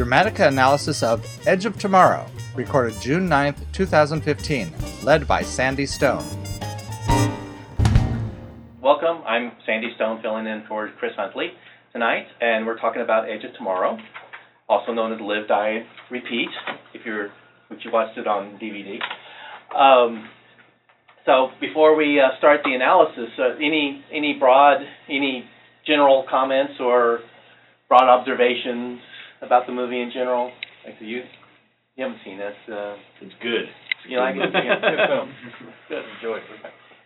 Dramatica analysis of Edge of Tomorrow, recorded June 9th, 2015, led by Sandy Stone. Welcome. I'm Sandy Stone, filling in for Chris Huntley tonight, and we're talking about Edge of Tomorrow, also known as Live, Die, Repeat, if you're if you watched it on DVD. Um, so before we uh, start the analysis, uh, any any broad, any general comments or broad observations about the movie in general? Like you, you haven't seen it. Uh, It's good. you like it? Yeah. Good. Enjoy it.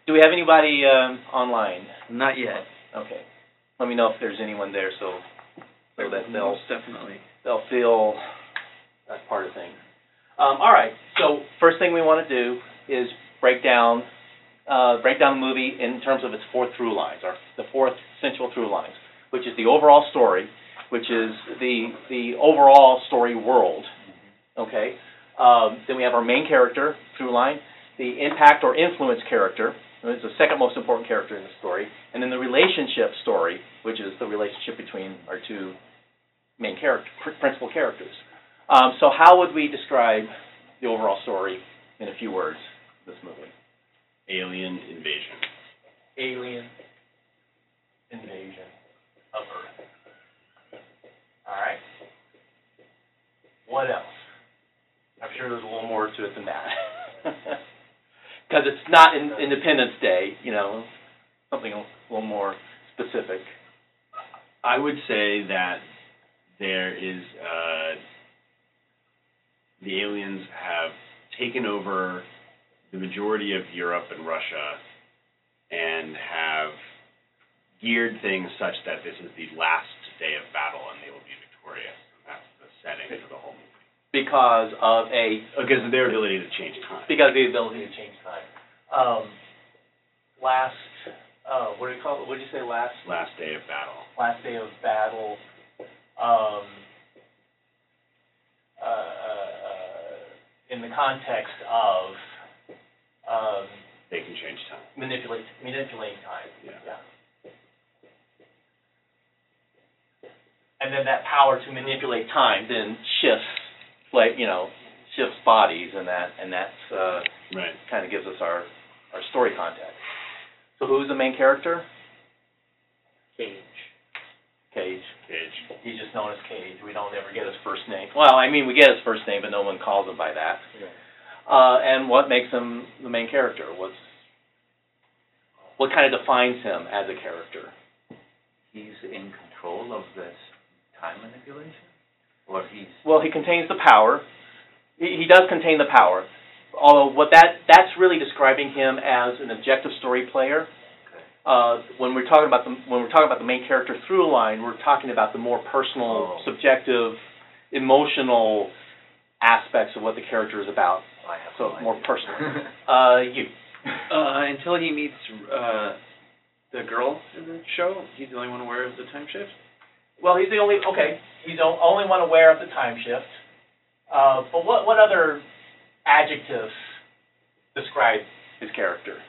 Do we have anybody um, online? Not yet. Okay. Let me know if there's anyone there, so so that they'll Most definitely. they'll feel that's part of things. Um, all right. So first thing we want to do is break down uh, break down the movie in terms of its four through lines, or the four essential through lines, which is the overall story, which is the the overall story world. Okay. Um, then we have our main character through line, the impact or influence character. It's the second most important character in the story, and then the relationship story, which is the relationship between our two main character, principal characters. Um, so, how would we describe the overall story in a few words? This movie. Alien invasion. Alien invasion of Earth. All right. What else? I'm sure there's a little more to it than that. Because it's not in Independence Day, you know, something a little more specific. I would say that there is uh, the aliens have taken over the majority of Europe and Russia and have geared things such that this is the last day of battle and they will be. That's the setting for the whole movie. Because of a Because of their ability to change time. because of the ability to change time. Um, last, uh, what do you call it? What did you say? Last Last day of battle. last day of battle. Um, uh, uh, in the context of um, They can change time. manipulate manipulating time. Yeah. And then that power to manipulate time then shifts, like you know, shifts bodies, and that and that's uh, Right. kind of gives us our our story context. So who's the main character? Cage. Cage. Cage. He's just known as Cage. We don't ever get his first name. Well, I mean, we get his first name, but no one calls him by that. Uh, and what makes him the main character? What's what kind of defines him as a character? He's in control of this time manipulation? Or he's Well, he contains the power. He, he does contain the power. Although what that that's really describing him as an objective story player. Uh, when we're talking about the when we're talking about the main character through line, we're talking about the more personal, Oh. subjective, emotional aspects of what the character is about. I have So no more idea. personal. Uh, you. Uh, until he meets uh, the girl in the show, he's the only one aware of the time shift. Well, he's the only okay. He's the only one aware of the time shift. Uh, but what what other adjectives describe his character?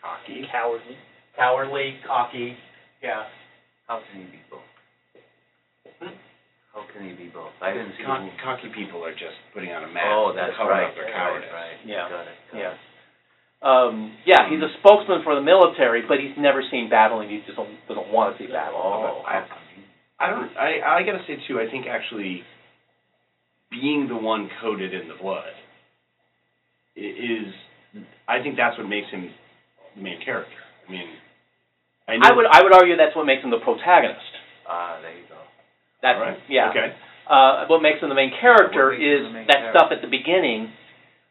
Cocky. Cowardly. Cowardly, cocky. Yeah. How can he be both? How can he be both? I didn't see the Cock- cocky people are just putting on a mask Oh, that's cover right. up their right, cowardice. right. Yeah. Got it. got Yeah. it. Um, yeah, he's a spokesman for the military, but he's never seen battle, and he just don't, doesn't want to see battle. Oh, I- how convenient. I don't. I I gotta say too. I think actually being the one coated in the blood is. I think that's what makes him the main character. I mean, I, know, I would I would argue that's what makes him the protagonist. Ah, there you go. That's All right. yeah. Okay. uh, what makes him the main character What is main that character? stuff at the beginning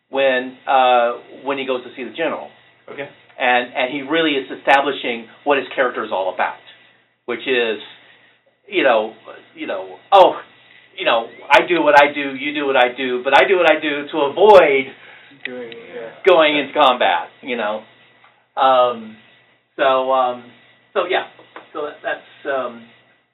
when uh, when he goes to see the general, Okay. and and he really is establishing what his character is all about, which is, you know, you know, oh, you know, I do what I do, you do what I do, but I do what I do to avoid going into combat, you know. Um, so um, so yeah, so that, that's um,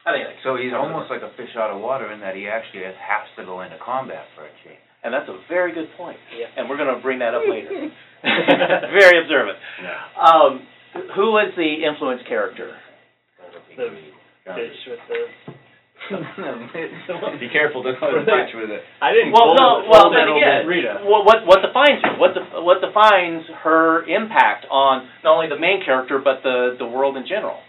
I think So he's almost like a fish out of water in that he actually has to go into combat for a change. And that's a very good point. Yeah. And we're going to bring that up later. very observant. Yeah. Um, who was the influence character? The fish with the Be careful, don't touch with it. I didn't. Well, no, it- well, then again, Rita. what, what, what defines her? What, def- what defines her impact on not only the main character, but the, the world in general?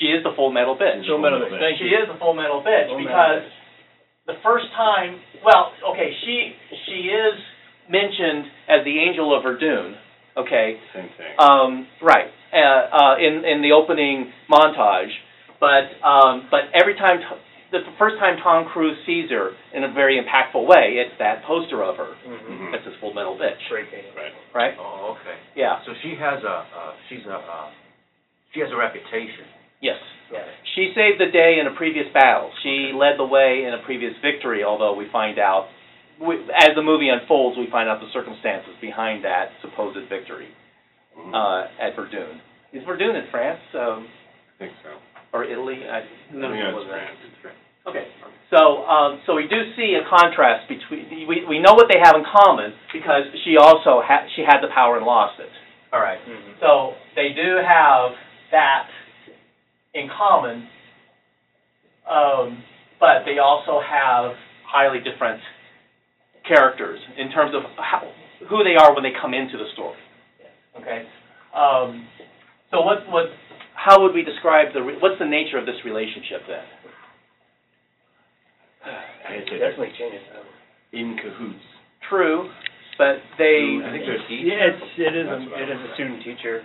She is the full metal bitch. Full Metal Bitch. Thank She you. is the full metal bitch Full Metal because the first time, well, okay, she, she is mentioned as the angel of Verdun, okay? Same thing. Um, right, uh, uh, in, in the opening montage. But, um, but every time, T- the first time Tom Cruise sees her in a very impactful way, it's that poster of her. Mhm. Mhm. That's his full metal bitch, Great. Right. right? Oh, okay. Yeah, So she has a, uh, she's a, uh, she has a reputation. yes. Yeah. She saved the day in a previous battle. She led the way in a previous victory, although we find out, we, as the movie unfolds, we find out the circumstances behind that supposed victory Mhm. uh, at Verdun. Is Verdun in France um, I think so. Or Italy? I, I think it's France. Okay, so, um, so we do see a contrast between, we, we know what they have in common, because she also had, she had the power and lost it. All right. Mhm. So, they do have that in common, um, but they also have highly different characters in terms of how, who they are when they come into the story. Okay? Um, so what, what, how would we describe the, re- what's the nature of this relationship then? I'd say they're Definitely changes. in cahoots. True, but they, I think there's Yeah, it's, it is, a it is a student teacher.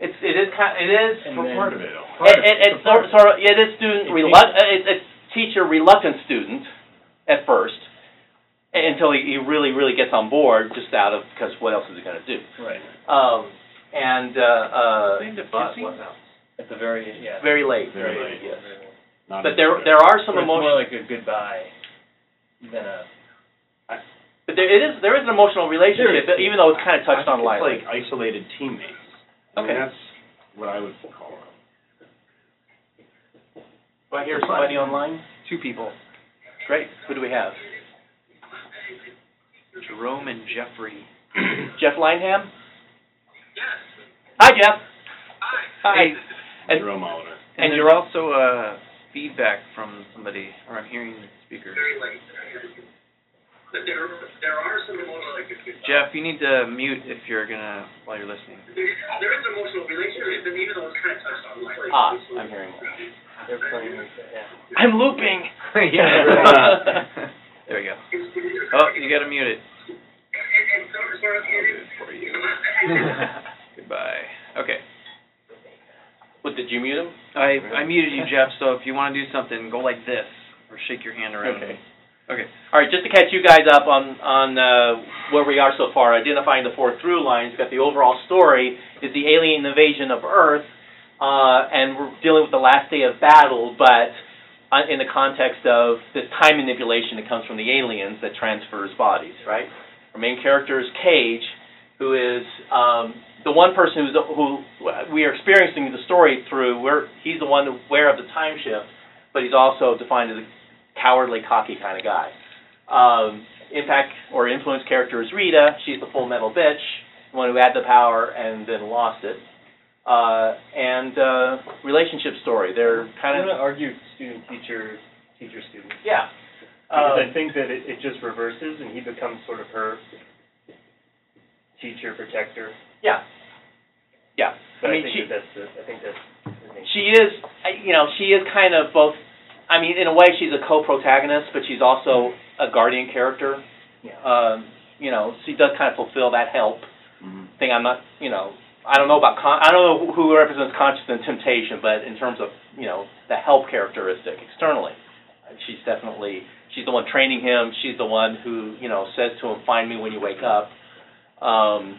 it's, it is kind, it is, And for then- part of it. all. it, it, it's sort of, sort of, it is student It reluct, uh, it's, it's teacher reluctant student at first, until he, he really, really gets on board, just out of, because what else is he gonna do? Right. Um, and, uh, uh, but, kissing? what else? At the very, yeah. Very late. Very late. Yes. Not But there, good. there are some But it's more emotional, like a goodbye than a. but there, it is, there is an emotional relationship, There is. even though it's kind of touched on think lightly. It's like isolated teammates. I mean, Okay. that's what I would call it. Do I hear somebody online? Two people, Great, who do we have? Jerome and Jeffrey. Jeff Lineham? Hi, Jeff. Hi. Hi. And- Jerome Oliver. And And, you're- also uh, feedback from somebody, or I'm hearing the speaker. Jeff, you need to mute if you're gonna while you're listening. There, there is emotional relationship, and even though it's kind of touched on, like, Ah, I'm hearing more. They're playing, yeah. I'm looping. Yeah, There we go. Oh, you gotta mute it. I'll do it for you. Goodbye. Okay. What, did you mute him? I I muted you, Jeff. So if you want to do something, go like this or shake your hand around. Okay. Okay. All right, just to catch you guys up on, on, uh, where we are so far, identifying the four through lines, we've got the overall story is the alien invasion of Earth, uh, and we're dealing with the last day of battle, but uh, in the context of this time manipulation that comes from the aliens that transfers bodies, right? Our main character is Cage, who is, um, the one person who's, who we are experiencing the story through, we're, he's the one aware of the time shift, but he's also defined as a cowardly, cocky kind of guy. Um, impact or influence character is Rita. She's the full metal bitch, the one who had the power and then lost it. Uh, and uh, relationship story. They're I'm kind of argue student, teacher, teacher, student. yeah. Because I Um, think that it, it just reverses and he becomes sort of her teacher, protector. yeah, yeah. But I I, mean, think she that that's the, I think that's the thing. she is, you know, she is kind of both. I mean, in a way, she's a co-protagonist, but she's also a guardian character. Yeah. Um, you know, she does kind of fulfill that help. Mhm. thing I'm not, you know, I don't know about, con- I don't know who represents conscience and temptation, but in terms of, you know, the help characteristic externally, she's definitely, she's the one training him, she's the one who, you know, says to him, find me when you wake up. Um,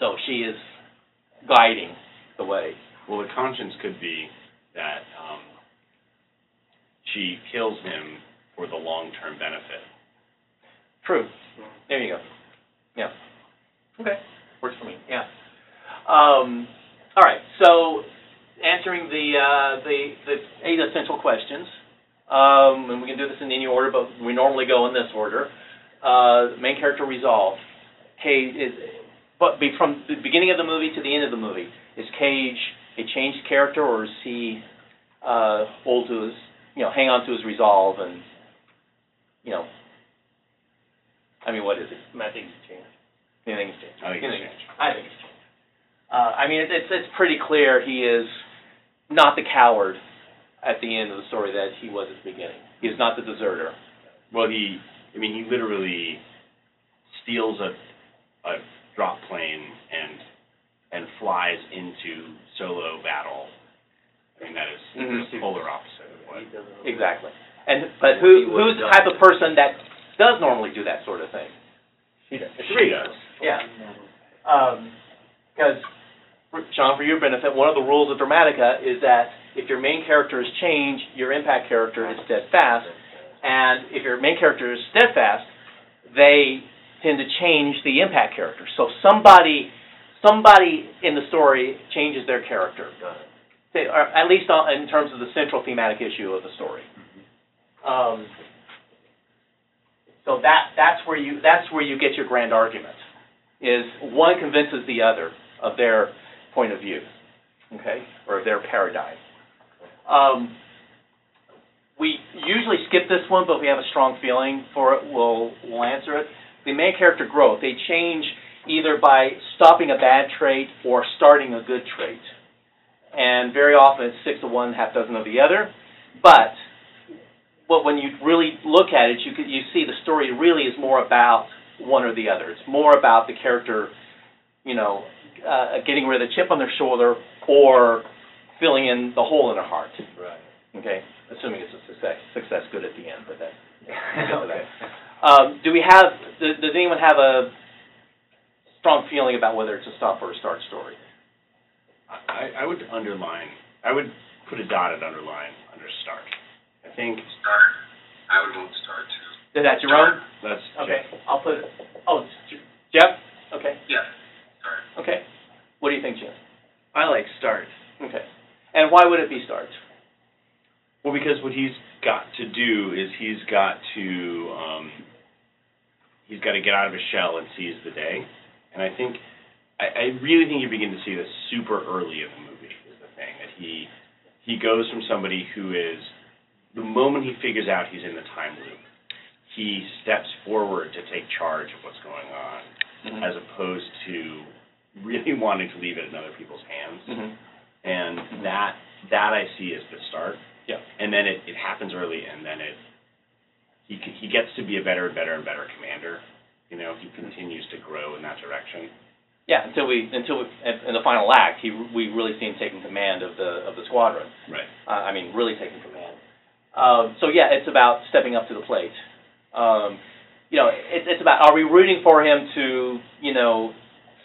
so she is guiding the way. Well, the conscience could be that um, she kills him for the long-term benefit. True. There you go. Yeah. Okay. Works for me. Yeah. Um, all right. So, answering the uh, the the eight essential questions, um, and we can do this in any order, but we normally go in this order. Uh, main character resolve. Cage is, but be from the beginning of the movie to the end of the movie, is Cage a changed character or is he uh, old to his you know, hang on to his resolve and, you know, I mean, what is it? I think it's changed. Anything's changed. I think it's Anything's changed. I think it's changed. Uh, I mean, it's, it's, it's pretty clear he is not the coward at the end of the story that he was at the beginning. He is not the deserter. Well, he, I mean, he literally steals a, a drop plane and, and flies into solo battle. I mean, that is Mhm. the polar opposite of what. Exactly. And, but who, who's the type of person that does normally do that sort of thing? She does. She does. Yeah. Um, because, Sean, for your benefit, one of the rules of Dramatica is that if your main character is changed, your impact character is steadfast. And if your main character is steadfast, they tend to change the impact character. So somebody, somebody in the story changes their character. It. At least on- in terms of the central thematic issue of the story. Um, so that, that's where you, that's where you get your grand argument, is one convinces the other of their point of view, okay, or their paradigm. Um, we usually skip this one, but if we have a strong feeling for it, we'll, we'll answer it. The main character growth, they change either by stopping a bad trait or starting a good trait. And very often it's six of one, half dozen of the other. But but when you really look at it, you could, you see the story really is more about one or the other. It's more about the character, you know, uh, getting rid of the chip on their shoulder or filling in the hole in their heart. Right. Okay, assuming it's a success. Success good at the end, but that. Okay. Um, do we have? Does, does anyone have a strong feeling about whether it's a stop or a start story? I, I would underline, I would put a dotted underline under start. I think Start. I would vote start too. Is that Jerome? that's. Okay, I'll put. Oh, Jeff. Okay. Yes, start. Okay. What do you think, Jim? I like start. Okay. And why would it be start? Well, because what he's got to do is he's got to um, he's got to get out of his shell and seize the day. And I think I, I really think you begin to see this super early in the movie is the thing that he he goes from somebody who is the moment he figures out he's in the time loop, he steps forward to take charge of what's going on, Mm-hmm. as opposed to really wanting to leave it in other people's hands Mm-hmm. and that that I see as the start. Yeah. And then it, it happens early, and then it he he gets to be a better and better and better commander. You know, he continues to grow in that direction. Yeah, until we until we, in the final act, he we really see him taking command of the of the squadron. Right. Uh, I mean, really taking command. Um, so yeah, it's about stepping up to the plate. Um, you know, it's it's about are we rooting for him to you know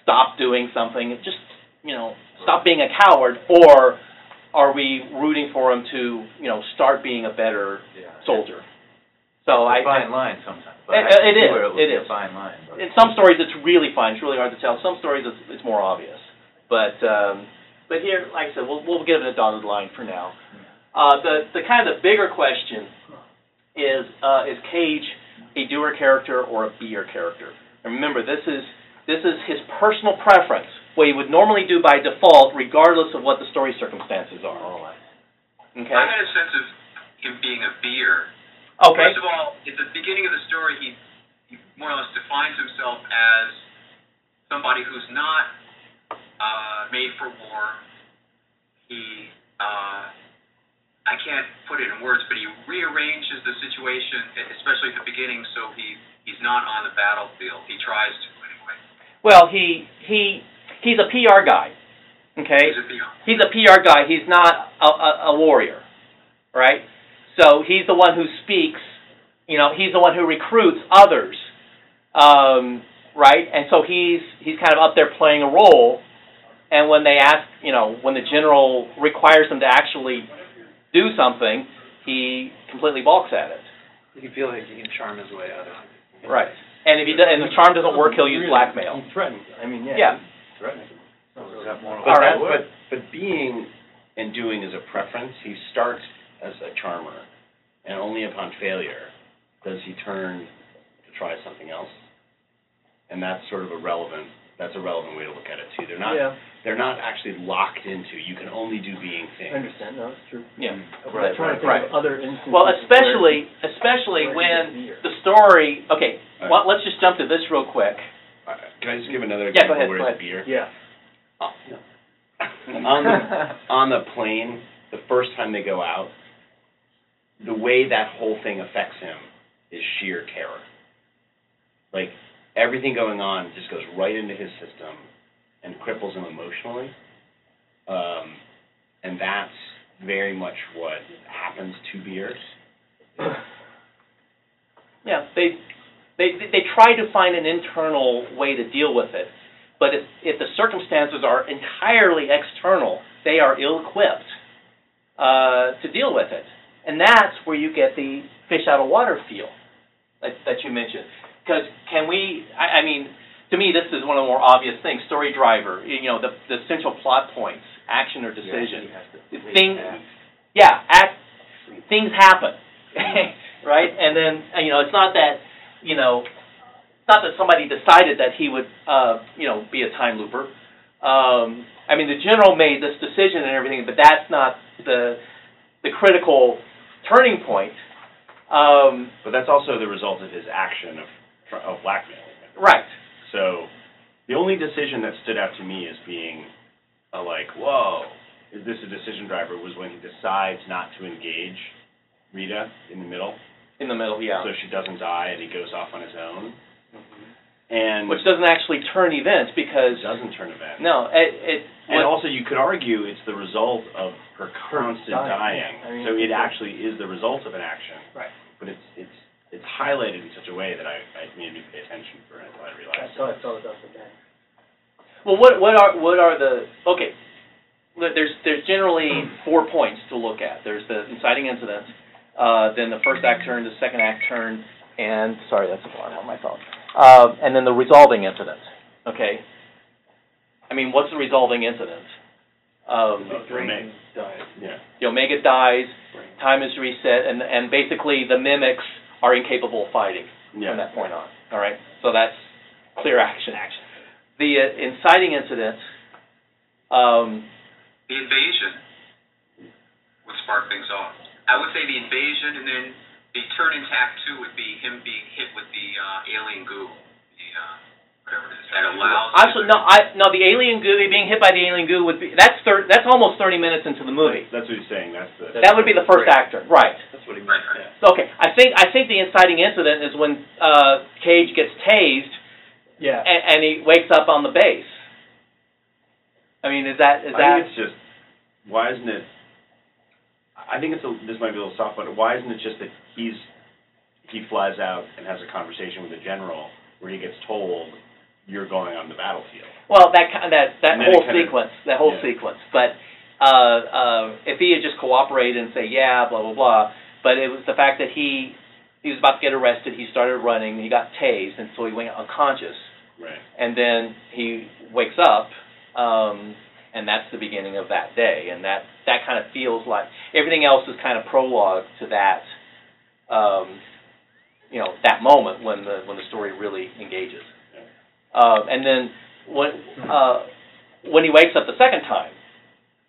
stop doing something, just you know stop being a coward, or are we rooting for him to you know start being a better Yeah. soldier? So I, It's a fine line sometimes. but It- I it see is, where it would it be a is. fine line, but. in some stories it's really fine. It's really hard to tell. Some stories it's, it's more obvious. But um, but here, like I said, we'll we'll give it a dotted line for now. Uh, the the kind of the bigger question is uh, is Cage a doer character or a be-er character? And remember, this is this is his personal preference, what he would normally do by default, regardless of what the story circumstances are. Oh, I Okay. I had a sense of him being a be-er. Okay. First of all, at the beginning of the story, he, he more or less defines himself as somebody who's not uh, made for war. He, uh, I can't put it in words, but he rearranges the situation, especially at the beginning, so he he's not on the battlefield. He tries to anyway. Well, he he he's a PR guy. Okay. He's a peon. he's a PR guy. He's not a, a, a warrior, right? So he's the one who speaks. You know, he's the one who recruits others, um, right? And so he's he's kind of up there playing a role. And when they ask, you know, when the general requires him to actually do something, he completely balks at it. You can feel like he can charm his way out of it. Right. And if he do, and the charm doesn't work, he'll use blackmail. He threatens. I mean, yeah. Yeah. He Threatens. Is that more But, All right. but but being and doing is a preference. He starts as a charmer, and only upon failure does he turn to try something else. And that's sort of a relevant. That's a relevant way to look at it too. They're not, Yeah, they're not actually locked into, you can only do being things. I things. understand, no, it's true. Yeah. I'm Right, trying to right, of other instances. Well, especially, especially when the story, okay, All well, let's just jump to this real quick. Uh, Can I just give another Yeah, go example ahead, where go it's ahead. be-er? Yeah. on the on the plane, the first time they go out, the way that whole thing affects him is sheer terror. Like everything going on just goes right into his system and cripples him emotionally. Um, and that's very much what happens to be-er. Yeah, they, they, they try to find an internal way to deal with it, but if, if the circumstances are entirely external, they are ill-equipped uh, to deal with it. And that's where you get the fish out of water feel that, that you mentioned. Because can we, I, I mean, to me, this is one of the more obvious things, story driver, you know, the, the central plot points, action or decision. Thing, yeah, act, things happen, right? And then, you know, it's not that, you know, not that somebody decided that he would, uh, you know, be a time looper. Um, I mean, the general made this decision and everything, but that's not the the critical turning point. Um, But that's also the result of his action of of blackmailing him. right. So the only decision that stood out to me as being a like, whoa, is this a decision driver was when he decides not to engage Rita in the middle. In the middle, yeah. So she doesn't die and he goes off on his own. Mm-hmm. And Which doesn't actually turn events because it doesn't turn events. no, it, it And what- also you could argue it's the result of her constant dying, dying. I mean, So it actually is the result of an action. Right. But it's it's it's highlighted in such a way that I, I made me pay attention for it until I realized. That's how I felt about the band. Well, what what are what are the okay? look, There's there's generally four points to look at. There's the inciting incident, uh, then the first act turn, the second act turn, and sorry, that's an alarm on my phone. Uh, and then the resolving incident. Okay. I mean, what's the resolving incident? Um, Draining died. Yeah. the Omega dies, time is reset, and and basically the mimics are incapable of fighting Yeah. from that point on. All right, so that's clear action. Action. The uh, inciting incident. Um, The invasion would spark things off. I would say the invasion, and then the turn in Act Two would be him being hit with the uh, alien goo, the uh, whatever it is that allows. actually, no, I no, the alien goo being hit by the alien goo would be that's thir- that's almost thirty minutes into the movie. That's what he's saying. That's the. That would be the first actor, right? That's what he meant. right. Yeah. Okay, I think I think the inciting incident is when uh, Cage gets tased Yeah. and, and he wakes up on the base. I mean, is that is I that? think it's just why isn't it? I think it's a, this might be a little soft, but why isn't it just that he's he flies out and has a conversation with a general where he gets told you're going on the battlefield. Well, that that that whole sequence, that whole yeah. sequence. But uh, uh, if he had just cooperated and say, yeah, blah blah blah, but it was the fact that he he was about to get arrested. He started running. He got tased, and so he went unconscious. Right. And then he wakes up, um, and that's the beginning of that day. And that that kind of feels like everything else is kind of prologue to that. Um, you know that moment when the when the story really engages. Uh, and then when uh, when he wakes up the second time,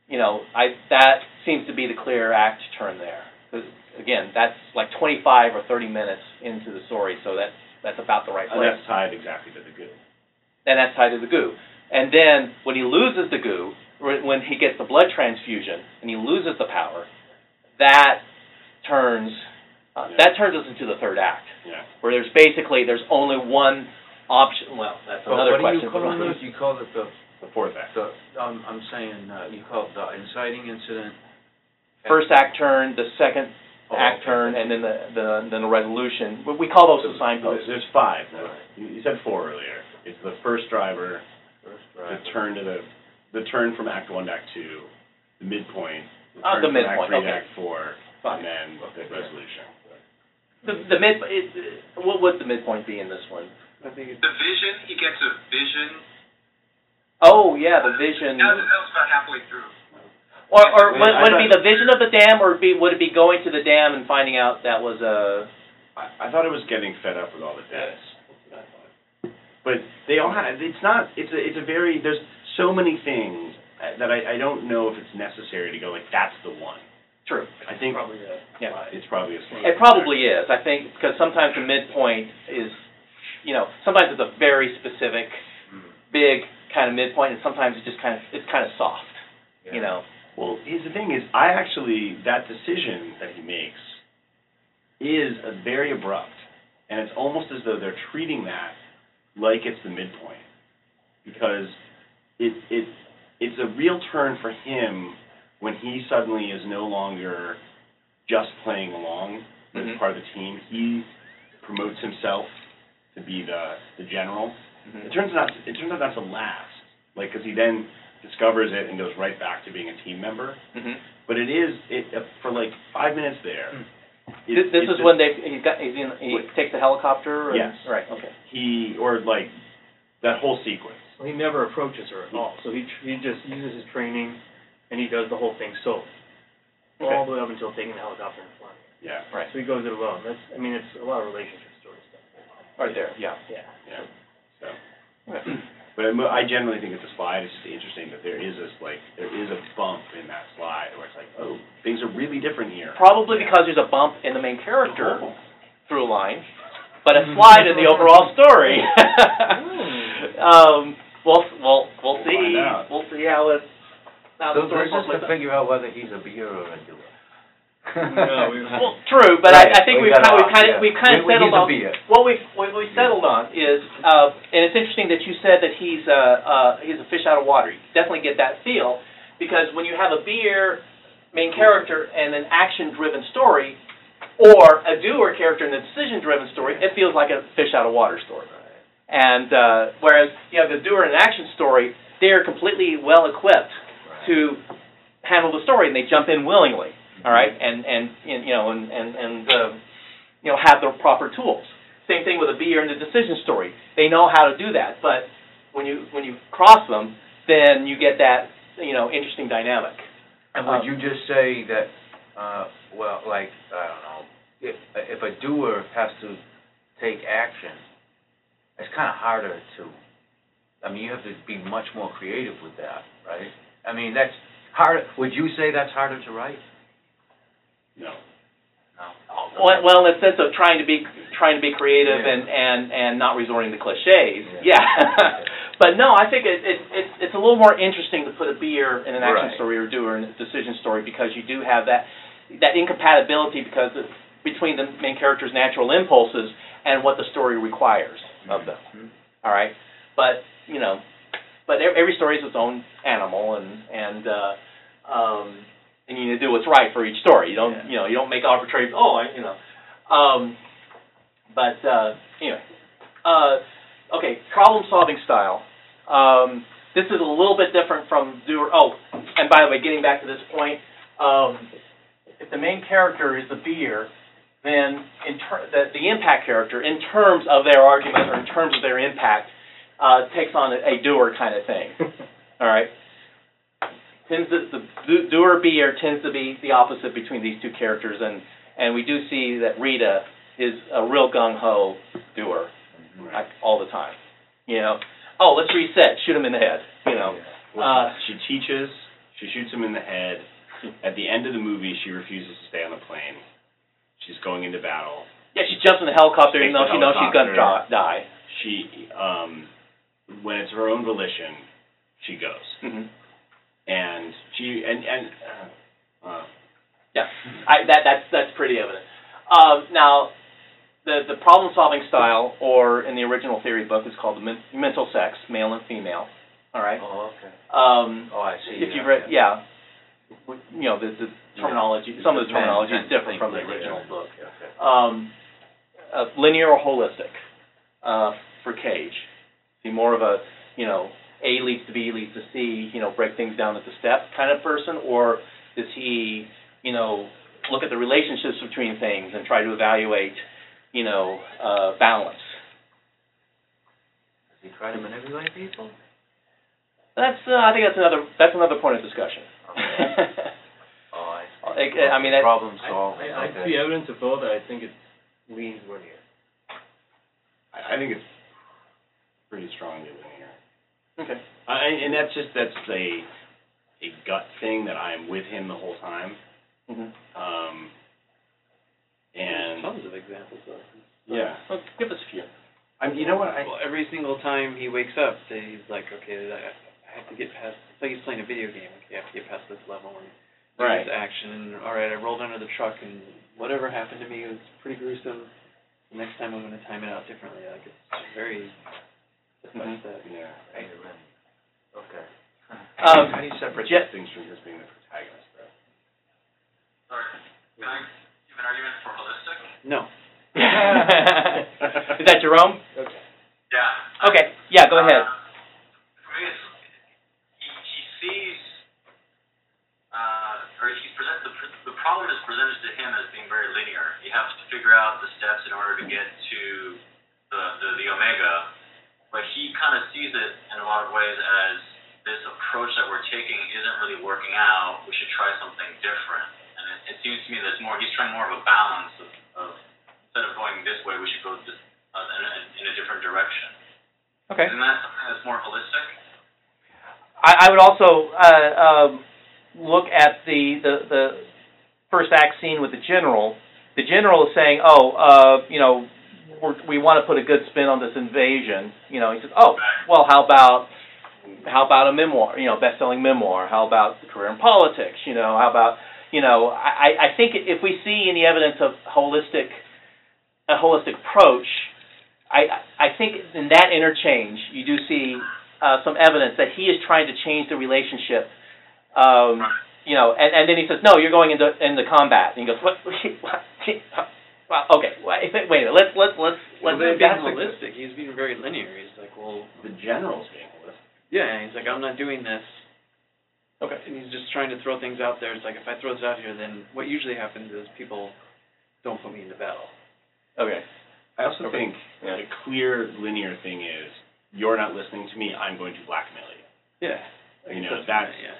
you know, I that seems to be the clear act turn there. again, that's like 25 or 30 minutes into the story, so that's that's about the right And place. that's tied exactly to the good. And that's tied to the goo. And then when he loses the goo, when he gets the blood transfusion and he loses the power, that turns uh, Yeah. that turns us into the third act, Yeah. where there's basically there's only one option. Well, that's But another what do you call another- those? You call it the, The fourth act. the, um, I'm saying, uh, you call it the inciting incident? first act turn, the second Oh, act okay. turn, and then the, the then the resolution. We- We call those the signposts. there's five. Right. You, you said four earlier. It's the first driver, First the turn to the the turn from Act One to Act Two, the midpoint, the Ah, turn the from midpoint, Act Three okay. to Act Four, Fine. and then the resolution. The, the mid, it, what would the midpoint be in this one? I think it's, The vision, he gets a vision. Oh yeah, the vision. That was, that was about halfway through. Or, or would, I would it be thought- the vision of the dam, or be, would it be going to the dam and finding out that was a? I, I thought it was getting fed up with all the deaths. But they all have. It's not. It's a. It's a very. There's so many things that I, I don't know if it's necessary to go like that's the one. True. I think Probably, uh, Yeah. it's probably a. slate. It probably is, I think, because sometimes the midpoint is, you know, sometimes it's a very specific, big kind of midpoint, and sometimes it's just kind of, it's kind of soft, you know? Well, here's the thing: is I actually that decision that he makes is a very abrupt, and it's almost as though they're treating that like it's the midpoint, because it it it's a real turn for him when he suddenly is no longer just playing along as Mhm. part of the team. He promotes himself to be the the general. Mhm. It turns out it turns out that's to last, like because he then discovers it and goes right back to being a team member. Mhm. But it is it uh, for like five minutes there. it- Hmm. This, this it's is when they, he's got, he's in, he Wait. takes the helicopter and? Yes. Right, okay. he or like that whole sequence. Well, he never approaches her at all, so he, tr- he just uses his training, and he does the whole thing solo. All the way up until taking the helicopter and flying. Yeah, Right, So he goes it alone, that's, I mean, it's a lot of relationship story stuff. right there, yeah. Yeah. yeah. So, Okay. But I'm- generally think it's a slide. It's just interesting that there is this like there is a bump in that slide where it's like, oh, things are really different here. Probably because there's a bump in the main character through line, but a slide in the overall story. Um, we'll, we'll, we'll see, Find out. we'll see how it, how the So story this is to figure out whether he's a be-er or a doer. No, we- Well, true, but I, I think we we've kind, we've kind of, yeah. we've kind of We- we- settled on, be-er. what we've, what we settled on is, uh, and it's interesting that you said that he's, uh, uh, he's a fish out of water. You definitely get that feel, because when you have a be-er main character and an action-driven story, or a doer character and a decision-driven story, it feels like a fish out of water story. And, uh, whereas you have the doer and an action story, they're completely well-equipped to handle the story, and they jump in willingly, all right, and, and, and, you know, and, and, and, uh, you know, have the proper tools. Same thing with a be-er and the decision story. They know how to do that, but when you, when you cross them, then you get that, you know, interesting dynamic. And would you just say that, uh, well, like, I don't know, if, if a doer has to take action, it's kind of harder to, I mean, you have to be much more creative with that, right? I mean, that's hard, would you say that's harder to write? No. No? Well, well, in the sense of trying to be, trying to be creative Yeah. and, and, and not resorting to cliches, Yeah. yeah. But no, I think it, it, it's, it's a little more interesting to put a be-er in an action Right. story or doer in a decision story because you do have that, that incompatibility because it's between the main character's natural impulses and what the story requires of them. Mhm. All right, but you know, but e- every story is its own animal, and and uh, um, and you need to do what's right for each story. You don't Yeah. you know you don't make arbitrary. Oh, I, you know, um, but uh, anyway, uh, okay, problem solving style. Um, this is a little bit different from doer. Oh, and by the way, getting back to this point, um, if the main character is the be-er, then in ter- the, the impact character, in terms of their argument or in terms of their impact, uh, takes on a, a doer kind of thing. All right. Tends to, the do- be be-er tends to be the opposite between these two characters, and and we do see that Rita is a real gung ho doer, like all the time. You know, oh let's reset, shoot him in the head. You know, Well, Uh, she teaches. She shoots him in the head. At the end of the movie, she refuses to stay on the plane. She's going into battle. yeah, she jumps in the helicopter even though she knows she's gonna die. She, um, when it's her own volition, she goes. hmm And she and and uh, uh, Yeah, I, that, that's, that's pretty evident. Um, now, the, the problem-solving style, or in the original theory book, is called the men- mental sex, male and female, all right? Oh, okay. Um, Oh, I see. if you've read, yeah, you know, the, the terminology, some of the terminology is different from the like that. original book. Okay. Um, uh, linear or holistic, uh, for Cage. Is he more of a, you know, A leads to B leads to C, you know, break things down at the step kind of person, or does he, you know, look at the relationships between things and try to evaluate, you know, uh, balance? Does he try to manipulate people? That's, uh, I think that's another, that's another point of discussion. Oh, I I- see. I mean, that- Problem I, solving, I, I okay. see evidence of both, I think it leans linear. I, I think it's pretty strongly linear. Okay. I, and that's just that's a a gut thing that I'm with him the whole time. Mm-hmm. Um, and Tons of examples though. yeah, Well, give us a few. I mean, you know what? I Well, every single time he wakes up, he's like, okay, I I have to get past. It's like he's playing a video game. Okay, I have to get past this level and do Right. this action. And all right, I rolled under the truck, and whatever happened to me was pretty gruesome. The next time I'm going to time it out differently. Like it's very step by Mhm. step. yeah. Hey, Okay. Um, How do you separate Je- these things from just being the protagonist, though? Sorry, can I give an argument for holistic? No. Is that Jerome? Yeah. Okay. Yeah. Go ahead. Uh, For me, it's, he, he sees, uh, or he's present, the, pr- the problem is presented to him as being very linear. He has to figure out the steps in order to get to the, the, the omega, but he kind of sees it in a lot of ways as this approach that we're taking isn't really working out. We should try something different. And it, it seems to me that more, he's trying more of a balance of, of instead of going this way, we should go this, uh, in, a, in a different direction. Okay. Isn't that something that's more holistic? I, I would also uh, um, look at the, the the first act scene with the general. The general is saying, "Oh, uh, you know, we're, we want to put a good spin on this invasion." You know, he says, "Oh, well, how about how about a memoir? You know, best-selling memoir? How about a career in politics? You know, how about you know?" I, I think if we see any evidence of holistic a holistic approach, I I think in that interchange you do see uh, some evidence that he is trying to change the relationship. Um, you know, and, and then he says, "No, you're going into into combat." And he goes, "What? what? Well, okay, wait, wait a minute. Let's let's let's let's." Well, being that's a- holistic, he's being very linear. He's like, well, The general's being holistic. yeah. He's like, I'm not doing this. Okay. And he's just trying to throw things out there. It's like if I throw this out here, then what usually happens is people don't put me into battle. Okay. I also Okay. think Yeah. the clear linear thing is you're not listening to me. I'm going to blackmail you. Yeah. You know, what that's- I yeah.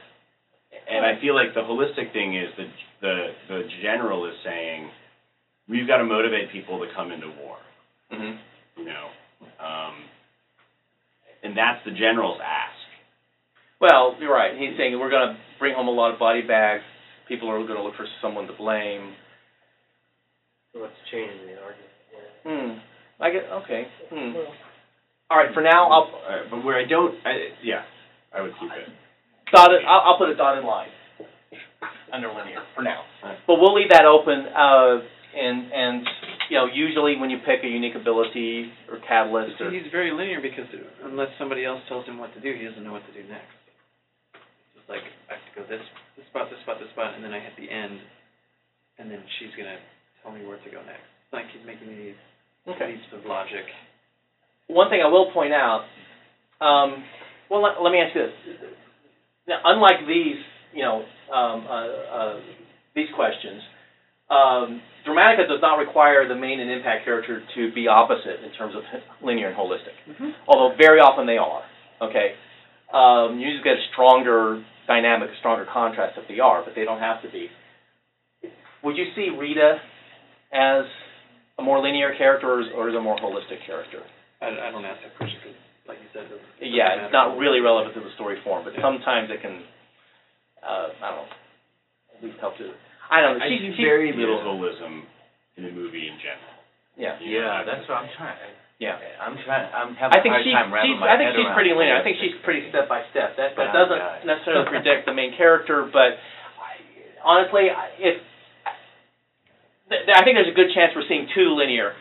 And I feel like the holistic thing is the the the general is saying we've got to motivate people to come into war. hmm You know, um, and that's the general's ask. Well, you're right. He's saying we're going to bring home a lot of body bags. People are going to look for someone to blame. Let's change the argument. Yeah. Hmm. I get okay. Hmm. All right. For now, I'll Uh, but where I don't, I, yeah, I would keep it. dotted. I'll, I'll put a dotted line under linear for now. Right. But we'll leave that open. Uh, and and you know, usually when you pick a unique ability or catalyst or he's very linear because unless somebody else tells him what to do, he doesn't know what to do next. It's just like I have to go this this spot, this spot, this spot, and then I hit the end, and then she's gonna tell me where to go next. It's like he's making these okay. leaps of logic. One thing I will point out. Um, well, let, let me ask you this. Now, unlike these, you know, um, uh, uh, these questions, um, Dramatica does not require the main and impact character to be opposite in terms of linear and holistic. Although very often they are. Okay, um, you usually get a stronger dynamic, a stronger contrast if they are, but they don't have to be. Would you see Rita as a more linear character or, or as a more holistic character? I, I don't ask that question because, like you said, it Yeah, it's not really relevant to the story form, but Yeah. sometimes it can, uh, I don't know, at least help to. I don't know. I She's, see she's, very little holism in the movie in general. Yeah, You know, Yeah, that's what I'm trying, yeah. I'm trying, I'm having I a think hard she, time wrapping she's, my I think head she's pretty linear. I think she's pretty step by step. That But that I'm doesn't not. necessarily predict the main character, but I, honestly, I- if th- th- I think there's a good chance we're seeing two linear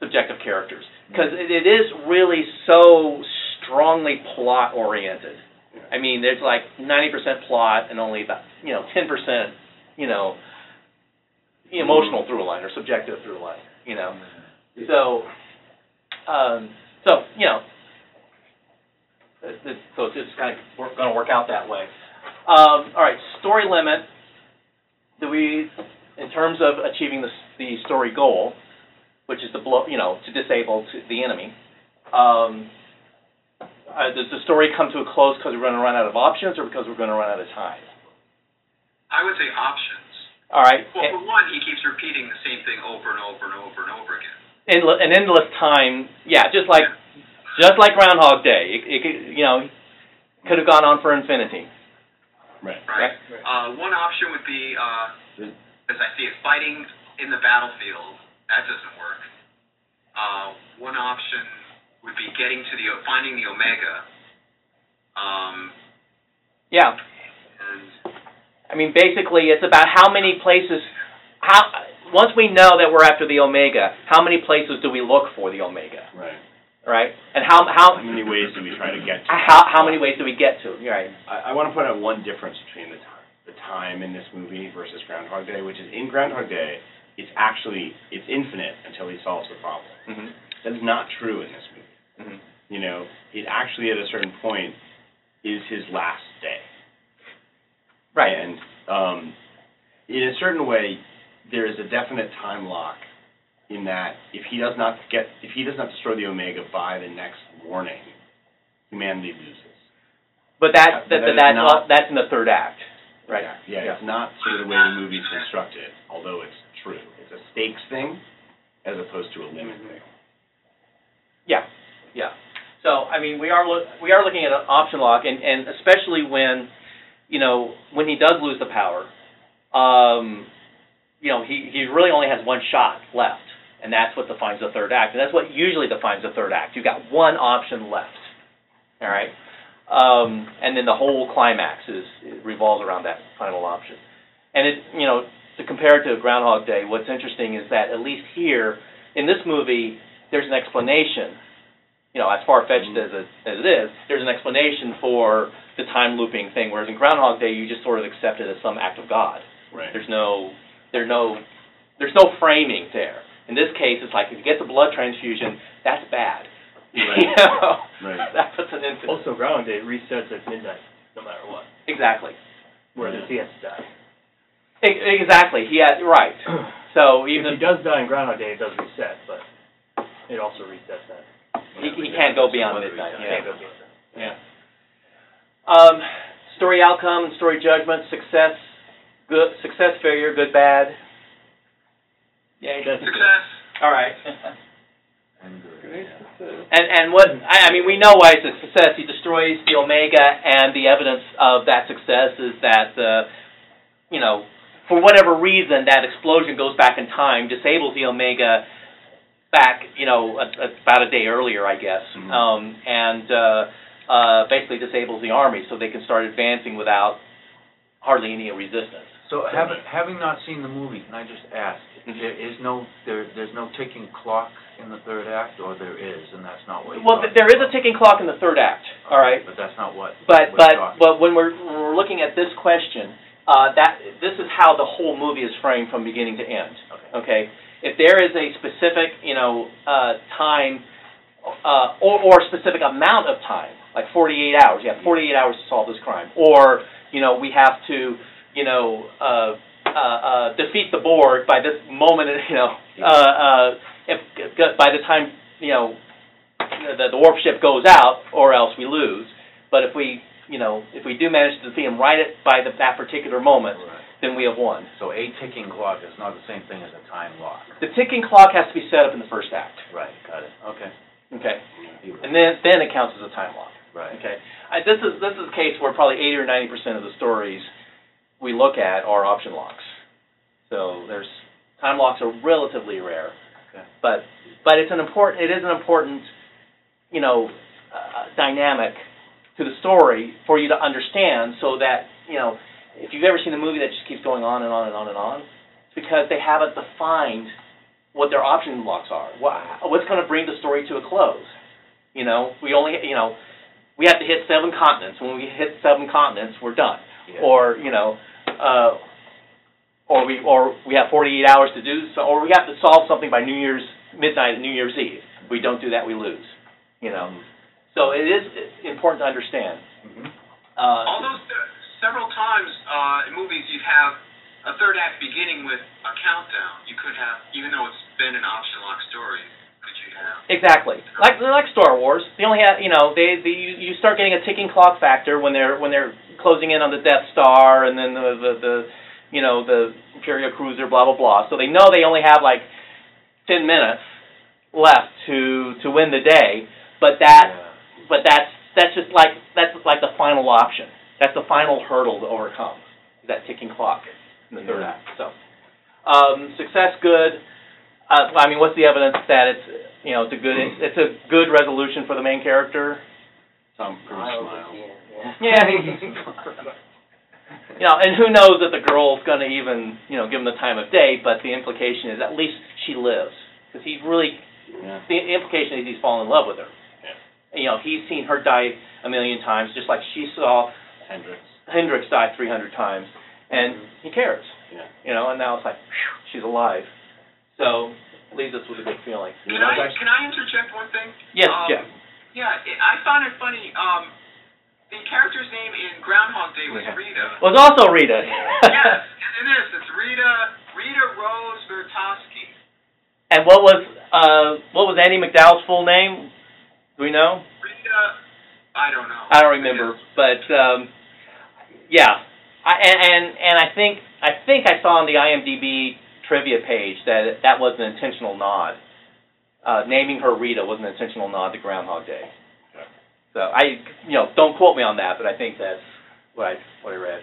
subjective characters because it, it is really so strongly plot oriented. I mean, there's like 90% plot and only about you know 10% you know emotional through a line or subjective through a line. You know, so um, so you know, it, it, so it's just kind of going to work out that way. Um, all right, story limit. Do we, in terms of achieving the the story goal, which is to blow, you know, to disable to the enemy. Um, uh, does the story come to a close because we're going to run out of options, or because we're going to run out of time? I would say options. All right, Well, for one, he keeps repeating the same thing over and over and over and over again. endle- an endless time. Yeah, just like just like Groundhog Day. It, it could, you know, could have gone on for infinity. Right. Right. Uh, one option would be, uh, as I see it, fighting in the battlefield. That doesn't work. Uh, one option would be getting to the finding the Omega. Um, Yeah. and I mean, basically, it's about how many places. How once we know that we're after the omega, how many places do we look for the omega, Right. right? And how how How many ways do we try to get to? how how many ways do we get to? right. I, I want to point out one difference between the time, the time in this movie versus Groundhog Day, which is in Groundhog Day, it's actually it's infinite until he solves the problem. Mm-hmm. That is not true in this movie. Mm-hmm. You know, it actually at a certain point is his last day. Right. And um, in a certain way, there is a definite time lock in that if he does not get, if he does not destroy the Omega by the next morning, humanity loses. But that, that, That is that's not- that's in the third act, right? Yeah, it's not sort of the way the movie's constructed, although it's true. It's a stakes thing as opposed to a limit thing. Yeah, yeah. So, I mean, we are look, we are looking at an option lock, and, and especially when, you know, when he does lose the power, um, you know, he, he really only has one shot left, and that's what defines the third act, and that's what usually defines the third act. You've got one option left, all right? Um, and then the whole climax is, revolves around that final option. And it, you know, to compare it to Groundhog Day, what's interesting is that at least here, in this movie, there's an explanation you know, as far fetched as it, as it is, there's an explanation for the time looping thing. Whereas in Groundhog Day, you just sort of accept it as some act of God. Right. There's no, there's no, there's no framing there. In this case, it's like if you get the blood transfusion, that's bad. Right. you know, Right. that puts an infant. Also, Groundhog Day resets at midnight, no matter what, Exactly. whereas he has to die. Exactly. He had right. So even If he does die in Groundhog Day, it does reset, but it also resets that. he, he can't go beyond Whether midnight. Yeah. Can't go beyond that. Yeah. Um, story outcome, and story judgment, success, good, success, failure, good, bad. Yay. That's success. All right. And good, yeah. And and what I, I mean, we know why it's a success. He destroys the Omega, and the evidence of that success is that, uh, you know, for whatever reason, that explosion goes back in time, disables the Omega back, you know, a, a, about a day earlier, I guess, Mhm. um, and uh, uh, basically disables the army so they can start advancing without hardly any resistance. So having, having not seen the movie, can I just ask, Mhm. there is no, there, there's no ticking clock in the third act, or there is, and that's not what Well, th- there is a ticking clock in the third act. All right. But that's not what. But but talking- but when we're when we're looking at this question, uh, that this is how the whole movie is framed from beginning to end. Okay. Okay, if there is a specific you know uh, time uh, or or specific amount of time, like 48 hours, you have 48 hours to solve this crime, or you know we have to you know uh, uh, uh, defeat the board by this moment, you know uh, uh, if by the time you know the, the warp ship goes out, or else we lose. But if we, you know, if we do manage to defeat him right at by the, that particular moment, Right. then we have won. So a ticking clock is not the same thing as a time lock. The ticking clock has to be set up in the first act. Right, got it, okay. Okay, and then then it counts as a time lock. Right. Okay, I, this is this is a case where probably 80 or 90 percent of the stories we look at are option locks. So there's time locks are relatively rare, Okay. but but it's an important it is an important you know uh, dynamic to the story for you to understand so that you know if you've ever seen a movie that just keeps going on and on and on and on it's because they haven't defined what their option locks are. What, what's going to bring the story to a close? You know we only you know we have to hit seven continents. When we hit seven continents we're done. Yeah. or you know uh or we or we have 48 hours to do so or we have to solve something by New Year's midnight at New Year's Eve. If we don't do that we lose you know? So it is important to understand. Mhm. uh Although se- several times uh, in movies you have a third act beginning with a countdown. You could have, even though it's been an option lock story, could you have? Exactly. Like like Star Wars, they only have you know they, they you you start getting a ticking clock factor when they're when they're closing in on the Death Star and then the the, the you know the Imperial cruiser blah blah blah. So they know they only have like ten minutes left to to win the day. but that, Yeah. but that's, that's just like, that's like the final option. That's the final hurdle to overcome, is that ticking clock in the third act, so. Um, success, good. Uh, I mean, what's the evidence that it's, you know, it's a good, it's a good resolution for the main character? Tom Cruise smile. Yeah. You know, and who knows that the girl's gonna even, you know, give him the time of day, but the implication is at least she lives. Because he really, Yeah. the implication is he's fallen in love with her. Yeah. You know, he's seen her die a million times, just like she saw Hendrix. Hendrix die three hundred times, and he cares. Yeah. You know, and now it's like, phew, she's alive. So, leaves us with a good feeling. You Can know, I, guys, can I interject one thing? Yes, Um, Jeff. Yeah, I found it funny, um, the character's name in Groundhog Day was Rita. Was also Rita. Yes, it is, it's Rita, Rita Rose Vrataski. And what was uh what was Andie MacDowell's full name? Do we know? Rita, I don't know. I don't remember, but um, yeah, And and and I think I think I saw on the IMDb trivia page that that was an intentional nod. Uh, naming her Rita was an intentional nod to Groundhog Day. So I, you know, don't quote me on that, but I think that's what I what I read.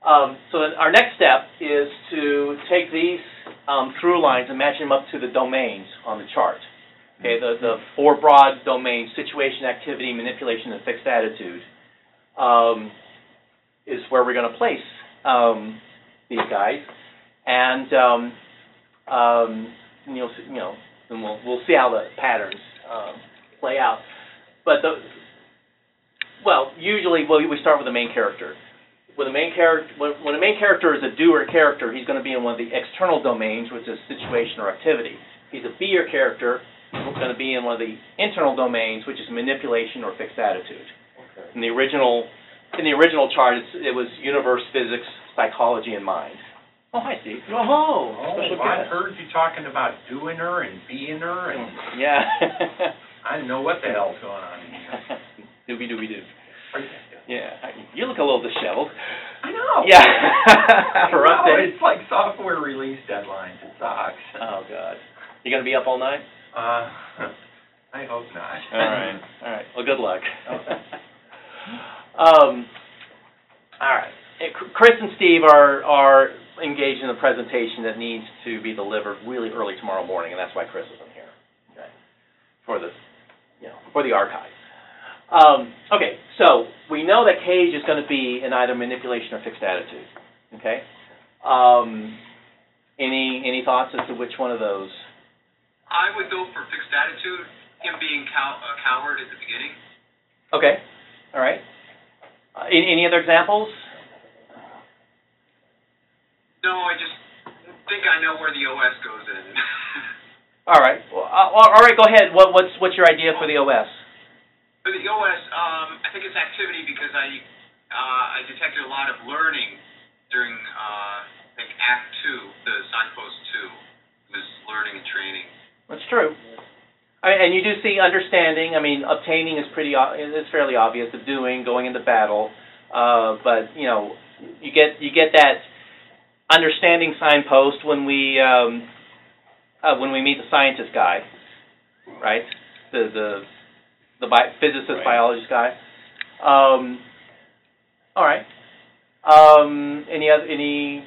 Um, so our next step is to take these um, through lines and match them up to the domains on the chart. Okay, the, the four broad domains, situation, activity, manipulation, and fixed attitude, um, is where we're going to place um, these guys. And, um, um, you'll, see- you know, and we'll, we'll see how the patterns um, play out. But the, well, usually we, we start with the main character. When the main character, when, when the main character is a doer character, he's going to be in one of the external domains, which is situation or activity. He's a be-er character, he's going to be in one of the internal domains, which is manipulation or fixed attitude. In the original, in the original chart, it's, it was universe, physics, psychology, and mind. Oh, I see. Oh, oh special I guest. heard you talking about doing her and being her, and Yeah. I didn't know what the hell's going on in here. Doobie doobie doo. Are you- Yeah, you look a little disheveled. I know. Yeah. For know, update. It's like software release deadlines. It sucks. Oh God. You gonna be up all night? Uh, I hope not. All right. All right. Well, good luck. Okay. Um. All right. Chris and Steve are are engaged in a presentation that needs to be delivered really early tomorrow morning, and that's why Chris isn't here. Okay. For the, you know, for the archive. Um, okay, so we know that Cage is going to be in either manipulation or fixed attitude. Okay. Um, any any thoughts as to which one of those? I would go for fixed attitude, him being cow- a coward at the beginning. Okay. All right. Uh, any, any other examples? No, I just think I know where the OS goes in. All right. Well, uh, all right. Go ahead. What, what's what's your idea for the OS? For the OS, um, I think it's activity because I uh, I detected a lot of learning during uh, I think Act Two, the signpost two, was learning and training. That's true. I mean, and you do see understanding. I mean, obtaining is pretty. It's fairly obvious. The doing, going into battle. Uh, but you know, you get you get that understanding signpost when we um, uh, when we meet the scientist guy, right? The the the bi- physicist Right. biologist guy. Um, all right. Um, any other any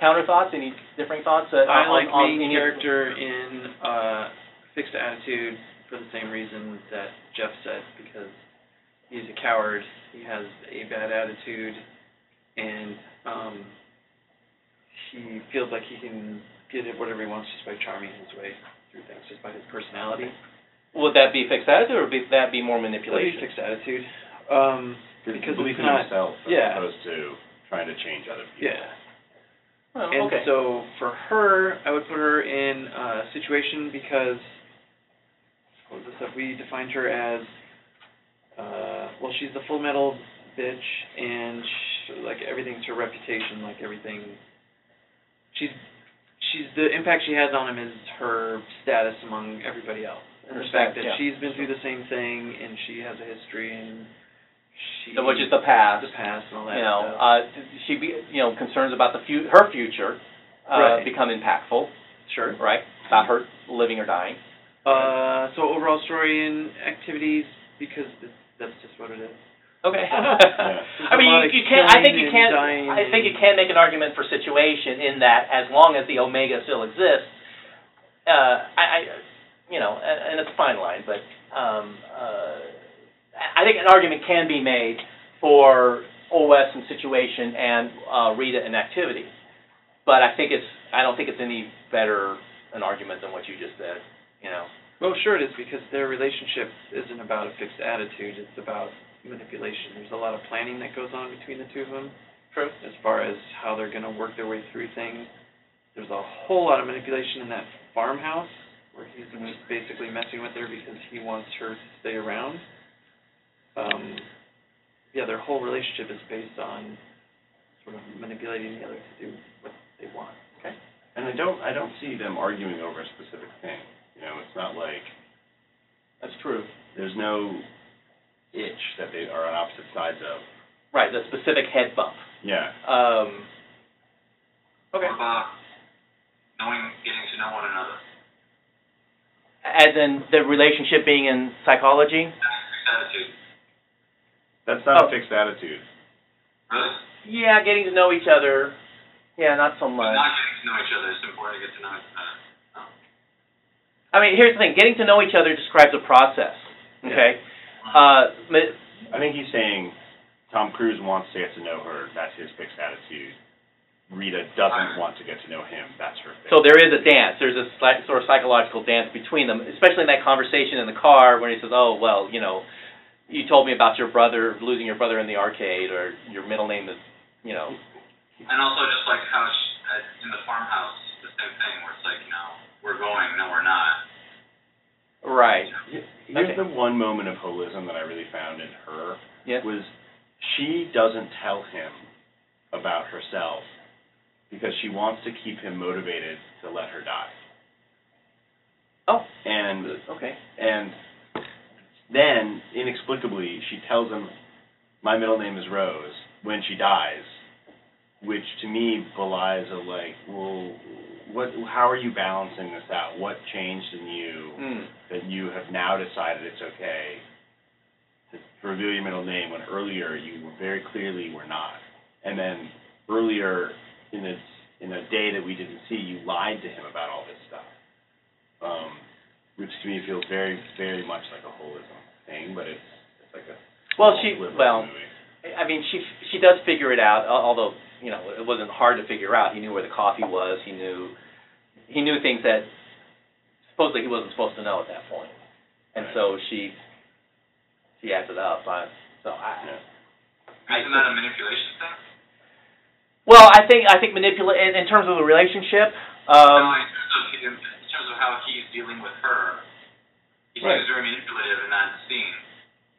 counter thoughts? Any differing thoughts? Uh, I on, like on main character in uh, fixed attitude for the same reason that Jeff said, because he's a coward, he has a bad attitude, and um, he feels like he can get it whatever he wants just by charming his way through things, just by his personality. Would that be fixed attitude, or would that be more Maybe manipulation? fixed attitude. Um, because belief it's in not, himself as yeah. opposed to trying to change other people. yeah. Well, And okay. so for her, I would put her in a situation because what was the stuff we defined her as? Uh, well, she's the full metal bitch, and sh like everything's her reputation, like everything. She's she's the impact she has on him is her status among everybody else, and Her the fact that yeah. she's been through the same thing, and she has a history, and she So, which is the past. the past and all that You know, stuff. uh, she be, you know, concerns about the fu- her future uh, Right. become impactful, sure. right? About her living or dying. Uh, so overall story and activities, because that's just what it is. Okay. There's I mean, you, you can. I think you can. I think you can make an argument for situation in that as long as the omega still exists, uh, I, I, you know, and, and it's a fine line, but um, uh, I think an argument can be made for OS and situation and uh, Rita and activity. But I think it's. I don't think it's any better an argument than what you just said. You know. Well, sure it is, because their relationship isn't about a fixed attitude, it's about manipulation. There's a lot of planning that goes on between the two of them. True. As far as how they're gonna work their way through things. There's a whole lot of manipulation in that farmhouse, where he's just basically messing with her because he wants her to stay around. Um, yeah, their whole relationship is based on sort of manipulating the other to do what they want. Okay. And I don't, I don't see them arguing over a specific thing. You know, it's not like, That's true. there's no itch that they are on opposite sides of. Right. The specific head bump. Yeah. Um, okay. What about knowing, getting to know one another? As in the relationship being in psychology? Fixed attitude. That's not Oh. a fixed attitude. Really? Yeah, getting to know each other. Yeah, not so But much. not getting to know each other. It's important to get to know each other. I mean, here's the thing: getting to know each other describes a process. Okay. Uh, I think he's saying Tom Cruise wants to get to know her, that's his fixed attitude. Rita doesn't want to get to know him, that's her fixed. so there is a dance. There's a sort of psychological dance between them, especially in that conversation in the car when he says, "Oh, well, you know, you told me about your brother losing your brother in the arcade, or your middle name is, you know." And also just like how sh uh, in the farmhouse, the same thing where it's like, you know, we're going, no, we're not. Right. Here's Okay. the one moment of holism that I really found in her, Yeah. was she doesn't tell him about herself because she wants to keep him motivated to let her die. Oh. And Okay. and then inexplicably she tells him, "My middle name is Rose." When she dies, which to me belies a like, well, what? How are you balancing this out? What changed in you Hmm. that you have now decided it's okay to reveal your middle name when earlier you were very clearly were not, and then earlier in a in a day that we didn't see, you lied to him about all this stuff. Um, which to me feels very, very much like a holism thing, but it's it's like a Well, she- well, movie. I mean, she she does figure it out, although you know it wasn't hard to figure out. He knew where the coffee was. He knew he knew things that supposedly he wasn't supposed to know at that point. and so she she acted up. I, so I, Yeah. Isn't that a manipulation thing? well, I think I think manipulate in, in terms of the relationship. no, Um, in terms of in, in terms of how he's dealing with her. He Right. seems very manipulative in that scene,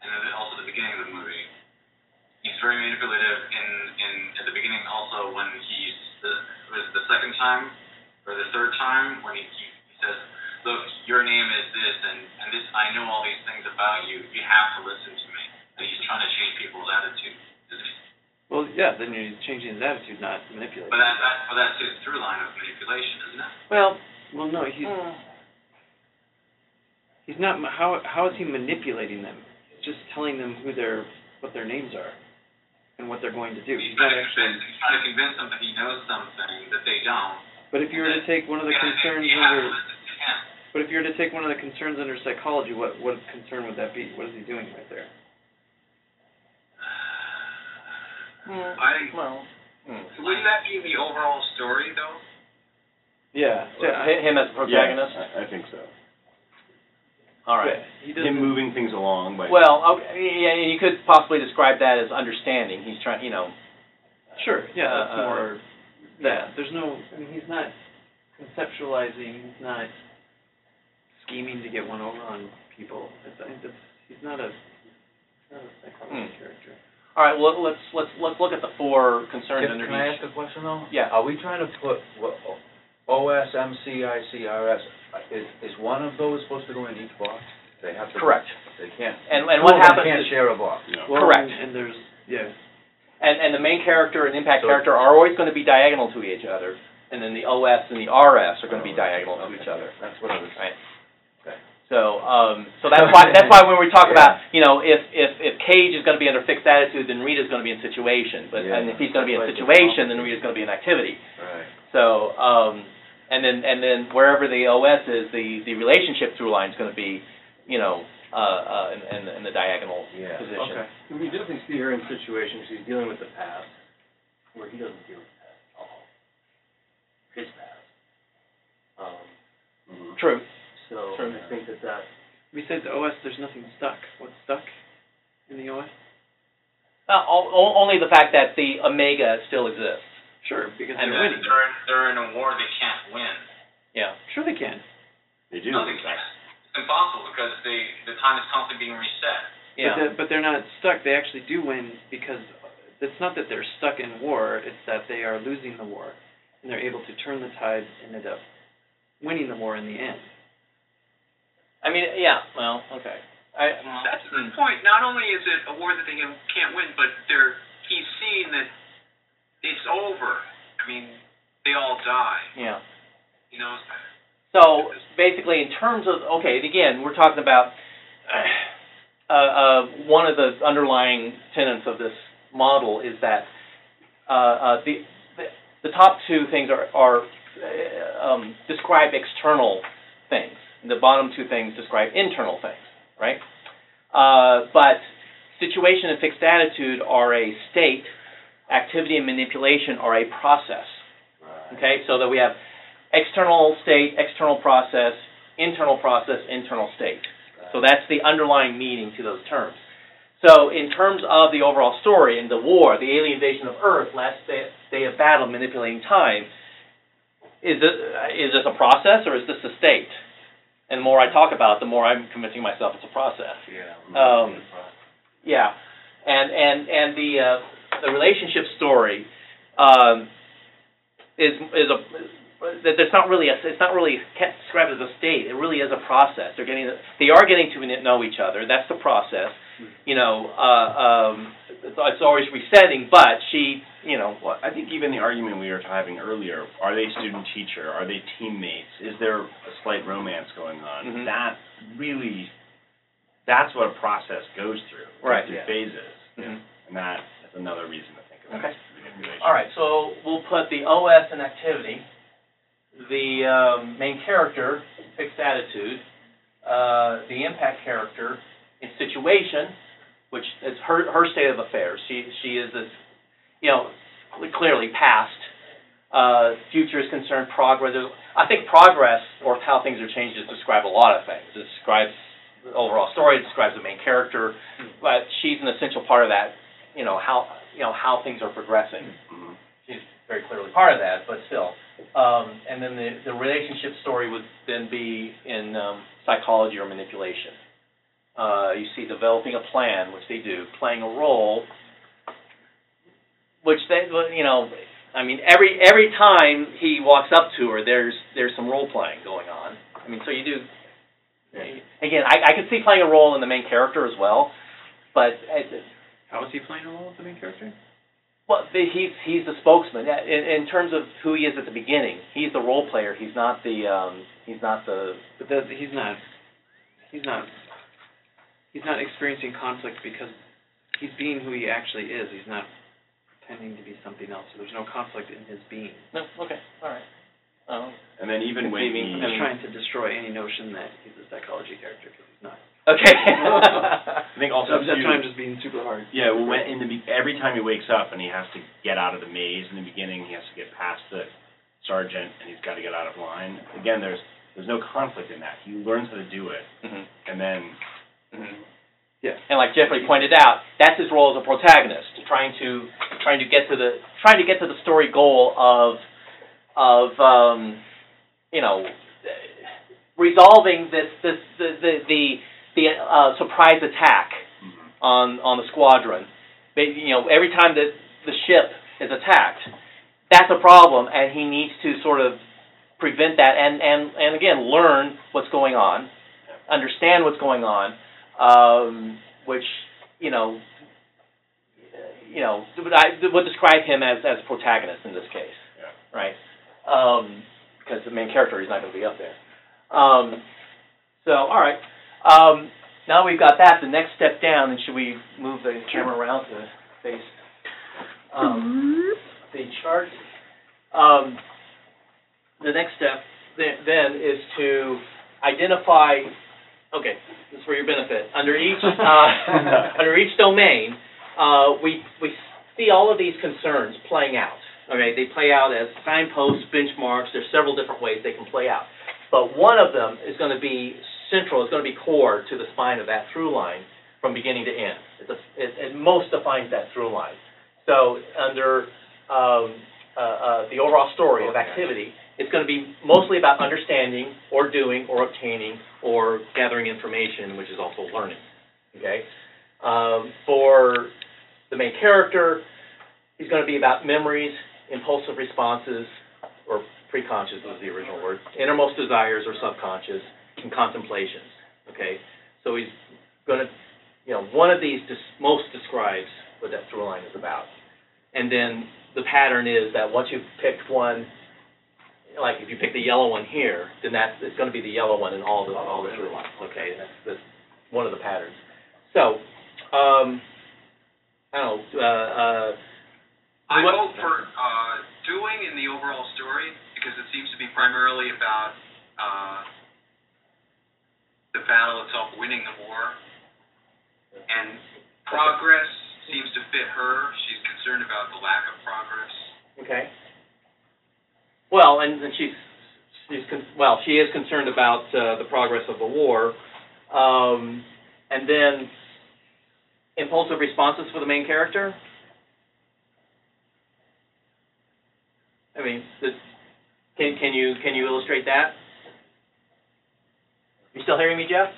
and then also the beginning of the movie. He's very manipulative in in at the beginning also when he's the was the second time or the third time when he, he, he says, "Look, your name is this, and and this I know all these things about you. You have to listen to me." And he's trying to change people's attitude. Well, yeah, then you're changing his attitude, not manipulating. But that, that but that's his through line of manipulation, isn't it? Well, well, no, he's hmm. he's not. How how is he manipulating them? He's just telling them who their what their names are and what they're going to do. He's He's not to actually. he's trying to convince them that he knows something that they don't. But if you were to take one of the And concerns you under, listen to him. but if you were to take one of the concerns under psychology, what what concern would that be? What is he doing right there? I, well, hmm. wouldn't that be the overall story, though? Yeah. So, hi- him as the protagonist. Yeah, I, I think so. All right. He Him moving things along, but Well, okay, yeah, you could possibly describe that as understanding. He's trying, you know. Sure. Yeah. That's Uh, uh, more. Yeah. There's no. I mean, he's not conceptualizing. He's not scheming to get one over on people. It's, I think that's, he's not a. He's not a psychology Hmm. character. All right. Well, let's let's let's look at the four concerns Can, under can I each. ask a question though? Yeah. Are we trying to put what, OS, MCICRS, uh, is, is one of those supposed to go in each box? They have to. Correct. They can't. And and what of them happens can't is, share a box. you know. Well, Correct. And, and there's yeah. and and the main character and impact So- character are always going to be diagonal to each other, and then the OS and the RS are going to be diagonal to each other. That's what I was. Right. So, um, so that's why, that's why when we talk about, you know, if, if, if Cage is gonna be under fixed attitude, then Rita's gonna be in situation. But, and if he's gonna be in Yeah. situation, then Rita's gonna be in activity. Right. So, um, and then, and then wherever the OS is, the, the relationship through line is gonna be, you know, uh, uh, in, in, the- in the diagonal Yeah. position. Okay. We definitely see her in situations, she's dealing with the past, where he doesn't deal with the past at all. His past. Um, Mhm. True. so Sure. I think that that, Besides the OS, there's nothing stuck. What's stuck in the OS? Uh, o- o- only the fact that the Omega still exists. Sure, because And they're winning. they're in, they're in a war they can't win. Yeah. Sure they can. They do, No, they can't. It's impossible because the, the time is constantly being reset. Yeah. But, the, but they're not stuck. They actually do win because it's not that they're stuck in war. It's that they are losing the war, and they're able to turn the tide and end up winning the war in the end. I mean, yeah, well, okay. I, That's a good mm, point. Not only is it a war that they can- can't win, but they're he's seeing that it's over. I mean, they all die. yeah. Knows that. So basically, in terms of okay, again, we're talking about uh, uh, one of the underlying tenets of this model is that uh, uh, the, the the top two things are are uh, um, describe external things. And The bottom two things describe internal things, right? Uh, but situation and fixed attitude are a state. Activity and manipulation are a process. Okay, so that we have external state, external process, internal process, internal state. So that's the underlying meaning to those terms. So in terms of the overall story and the war, the alien invasion of Earth, last day, day of battle, manipulating time, is this, is this a process or is this a state? And the more I talk about it, the more I'm convincing myself it's a process. Yeah. Um, Yeah, and and and the uh, the relationship story um, is is a that there's not really a it's not really can't describe as a state. It really is a process. They're getting they are getting to know each other. That's the process. You know, uh, um, it's, it's always resetting. But she, you know, Well, I think even the argument we were having earlier, are they student teacher? Are they teammates? Is there a slight romance going on? Mhm. That really, that's what a process goes through. Right, through yeah. phases. Mhm. And that another reason to think of it Okay. manipulation. All right, so we'll put the OS in activity, the um, main character, fixed attitude, uh, the impact character in situation, which is her her state of affairs. She she is this, you know, clearly past. Uh, future is concerned progress. I think progress or how things are changed is describe a lot of things. It describes the overall story. It describes the main character, but she's an essential part of that. You know how you know how things are progressing Mhm. she's very clearly part of that, but still. Um, and then the, the relationship story would then be in um, psychology or manipulation. Uh, you see developing a plan, which they do, playing a role, which they, you know, I mean, every every time he walks up to her, there's there's some role playing going on. I mean, so you do. Again, I, I could see playing a role in the main character as well, but uh, How is he playing a role with the main character? well, the, he's he's the spokesman Yeah, in, in terms of who he is at the beginning. He's the role player. He's not the um, he's not the But that, he's not. He's not. He's not experiencing conflict because he's being who he actually is. He's not pretending to be something else. So there's no conflict in his being. no. Okay, all right. Um, And then even when Conceiving- he, I'm trying to destroy any notion that he's a psychology character because he's not. Okay. I think also So that's too, why I'm just being super hard. Yeah, well, when, in the be- every time he wakes up and he has to get out of the maze in the beginning, he has to get past the sergeant and he's got to get out of line. Again, there's there's no conflict in that. He learns how to do it, Mhm. and then Mhm. Yeah. And like Jeffrey pointed out, that's his role as a protagonist, trying to trying to get to the trying to get to the story goal of of um, you know resolving this this the the the, the uh, surprise attack on on the squadron. They, you know, every time that the ship is attacked, that's a problem, and he needs to sort of prevent that and and and again learn what's going on, understand what's going on, um, which you know. You know, would I would describe him as as protagonist in this case, Yeah. right? Um, because the main character is not going to be up there. Um, So, all right. Um, now we've got that, the next step down, and should we move the camera around to face um, the chart? Um, the next step then, then is to identify. Okay, this is for your benefit. Under each uh, under each domain, uh, we we see all of these concerns playing out. Okay, they play out as signposts, benchmarks. There's several different ways they can play out, but one of them is going to be central. It's going to be core to the spine of that through line from beginning to end. It's a, it, it most defines that through line. So under um, uh, uh, the overall story of activity, it's going to be mostly about understanding or doing or obtaining or gathering information, which is also learning. Okay. Um, for the main character, he's going to be about memories, impulsive responses, or preconscious was the original word, innermost desires or subconscious, and contemplations. Okay, so he's going to, you know, one of these dis- most describes what that through line is about. And then the pattern is that once you've picked one, like if you pick the yellow one here, then that's it's going to be the yellow one in all the all the through lines. Okay, and that's, that's one of the patterns. So, um, I don't know. Uh, uh, I What- vote for uh, doing in the overall story because it seems to be primarily about uh, the battle itself, winning the war, and progress seems to fit her. She's concerned about the lack of progress. Okay. Well, and, and she's she's con- well, she is concerned about uh, the progress of the war, um, and then impulsive responses for the main character. I mean, the, can can you can you illustrate that? You still hearing me, Jeff?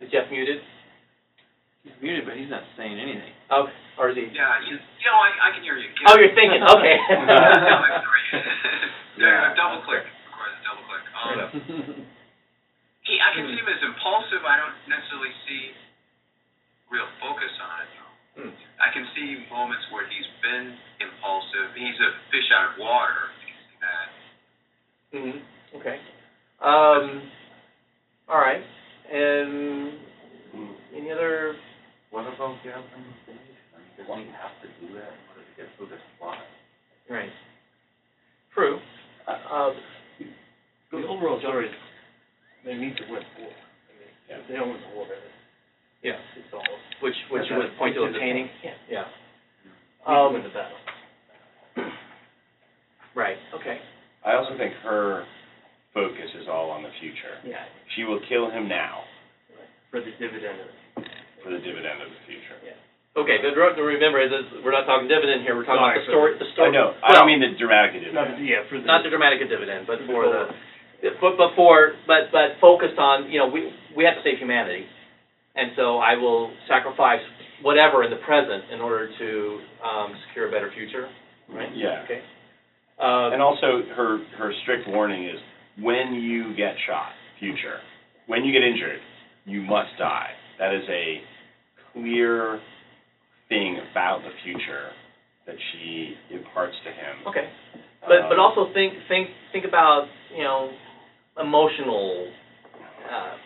Is Jeff muted? He's muted, but he's not saying anything. Oh, or is he? Yeah, you, you know, I, I can hear you. Oh, you're thinking. Okay. no, I'm sorry. yeah, double click. Requires a double click. Um, he, I can see him as impulsive. I don't necessarily see real focus on it. Hmm. I can see moments where he's been impulsive. He's a fish out of water. You can see that. hmm Okay. Um, all right. And any other? What about gathering information? I mean, doesn't he have to do that in order to get through this plot? Right. True. Uh, The overall story is, they need to win the war. I mean, if they don't win the war, then yeah. it's all, Which which That's would right. point to Point to obtaining. Yeah. Yeah. Um, win the battle. right. Okay. I also think her focus is all on the future. Yeah. She will kill him now For the dividend of for the dividend of the future. Yeah. Okay. But re- remember, this, we're not talking dividend here. We're talking about the story. Sorry, The I story. know, I Well, don't mean the dramatic Not, dividend. yeah, for the. not the dramatic dividend, but for the, but, but for, but, but focused on, you know, we, we have to save humanity. And so I will sacrifice whatever in the present in order to, um, secure a better future, right? Yeah. Okay. Uh, And also, her, her strict warning is, when you get shot, future, when you get injured, you must die. That is a clear thing about the future that she imparts to him. okay. But, but Um, also think, think, think about, you know, emotional, uh,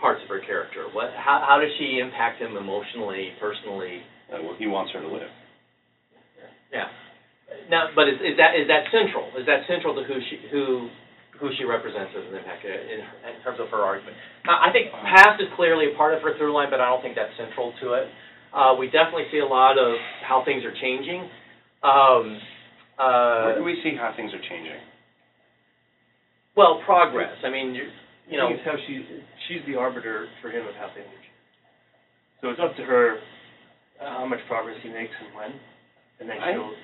parts of her character. What, how, how does she impact him emotionally, personally? uh, well, he wants her to live. Yeah. Now, but is, is that, is that central? Is that central to who she, who, who she represents as an impact in, in terms of her argument? Now, I think past is clearly a part of her through line, but I don't think that's central to it. Uh, we definitely see a lot of how things are changing. Um, Where uh, do we see how things are changing? well, progress. I mean, you, you know, it's how she, she's the arbiter for him of how things are changing. So it's up to her, uh, how much progress he makes and when, and then I- she'll,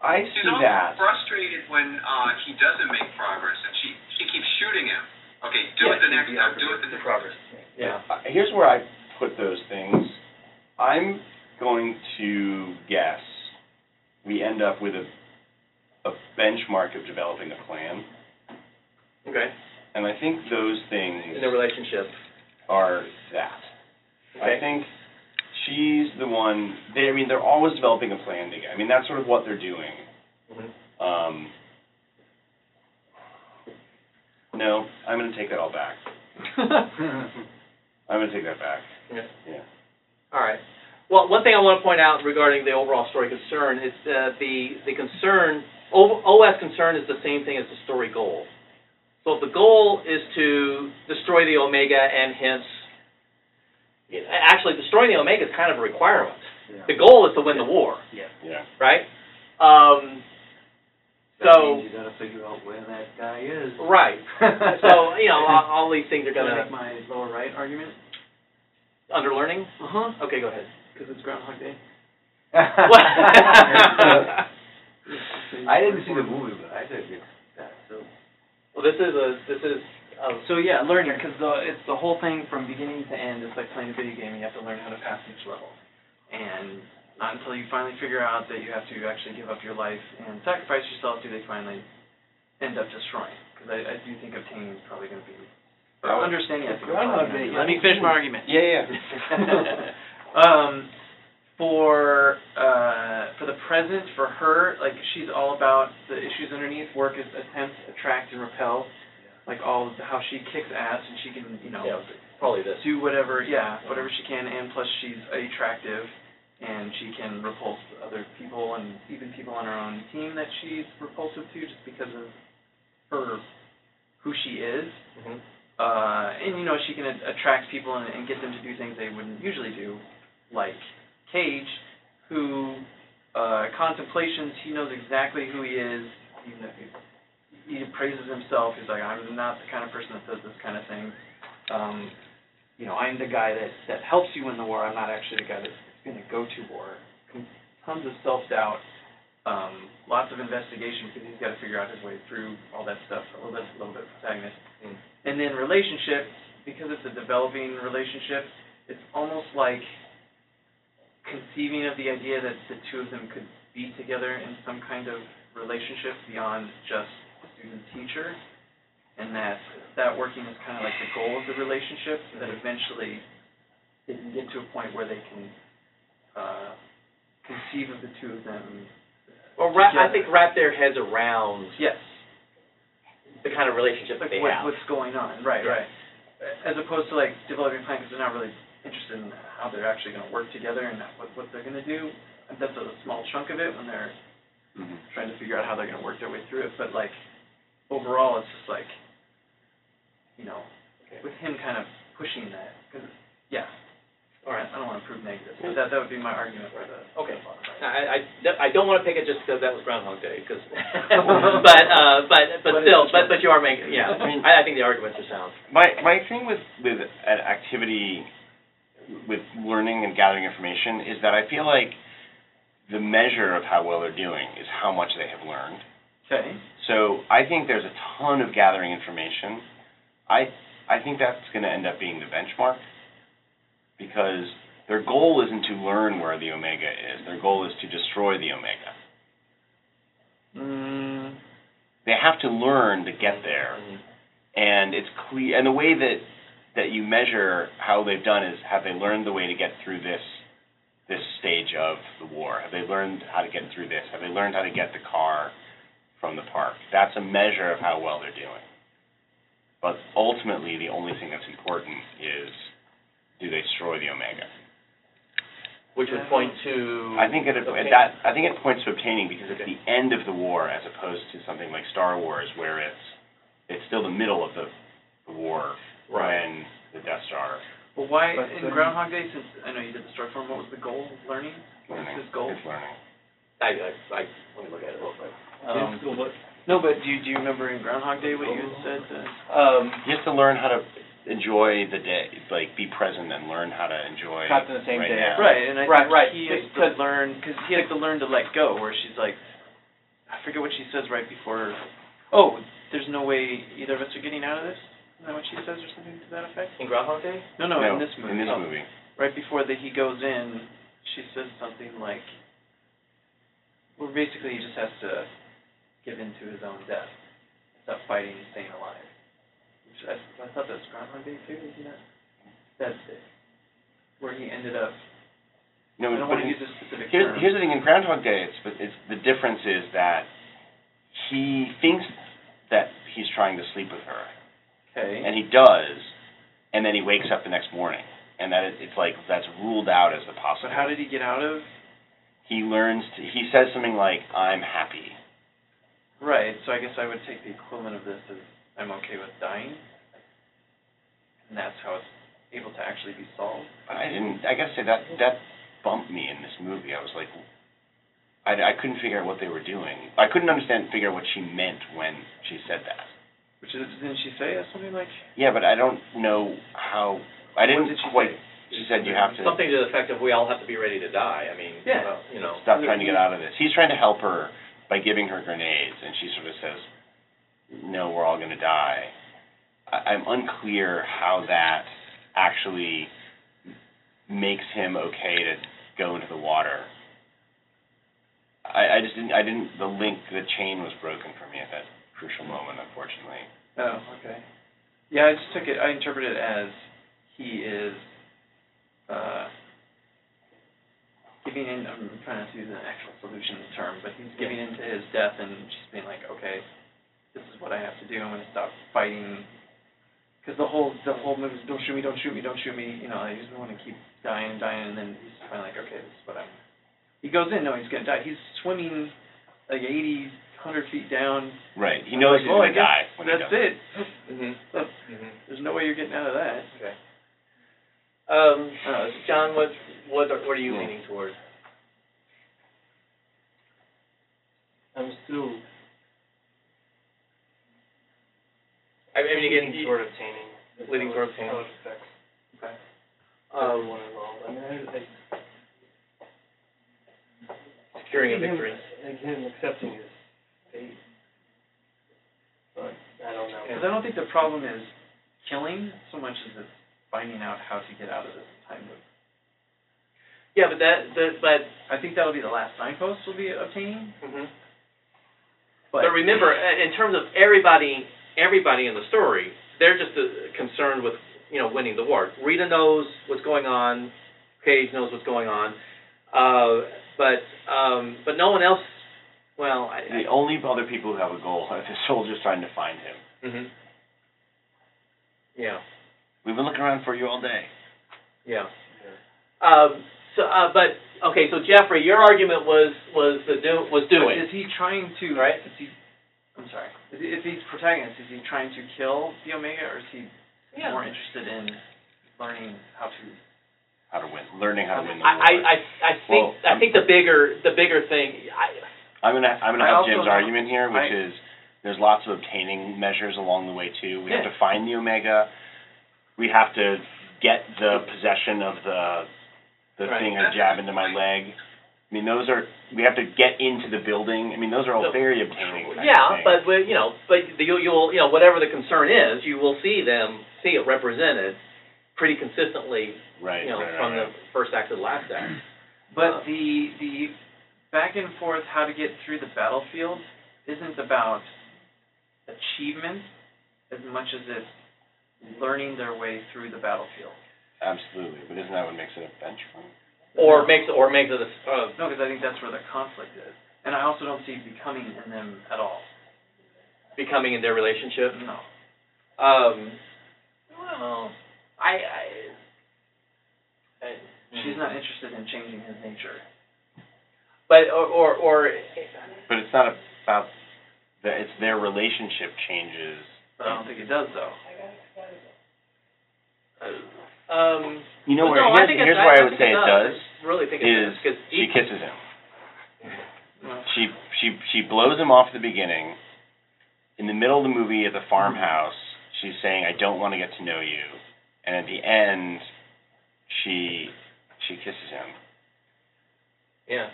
I She's see also that. frustrated when uh, he doesn't make progress, and she she keeps shooting him. Okay, do yeah, it the next time. Do it the for next progress. yeah. Uh, Here's where I put those things. I'm going to guess we end up with a, a benchmark of developing a plan. Okay. And I think those things In the relationship. are that. Okay. I think she's the one, they, I mean, they're always developing a plan together. I mean, that's sort of what they're doing. Mhm. Um, No, I'm gonna take that all back. I'm gonna take that back. Yeah. Yeah. All right. Well, one thing I want to point out regarding the overall story concern is uh, the the concern OS concern is the same thing as the story goal. So if the goal is to destroy the Omega and hence, actually destroying the Omega is kind of a requirement. The goal is to win the war, Yeah. Yeah. right? Um, That so means you gotta figure out where that guy is. right. So you know all, all these things are Can I gonna make my lower right argument? under learning. Uh-huh. Okay, go ahead. Because it's Groundhog Day. I didn't see the movie, but I think it's that, so. Well, this is a this is a, So yeah, learning, because the, it's the whole thing from beginning to end. It's like playing a video game. You have to learn how to pass each level, and not until you finally figure out that you have to actually give up your life and sacrifice yourself do they finally end up destroying. Because I, I do think obtaining is probably going to be or understanding. I think is probably gonna be- Let me finish my argument. Yeah, yeah, um, for uh, for the present, for her, like she's all about the issues underneath. Work is attempt, attract, and repel. Like all the, how she kicks ass and she can, you know, yeah, probably this. do whatever, yeah, whatever she can. And plus, she's attractive, and she can repulse other people and even people on her own team that she's repulsive to just because of her who she is Mhm. uh, and you know she can a- attract people and, and get them to do things they wouldn't usually do, like Cage, who uh, contemplations he knows exactly who he is. Even if he, praises himself, he's like, I'm not the kind of person that does this kind of thing. Um, you know, I'm the guy that that helps you win the war. I'm not actually the guy that's going to go to war. Tons of self doubt. Um, lots of investigation because he's got to figure out his way through all that stuff. A little bit, a little bit protagonist. Mm. And then relationship, because it's a developing relationship, it's almost like conceiving of the idea that the two of them could be together in some kind of relationship beyond just student teacher, and that that working is kind of like the goal of the relationship. So that eventually they can get to a point where they can uh, conceive of the two of them. Well, wrap, I think wrap their heads around Yes, the kind of relationship that like they what, have. what's going on, right, Yeah. right. As opposed to like developing a plan because they're not really interested in how they're actually going to work together and what what they're going to do. And that's a small chunk of it when they're Mhm. trying to figure out how they're going to work their way through it. But like overall, it's just like, you know, with him kind of pushing that because yeah. All right, I don't want to prove negative. But that that would be my argument for the. Okay. I, I, I don't want to pick it just because that was Groundhog Day, 'cause but, uh, but, but But still, it's but, but you are making, yeah, I mean- I, I think the arguments are sound. My my thing with with an activity with learning and gathering information is that I feel like the measure of how well they're doing is how much they have learned. Okay. So I think there's a ton of gathering information. I I think that's going to end up being the benchmark because their goal isn't to learn where the omega is. Their goal is to destroy the omega. Mm, They have to learn to get there. and it's clear and the way that that you measure how they've done is have they learned the way to get through this this stage of the war have they learned how to get through this have they learned how to get the car from the park that's a measure of how well they're doing but ultimately the only thing that's important is do they destroy the omega Which would point to. I think it Okay. that I think it points to obtaining because it's the end of the war as opposed to something like Star Wars where it's it's still the middle of the, the war Right. when the Death Star well, why But in then- Groundhog Day? Since I know you did the story form, what was the goal? Learning. What was his goal? It's learning. I, I, I, let me look at it real quick. Um, No, but do you, do you remember in Groundhog Day what you had said? Uh, um, You have to learn how to enjoy the day, like be present and learn how to enjoy Cut to the same right day. now. right, and I Right, think right, he has to learn because he has to learn to let go. Where she's like, I forget what she says right before. Oh, there's no way either of us are getting out of this. Is that what she says, or something to that effect? in Groundhog Day? No, no, in this movie. In this Oh. movie. right before that he goes in, she says something like, well, basically he just has to give in to his own death, stop fighting and staying alive. Which I, I thought that was Groundhog Day too, isn't it? That's it. Where he ended up. No, I don't but want to use a specific Here's, term. here's the thing in Groundhog Day, it's, but it's the difference is that he thinks that he's trying to sleep with her, Okay. and he does, and then he wakes up the next morning, and that it, it's like that's ruled out as the But how did he get out of? He learns to, he says something like I'm happy. Right. So I guess I would take the equivalent of this as I'm okay with dying, and that's how it's able to actually be solved. I didn't. I gotta say that that bumped me in this movie. I was like, I, I couldn't figure out what they were doing. I couldn't understand, figure out what she meant when she said that. Which is, didn't she say something like? Yeah, but I don't know how. I didn't did she quite. say? She said you have to Something to the effect of, we all have to be ready to die, I mean, Yeah. well, you know. stop trying to get out of this. He's trying to help her by giving her grenades, and she sort of says, "No, we're all going to die." I, I'm unclear how that actually makes him okay to go into the water. I, I just didn't. I didn't. The link, the chain was broken for me at that crucial moment, unfortunately. Oh, okay. Yeah, I just took it. I interpret it as he is uh, giving in. I'm trying not to use an actual solution term, but he's giving in to his death and just being like, okay, this is what I have to do. I'm going to stop fighting. Because the whole the whole movie is don't shoot me, don't shoot me, don't shoot me. You know, I just want to keep dying, dying, and then he's finally like, okay, this is what I'm. He goes in knowing he's going to die. He's swimming like 80, 100 feet down. Right. He knows he's Well, going to die That's does it. Mhm. Look, Mhm. There's no way you're getting out of that. Okay. Um, Uh, John, what, what, are- what are you Yeah. leaning toward? I'm still I mean, again, leaning you- toward obtaining. Leaning toward obtaining. How it Okay. everyone Um, involved. I mean, I, I. securing a him- victory. Like him accepting his fate. But, I don't know. Because I don't think the problem is killing so much as it's finding out how to get out of this time loop. Yeah, but that, the, but, I think that'll be the last signpost we'll be obtaining. mhm. But, But remember, uh, in terms of everybody, everybody in the story, they're just uh, concerned with, you know, winning the war. Rita knows what's going on. Cage knows what's going on. Uh, but, um, but no one else. Well, I. The only other people who have a goal are the soldiers trying to find him. hmm Yeah. We've been looking around for you all day. Yeah. Um, so, uh, but okay. So Jeffrey, your argument was was the do was but doing is he trying to? right. Is he? I'm sorry. Is he, if he's protagonist, is he trying to kill the Omega, or is he Yeah. more interested in learning how to? How to win, learning how to win the I, war. I, I, I think Well, I think the bigger the bigger thing. I, I'm gonna I'm gonna I have also Jim's have- argument here, which I- is there's lots of obtaining measures along the way too. We have to find the omega. We have to get the possession of the the Right. thing I jab into my leg. I mean, those are we have to get into the building. I mean, those are all No. very obtaining. Yeah, but but, you know, but you you'll you know whatever the concern is, you will see them see it represented pretty consistently. right, You know, right, from right, the first act to the last act. But Uh, the the back and forth how to get through the battlefield isn't about achievement as much as it's learning their way through the battlefield. Absolutely, but isn't that what makes it a bench fight? Or makes it or makes it a, uh, No, because I think that's where the conflict is, and I also don't see becoming in them at all. becoming in their relationship. No. Um, well, I, I, I She's not interested in changing his nature. But or or, or But it's not about the, it's their relationship changes. But I don't think it does though. Um. You know where no, I here's, think here's where I I would say it does. I really think it is because she kisses him. Well, She she she blows him off at the beginning. In the middle of the movie at the farmhouse, she's saying, "I don't want to get to know you," and at the end, she she kisses him. Yeah.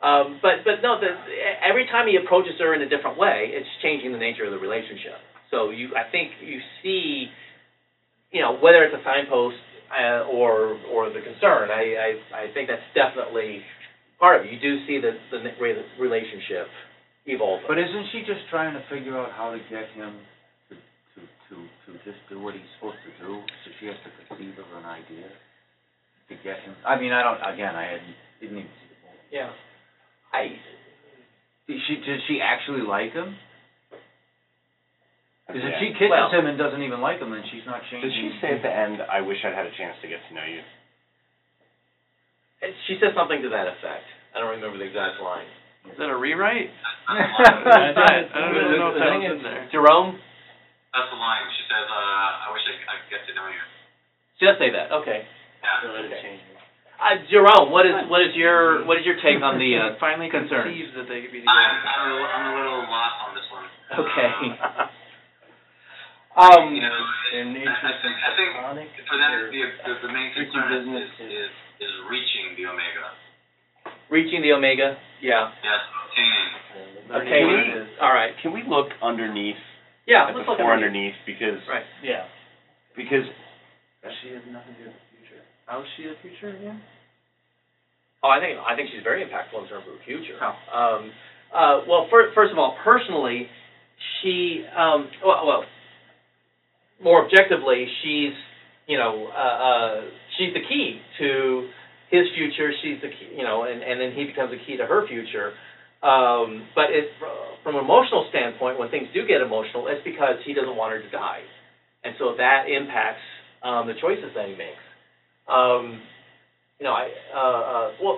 Um, but but no, the, every time he approaches her in a different way, it's changing the nature of the relationship. So you, I think you see, you know, whether it's a signpost uh, or or the concern. I, I I think that's definitely part of it. You do see the the relationship evolve. But isn't she just trying to figure out how to get him to, to, to, to just do what he's supposed to do? So she has to conceive of an idea to get him, I mean, I don't, again, I hadn't, didn't even see the movie. yeah. I Did she, did she actually like him? Because if Yeah. she kisses Well- him and doesn't even like him, then she's not changing. Did she say at the end, "I wish I'd had a chance to get to know you"? And She says something to that effect. I don't remember the exact line. Is that a rewrite? That's the line. I don't even know if The that was in there. Jerome? That's the line. She says, uh, I wish I, I could get to know you. She does say that, okay. Yeah. So Okay. Uh, Jerome, what is, what is your, what is your take on the, uh, Finally concerns? conceives that they could be I'm, together. I'm, a, I'm a little lost on this one. Okay. Uh, Um, you know, In I, I think, of I think for them, the, the, the main concern is, business is, is, is reaching the omega. reaching the omega, yeah. Yes, obtaining. Okay, What it is. all right. Can we look underneath Yeah, at let's the look four underneath because Right. Yeah. because She has nothing to do with the future. How is she the future again? Oh, I think, I think she's very impactful in terms of the future. How? Um, uh, well, fir- first of all, personally, she, um, well, well, more objectively, she's, you know, uh, uh, she's the key to his future. She's the key, you know, and, and then he becomes the key to her future. Um, but it, from an emotional standpoint, when things do get emotional, it's because he doesn't want her to die, and so that impacts um, the choices that he makes. Um, you know, I, uh, uh, well,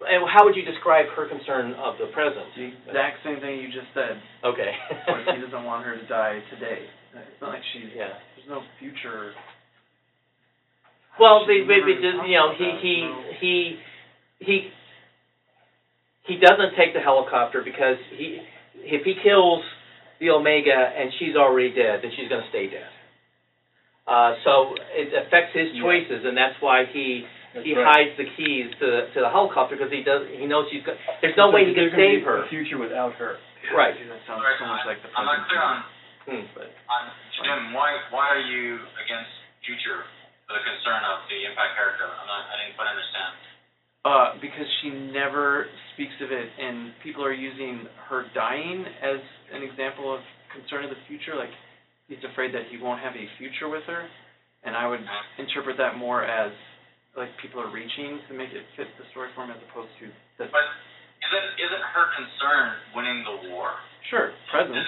and how would you describe her concern of the present? The exact same thing you just said. Okay. He doesn't want her to die today? It's not like she's, Yeah. there's no future. Well, She they, they, they just, you know, he, he, no. he, he, he doesn't take the helicopter because he, if he kills the Omega and she's already dead, then she's gonna stay dead. Uh, so it affects his Yeah. choices, and that's why he, That's he right. hides the keys to, the- to the helicopter, because he does, he knows she's, go- there's no way he can There's gonna be save her. A future without her. Right. That sounds Right, so much like the I'm not clear on, Hmm. But on, Jim, why, why are you against future for the concern of the impact character? I'm not, I didn't quite understand. Uh, because she never speaks of it, and people are using her dying as an example of concern of the future. Like he's afraid that he won't have a future with her, and I would interpret that more as like people are reaching to make it fit the story form as opposed to the But isn't, isn't her concern winning the war? sure present.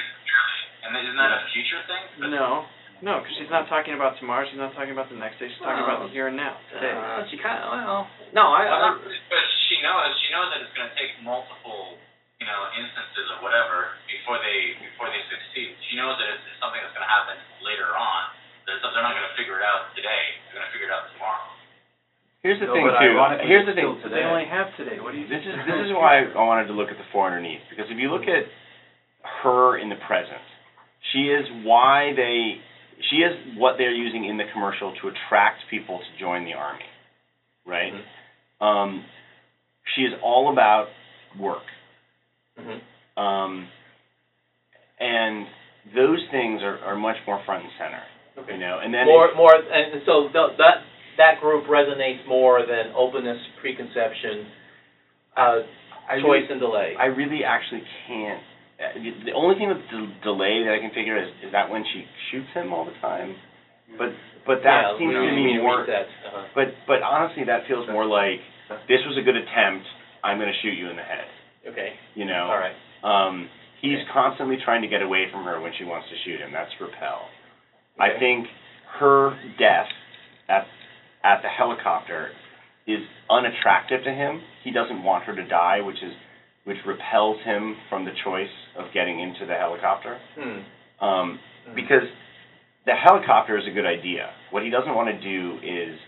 And isn't that a future thing? No, no, because she's not talking about tomorrow. She's not talking about the next day. She's talking about the here and now, today. Uh, she kind of, well, no, I, Well, not but she knows, she knows that it's gonna take multiple, you know, instances of whatever before they, before they succeed. She knows that it's it's something that's gonna happen later on. They're, they're not gonna figure it out today, they're gonna figure it out tomorrow. here's the No, thing too. Here's the thing. still They only have today. What do you? This is this is why I wanted to look at the four underneath because if you look at her in the present, she is why they she is what they're using in the commercial to attract people to join the army, right? Um, she is all about work, mhm. um, and those things are, are much more front and center, Okay. you know. And then more, more, and so th- that that group resonates more than openness, preconception, uh, I choice, really- and delay. I really actually can't. The- only thing with the delay that I can figure is is that when she shoots him all the time, but but that yeah, seems to me more. Uh-huh. But but honestly, that feels more like this was a good attempt. I'm going to shoot you in the head. Okay. You know. All right. Um, he's constantly trying to get away from her when she wants to shoot him. That's repel. I think her death at at the helicopter is unattractive to him. He doesn't want her to die, which is which repels him from the choice of getting into the helicopter. Hmm. Um, because the helicopter is a good idea. What he doesn't want to do is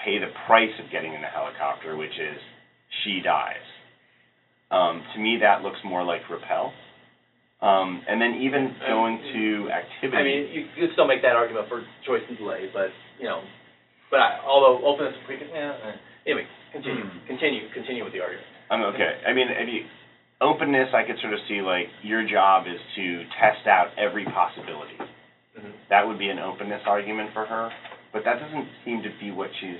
pay the price of getting in the helicopter, which is she dies. Um, to me, that looks more like repel. Um, and then even going to activity. I mean, you could still make that argument for choice and delay, but you know, but I, although openness and precon, yeah, anyway, continue, Hmm. continue, continue with the argument. I'm okay. I mean, if you openness, I could sort of see like your job is to test out every possibility. Mhm. That would be an openness argument for her, but that doesn't seem to be what she's.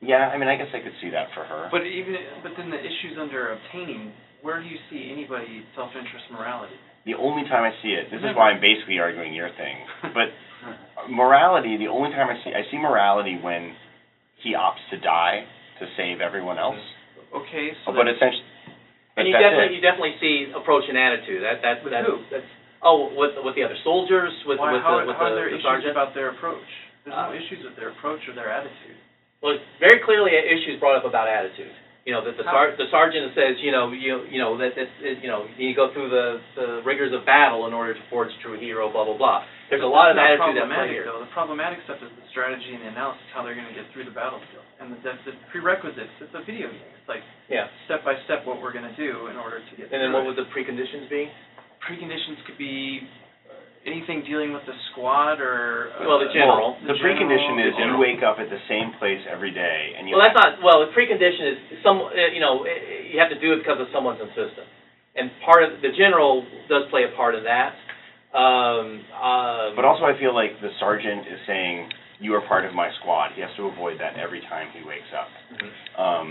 Yeah, I mean, I guess I could see that for her. But even, but then the issues under obtaining, where do you see anybody self-interest morality? the only time I see it, this is why I'm basically arguing your thing. But morality, the only time I see, I see morality when he opts to die to save everyone else. Okay, so but that's- essentially, but And you that's definitely, it. you definitely see approach and attitude. That, that, With that's, who? that's Oh, with, with the other soldiers, with, Why, with how, the, with how are the there the issues sergeant? about their approach? There's no Uh, issues with their approach or their attitude. Well, it's very clearly issues brought up about attitude. You know, that the sar- the sergeant says, you know, you, you know, that, that, it- you know, you go through the, the rigors of battle in order to forge true hero, blah, blah, blah. There's a lot of That's not attitude at play problematic, here. though. The problematic stuff is the strategy and the analysis, how they're gonna get through the battlefield. And the, the the prerequisites, it's a video game. It's like Yeah. step by step what we're gonna do in order to get And then through what it. would the preconditions be? Preconditions could be anything dealing with the squad or. uh, Well, the general. The general, precondition is the you wake up at the same place every day and you. Well, that's not, well, the precondition is some, uh, you know, eh, you have to do it because of someone's insistence. And part of, the general does play a part of that. Um, um. But also I feel like the sergeant is saying, you are part of my squad. He has to avoid that every time he wakes up. Mhm. Um,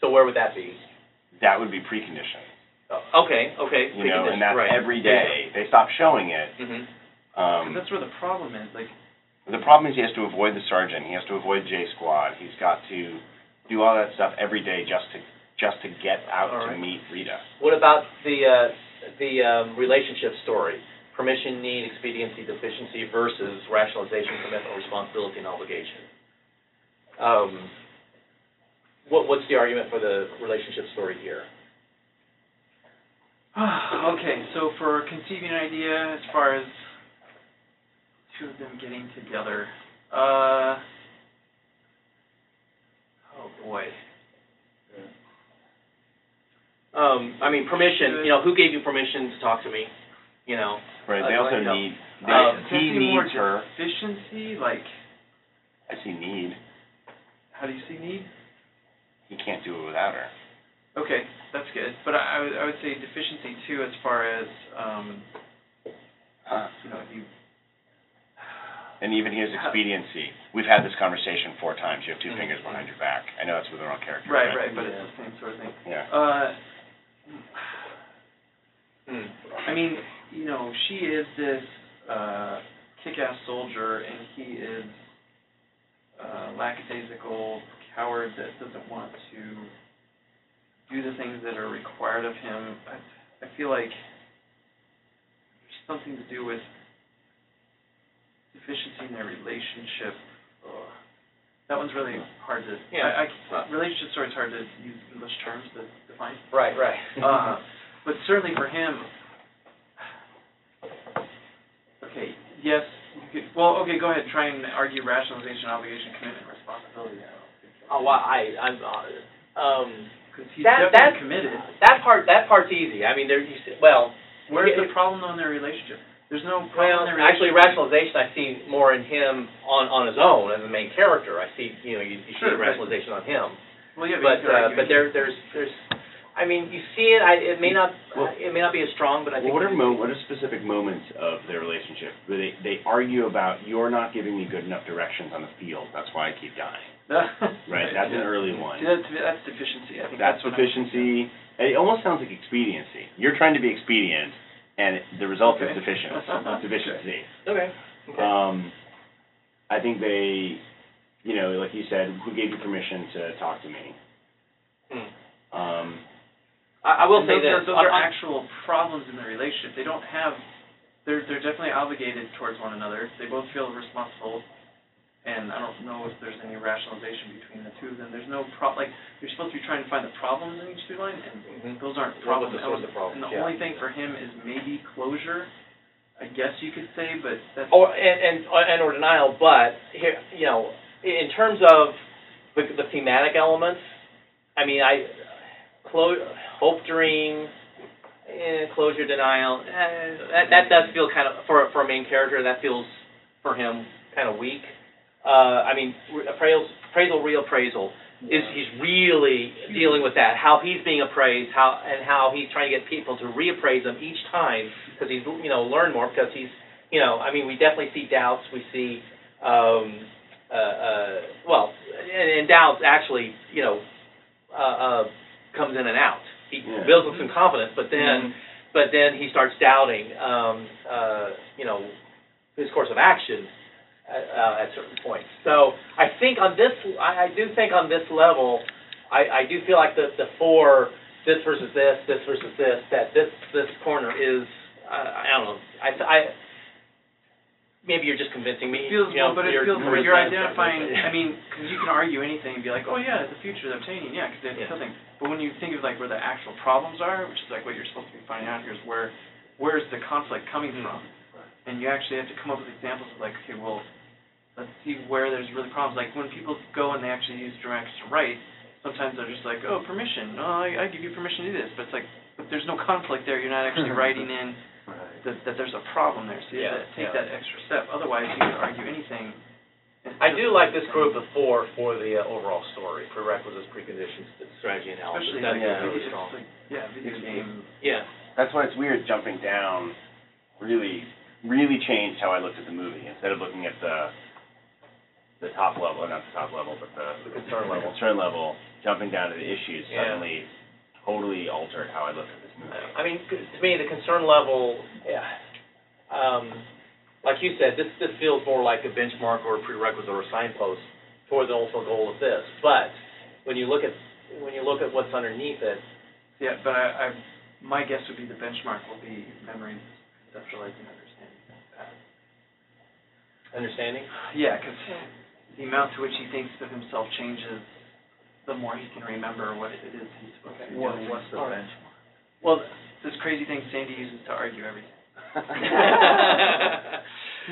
So where would that be? that would be precondition, Okay, okay. you know, and that's right. every day. They stop showing it. Mhm. 'Cause Um, that's where the problem is, like, the problem is he has to avoid the sergeant. He has to avoid J Squad. He's got to do all that stuff every day just to just to get out All to right. meet Rita. What about the, uh, the, um, relationship story? Permission, need, expediency, deficiency versus rationalization, commitment, responsibility, and obligation. Um, what, what's the argument for the relationship story here? Okay, so for conceiving an idea as far as two of them getting together, uh, oh boy. Um, I mean, permission, you know, who gave you permission to talk to me? You know, Right. Uh, They also like, uh, need. They, um, Does that he needs her. Efficiency, like, I see need. how do you see need? He can't do it without her. Okay, that's good, but I, I would, I would say deficiency too, as far as, um, Huh. you know, you, And even his expediency. We've had this conversation four times. You have 2 Mhm. fingers behind your back. I know that's with the wrong character. right, but- right, but it's the same sort of thing. Yeah. Uh, hmm. I mean, you know, she is this uh, kick-ass soldier, and he is uh, lackadaisical coward that doesn't want to do the things that are required of him. I, I feel like there's something to do with deficiency in their relationship. That one's really hard to. Yeah. I, I, relationship story is hard to use English terms to define. Right, right. Uh, but certainly for him, okay, yes, you could, well, okay, go ahead, try and argue rationalization, obligation, commitment, responsibility. Oh, well, I, I'm, uh, um, Because he's That- definitely that- committed. that part, that part's easy. I mean, there, you see, well, Where's the problem though in their relationship? There's no problem well, in their actually, relationship. rationalization I see more in him on, on his own as the main character. I see, you know, you, you see Sure, the but- rationalization on him. Well, yeah, But, you could uh, argue but there, there's, there's, I mean, you see it, I, it may not, Well- it may not be as strong, but I think. Well, what are mo- what are specific moments of their relationship where they they argue about you're not giving me good enough directions on the field. That's why I keep dying. Right. That's an early one. See, that's, that's deficiency. I think That's that's, deficiency. It almost sounds like expediency. You're trying to be expedient, and the result Okay. is deficient. deficiency. Okay, okay. Um, I think they, you know, like you said, who gave you permission to talk to me? Hmm. Um, I, I will And say those this. Are, those are actual problems in their relationship. They don't have. They're they're definitely obligated towards one another. They both feel responsible, and I don't know if there's any rationalization between the two of them. There's no pro. Like you're supposed to be trying to find the problems in each through line, and Mhm. those aren't What problem was the source elements. of problems, And the yeah. only thing for him is maybe closure. I guess you could say, but that's. Or, and, and, and or denial, but here, you know, in terms of the, the thematic elements, I mean, I, clo- hope, dream, eh, closure, denial, eh, that, that does feel kind of, for, for a main character, that feels, for him, kind of weak. Uh, I mean, appraisal, appraisal, reappraisal, is, he's really dealing with that, how he's being appraised, how, and how he's trying to get people to reappraise him each time, because he's, you know, learned more, because he's, you know, I mean, we definitely see doubts, we see, um, uh, uh, well, and, and doubts actually, you know, uh, uh, comes in and out. He Yeah. builds up some confidence, but then, but then he starts doubting, um, uh, you know, his course of action at, uh, at certain points. So I think on this, I, I do think on this level, I, I do feel like the, the four, this versus this, this versus this, that this, this corner is, I, I don't know. I, I maybe you're just convincing me. It feels, you know, well, but it feels like you're identifying. I mean, because you can argue anything and be like, oh yeah, the future is obtaining, yeah, because Yeah. it's something. But when you think of like where the actual problems are, which is like what you're supposed to be finding out here, is where where's the conflict coming Mm-hmm. from, and you actually have to come up with examples of like, okay, well, let's see where there's really problems. Like when people go and they actually use Dramatica to write, sometimes they're just like, oh, permission. Oh, I, I give you permission to do this, but it's like, but there's no conflict there. You're not actually writing in that, that there's a problem there. So you have to take yeah. that extra step. Otherwise, you can argue anything. I do like this same. group of four for the uh, overall story, prerequisites, preconditions, strategy analysis. Especially That's like, yeah, really strong. like, yeah, video game. Yeah. That's why it's weird jumping down. Really, really changed how I looked at the movie. Instead of looking at the the top level, not the top level, but the, The concern level. concern level, jumping down to the issues Yeah. suddenly totally altered how I looked at this movie. I mean, c- to me, the concern level, yeah, um, like you said, this, this feels more like a benchmark or a prerequisite or a signpost toward the ultimate goal of this. But when you look at, when you look at what's underneath it, Yeah, but I, I, my guess would be the benchmark will be memory, conceptualizing, understanding. understanding, Yeah, because the amount to which he thinks of himself changes, the more he can remember what it is he's supposed to be What, what's the All right. benchmark? Well, this crazy thing Sandy uses to argue everything.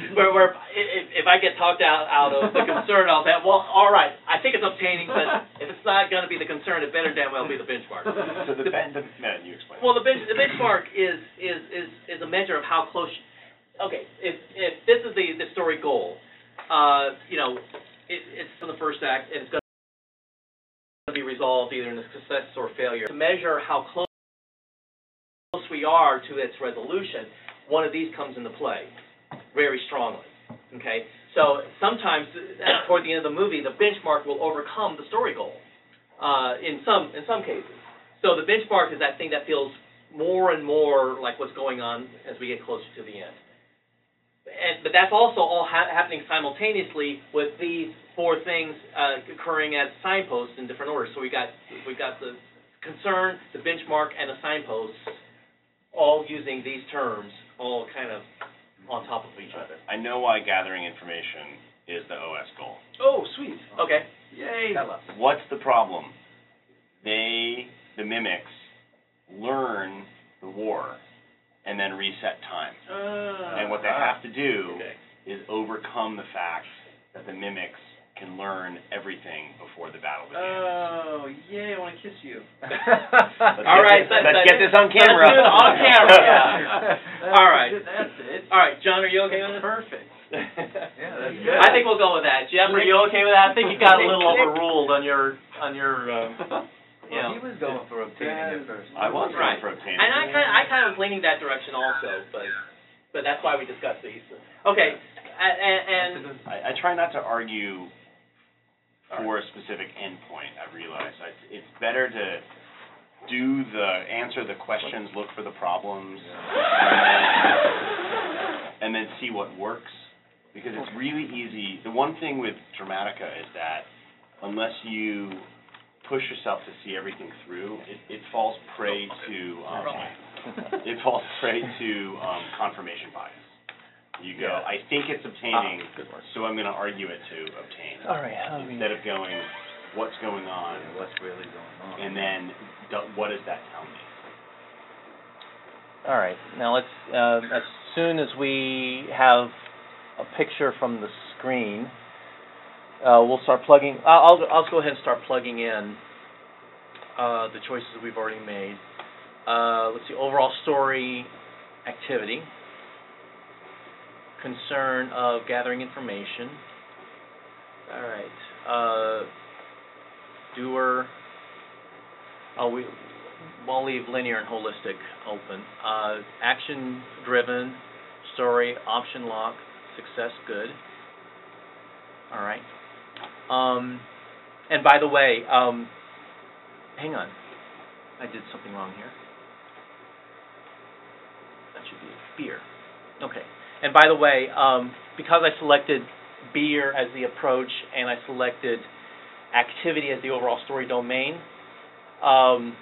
where, where if, if I get talked out, out of the concern, I'll say, well, all right, I think it's obtaining, but if it's not going to be the concern, it better damn well be the benchmark. So the, ben- the no, you explain. Well, the bench, the benchmark is, is, is, is a measure of how close, okay, if, if this is the, the story goal, uh, you know, it, it's in the first act, and it's gonna be resolved either in a success or failure. To measure how close we are to its resolution, one of these comes into play very strongly, okay? So sometimes, uh, toward the end of the movie, the benchmark will overcome the story goal, uh, in some, in some cases. So the benchmark is that thing that feels more and more like what's going on as we get closer to the end. And, but that's also all ha- happening simultaneously with these four things uh, occurring as signposts in different orders. So we got we got the concern, the benchmark, and the signposts, all using these terms, all kind of on top of each other. I know why gathering information is the OS goal. Oh, sweet. Okay. Yay. Tell us. What's the problem? They, the mimics, learn the war and then reset time. Uh, And what they have to do Okay. is overcome the fact that the mimics can learn everything before the battle begins. Oh, yay, I want to kiss you. Let's All get this- that- let's that- get this on camera. do on camera, yeah. All right. That's it. All right, John, are you okay with this? Perfect. Yeah, that's good. I think we'll go with that. Jeff, are you okay with that? I think you got a little overruled on your on your. Uh, you Well, know. he was going for obtaining at first. I was Right. going for obtaining. And I kind I kind of was leaning that direction also, but but that's why we discussed these. Okay, a- and, and I, I try not to argue for a specific endpoint. I realize I, it's better to do the answer the questions, look for the problems, and then see what works. Because it's really easy. The one thing with Dramatica is that unless you push yourself to see everything through, it, it falls prey to um, it falls prey to um, confirmation bias. You go, Yeah. I think it's obtaining, Ah, good work. so I'm going to argue it to obtain. All right, how do Instead of going, what's going on, what's really going on? and then do- what does that tell me? All right, now let's, uh, as soon as we have a picture from the screen, uh, we'll start plugging, I'll, I'll, go ahead and start plugging in, uh, the choices we've already made. Uh, let's see, overall story, activity, concern of gathering information. All right, uh, doer, oh, we, we'll leave linear and holistic open. Uh, action driven, story, option lock, success good. All right. Um, and by the way, um, hang on. I did something wrong here. That should be be-er. Okay. And by the way, um, because I selected be-er as the approach and I selected activity as the overall story domain, um,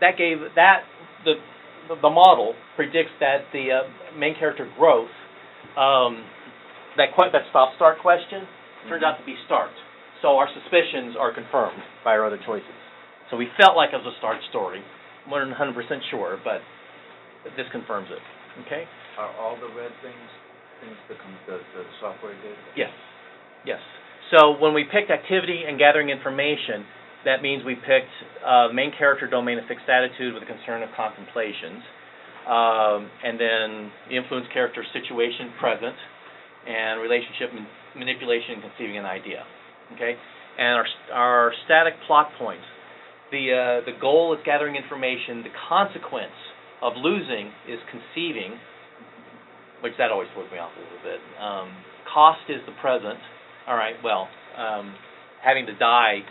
that gave that the the, model predicts that the uh, main character growth, um, that que- that stop start question turned out to be start. So our suspicions are confirmed by our other choices. So we felt like it was a start story. We're not 100% sure, but this confirms it. Okay? Are all the red things, things that come, the, the software did? Yes, yes. So when we picked activity and gathering information, that means we picked uh, main character domain of fixed attitude with a concern of contemplations, um, and then the influence character situation present, and relationship man- manipulation and conceiving an idea. Okay, and our our static plot points. The uh, the goal is gathering information. The consequence of losing is conceiving, which that always throws me off a little bit. Um, cost is the present. All right, well, um, having to die,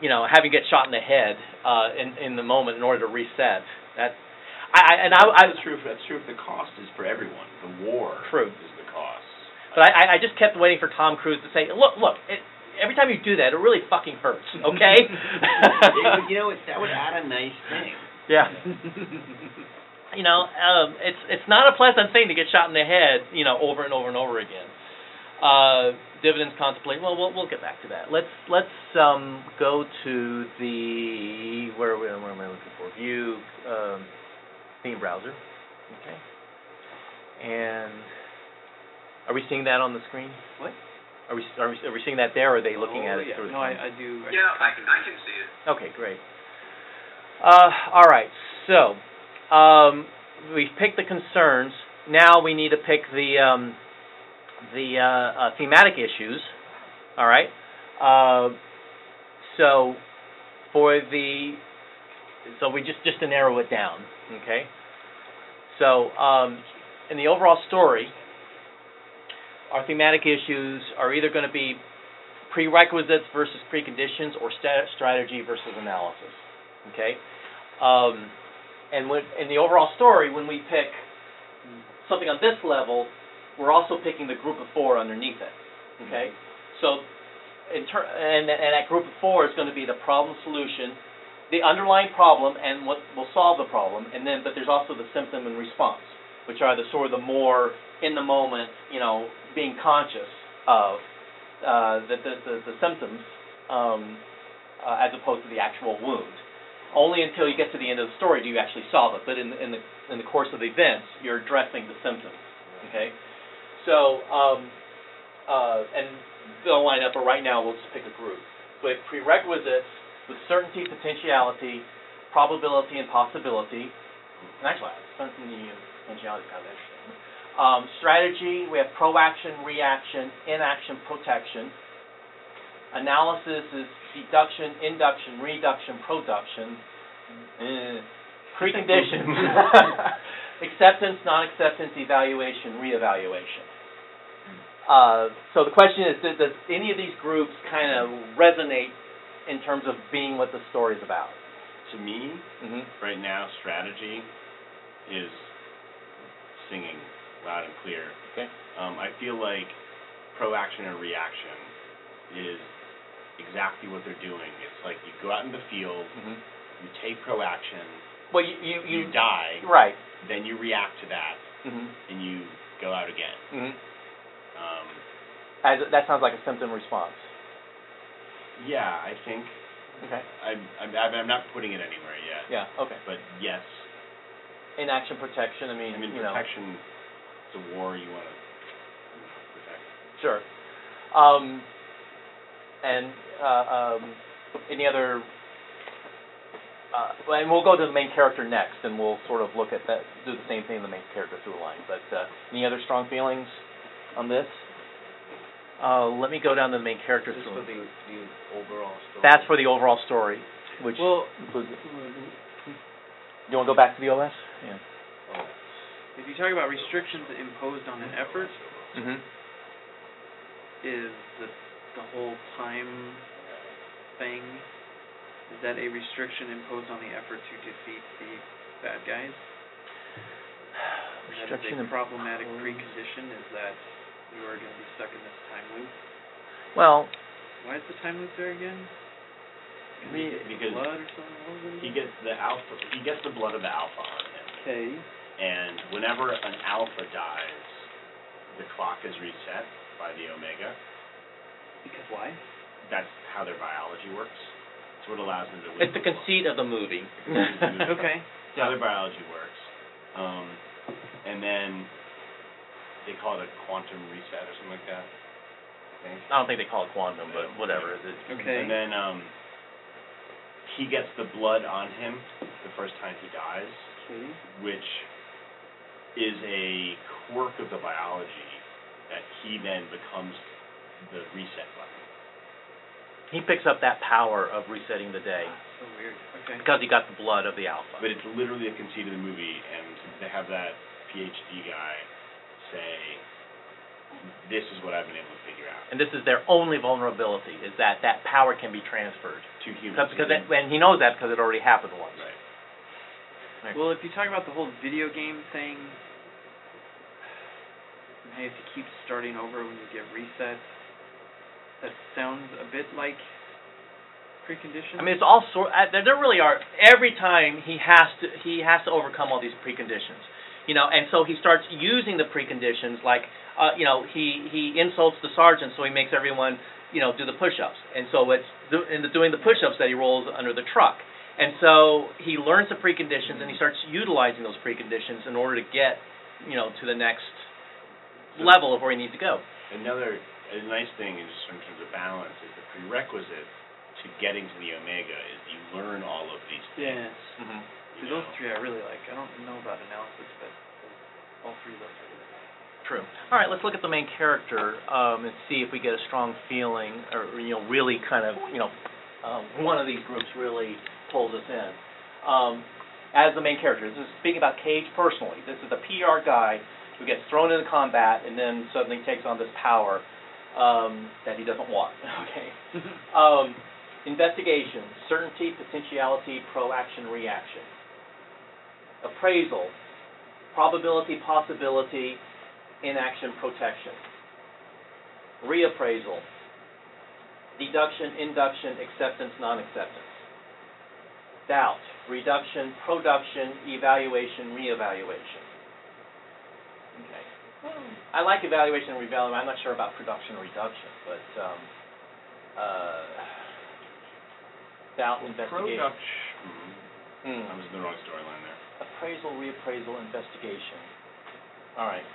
you know, having to get shot in the head uh, in in the moment in order to reset. That, I, I and I, I That's true, if- that's true if the cost is for everyone. The war True. is the cost. But I, I just kept waiting for Tom Cruise to say, "Look, look, it, every time you do that, it really fucking hurts." Okay. It- you know, it- that would add a nice thing. yeah. You know, um, it's it's not a pleasant thing to get shot in the head, you know, over and over and over again. Uh, dividends contemplate. Well, we'll we'll get back to that. Let's let's um, go to the where where, where am I looking for? View um, theme browser. Okay. And are we seeing that on the screen? What? Are we are we, are we seeing that there? or Are they looking oh, at it yeah. through the No. I, I do. I Yeah, I can, I can see it. Okay, great. Uh, all right, so um, we've picked the concerns. Now we need to pick the um, the uh, uh, thematic issues. All right. Uh, so for the so we just just to narrow it down. Okay. So um, in the overall story, our thematic issues are either going to be prerequisites versus preconditions or sta- strategy versus analysis. Okay? Um, and when, in the overall story, when we pick something on this level, we're also picking the group of four underneath it. Okay? So, in ter- and, and that group of four is going to be the problem solution, the underlying problem, and what will solve the problem, and then, but there's also the symptom and response, which are the sort of the more in the moment, you know, being conscious of uh, the, the, the, the symptoms um, uh, as opposed to the actual wound. Only until you get to the end of the story do you actually solve it. But in, in the in the course of the events, you're addressing the symptoms. Okay, so um, uh, and they'll line up. But right now, we'll just pick a group. Have prerequisites with certainty, potentiality, probability, and possibility. And actually, certainty and potentiality is kind of interesting. Um, strategy, we have proaction, reaction, inaction, protection. Analysis is deduction, induction, reduction, production. Eh. Preconditions. Acceptance, non-acceptance, evaluation, reevaluation. Uh, so the question is, does, does any of these groups kind of resonate in terms of being what the story is about? To me, Mm-hmm. right now, strategy is singing loud and clear. Okay. Um, I feel like proaction and reaction is exactly what they're doing. It's like you go out in the field, Mm-hmm. you take proaction, Well, you you, you, you die, right. then you react to that, Mm-hmm. and you go out again. Mm-hmm. Um, As that sounds like a symptom response. yeah, I think Okay. I'm, I'm I'm not putting it anywhere yet, Yeah. Okay. but yes, Inaction protection. I mean, I mean you protection. It's a war you want to protect. Sure. Um, and uh, um, any other? Uh, and we'll go to the main character next, and we'll sort of look at that, do the same thing in the main character through line. But uh, any other strong feelings on this? Uh, let me go down to the main character Just through for the, the overall story. That's for the overall story, which Well, includes. You want to go back to the OS? Yeah. If you talk about restrictions imposed on an effort, Mm-hmm. is the the whole time thing? Is that a restriction imposed on the effort to defeat the bad guys? That is Restriction a imposed. problematic precondition. Is that you are going to be stuck in this time loop? Well, Why is the time loop there again? Be- because blood or something? What was it He gets the alpha. He gets the blood of the alpha on him, Okay. And whenever an alpha dies, the clock is reset by the omega. Because why? That's how their biology works. It's what allows them to live. It's the conceit of the movie. Okay. That's how their biology works. Um, and then they call it a quantum reset or something like that. I. I don't think they call it quantum, but whatever. It, Okay. And then um, he gets the blood on him the first time he dies, Okay. which is a quirk of the biology that he then becomes the reset button. he picks up that power of resetting the day So weird. Okay. because he got the blood of the alpha. But it's literally a conceit of the movie, and they have that PhD guy say, "This is what I've been able to figure out." And this is their only vulnerability, is that that power can be transferred. To humans. Because, because it, and he knows that because it already happened once. Right. Well, if you talk about the whole video game thing, and how you have to keep starting over when you get reset, that sounds a bit like preconditions. I mean, it's all sort. Uh, there, there really are. Every time he has to, he has to overcome all these preconditions. You know, and so he starts using the preconditions, like, uh, you know, he he insults the sergeant, so he makes everyone, you know, do the push-ups, and so it's do, in the doing the push-ups that he rolls under the truck, and so he learns the preconditions and he starts utilizing those preconditions in order to get, you know, to the next So- level of where he needs to go. Another a nice thing is just in terms of balance is the prerequisite to getting to the omega is you learn all of these things. yeah. Mm-hmm. You See, those know? three I really like. I don't know about analysis, but all three of those I really like. True. All right, let's look at the main character um, and see if we get a strong feeling, or you know, really kind of, you know, uh, one of these groups really pulls us in. Um, as the main character, this is speaking about Cage personally. This is the PR guy who gets thrown into combat and then suddenly takes on this power um, that he doesn't want. Okay. Um, investigation, certainty, potentiality, proaction, reaction. Appraisal, probability, possibility, inaction, protection. Reappraisal, deduction, induction, acceptance, non-acceptance. Doubt, reduction, production, evaluation, reevaluation. Okay. I like evaluation and reevaluation. I'm not sure about production or reduction, but um, uh, doubt, investigation. Production. Hmm. I was in the wrong storyline there. Appraisal, reappraisal, investigation. All right.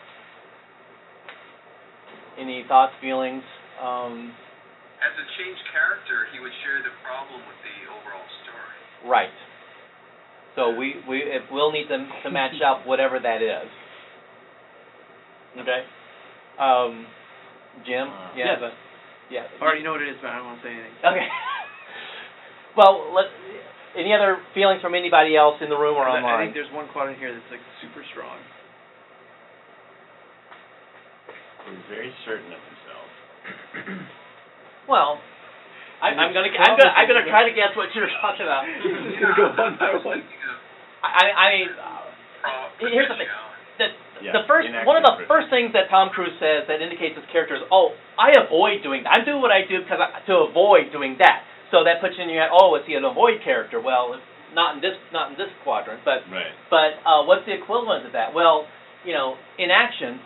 Any thoughts, feelings? Um, As a changed character, he would share the problem with the overall story. Right. So we, we, if we'll need to, to match up whatever that is. Okay? Um, Jim? Uh, Yeah, yes. but, yeah. I already know what it is, but I don't want to say anything. Okay. Well, let, any other feelings from anybody else in the room or I- I think there's one quadrant here that's like super strong. He's very certain of himself. Well, I, I'm gonna, I'm gonna, I'm gonna try to guess what you're talking about. He's gonna go one by one. I, I mean, uh, here's the thing. The, Yeah, the first, one of the and first things that Tom Cruise says that indicates his character is, oh, I avoid doing that. I do what I do because I, to avoid doing that. So that puts you in your head, oh, is he an avoid character? Well, it's not in this, not in this quadrant, but Right. but uh, what's the equivalent of that? Well, you know, inaction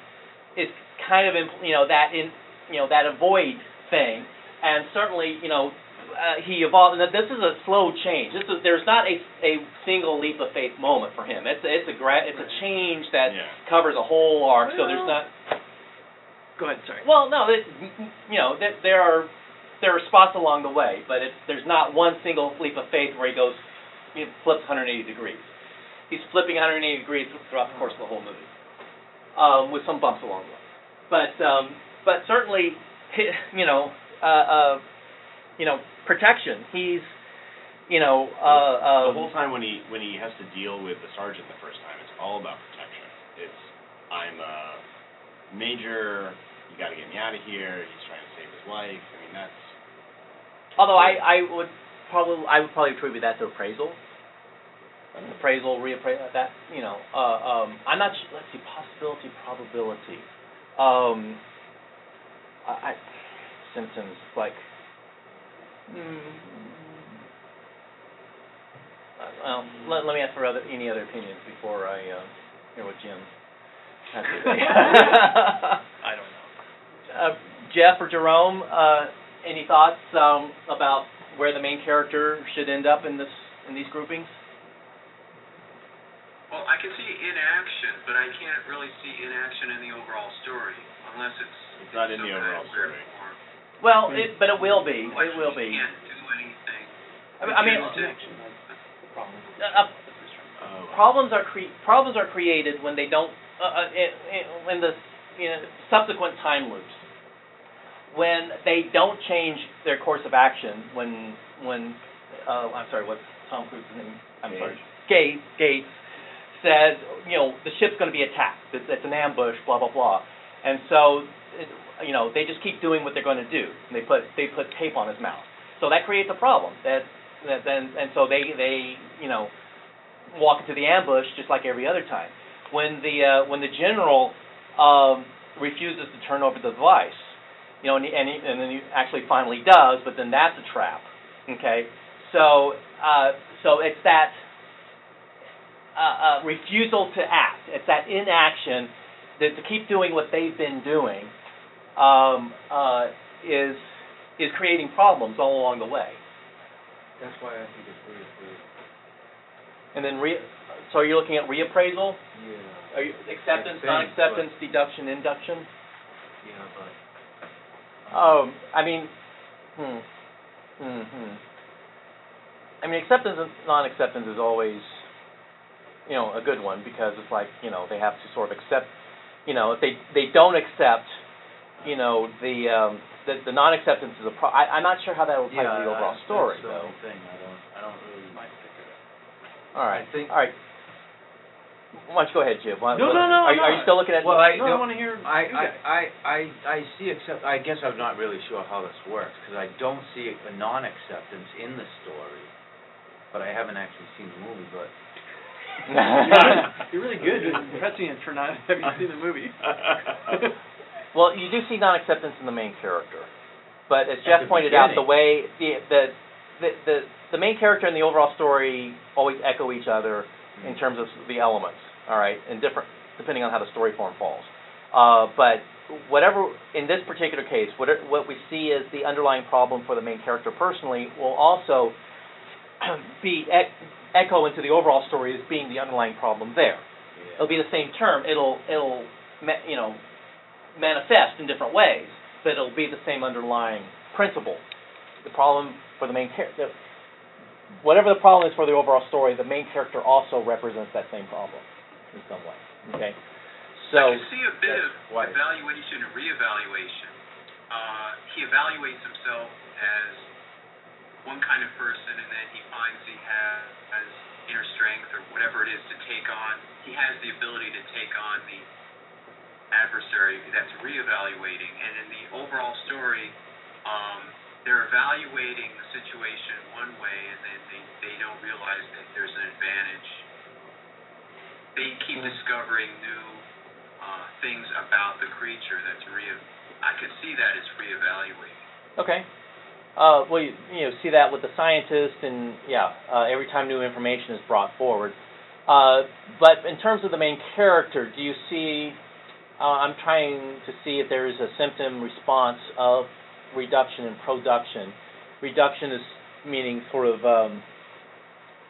is kind of in, you know that in you know that avoid thing, and certainly you know uh, he evolved. And this is a slow change. This is there's not a a single leap of faith moment for him. It's it's a gra- it's a change that Yeah. covers a whole arc. So there's not Go ahead, sorry. well no it, you know there, there are there are spots along the way, but it's there's not one single leap of faith where he goes he flips 180 degrees. He's flipping 180 degrees throughout the course of the whole movie, um, with some bumps along the way. But um, but certainly, hi- you know, uh, uh, you know, protection. He's, you know, uh, the whole um, time when he when he has to deal with the sergeant the first time, it's all about protection. It's I'm a major. You got to get me out of here. He's trying to save his life. I mean that's although I I would probably I would probably attribute that to appraisal. Appraisal, reappraisal, that you know, uh, um, I'm not. Let's see, possibility, probability. Um, I, I symptoms like. Mm, well, let, let me ask for other, any other opinions before I, uh, hear what Jim has to say. I don't know. Uh, Jeff or Jerome, uh, any thoughts, um, about where the main character should end up in this, in these groupings? Well, I can see inaction, but I can't really see inaction in the overall story, unless it's It's not in the overall weird story. Form. Well, it, but it will be, it will be. can't do anything. I mean, I mean, Just to- The problem. uh, uh, problems are cre- problems are created when they don't uh, uh, in, in, when the you know, subsequent time loops when they don't change their course of action when when uh, I'm sorry what's Tom Cruise's name I'm sorry Cage Cage says you know the ship's going to be attacked it's, it's an ambush blah blah blah and so it, you know they just keep doing what they're going to do and they put they put tape on his mouth so that creates a problem that that then and so they they you know walk into the ambush just like every other time. When the uh, when the general um, refuses to turn over the device, you know, and he, and, he, and then he actually finally does, but then that's a trap. Okay, so uh, so it's that uh, uh, refusal to act. It's that inaction that to keep doing what they've been doing um, uh, is is creating problems all along the way. That's why I think it's really good. And then re, so are you're looking at reappraisal, Yeah. are you, acceptance, think, non-acceptance, deduction, induction? Yeah, but. Um, I mean, hmm, hmm, hmm. I mean, acceptance and non-acceptance is always, you know, a good one because it's like, you know, they have to sort of accept, you know, if they they don't accept, you know, the um, the, the non-acceptance is a pro. I, I'm not sure how that will apply to the overall story that's the though. only thing, I don't, I don't really. All right, I think- all right. Why don't you go ahead, Jim? Why- No, what- no, no, Are, you- are you still looking at? Well, I, No, I wanna hear I, I. I, I, I see Except, I guess I'm not really sure how this works, because I don't see a non-acceptance in the story, but I haven't actually seen the movie, but. You're really good at prescient for not having seen the movie. Well, you do see non-acceptance in the main character, but as Jeff pointed out, the way the the the the, the main character and the overall story always echo each other in terms of the elements. All right, and different depending on how the story form falls. Uh, but whatever in this particular case, what it, what we see as the underlying problem for the main character personally will also be ec- echo into the overall story as being the underlying problem there. It'll be the same term. It'll it'll you know manifest in different ways, but it'll be the same underlying principle. The problem for the main character, whatever the problem is for the overall story, the main character also represents that same problem in some way. Okay, so I can see a bit of why- evaluation and reevaluation. Uh, he evaluates himself as one kind of person, and then he finds he has, has inner strength or whatever it is to take on. He has the ability to take on the adversary that's reevaluating, and in the overall story, um, they're evaluating the situation one way, and then they, they don't realize that there's an advantage. They keep discovering new uh, things about the creature that's re. I could see that as reevaluating. okay. Uh, well, you, you know, see that with the scientist, and yeah, uh, every time new information is brought forward. Uh, but in terms of the main character, do you see? Uh, I'm trying to see if there is a symptom response of reduction in production. Reduction is meaning sort of, um,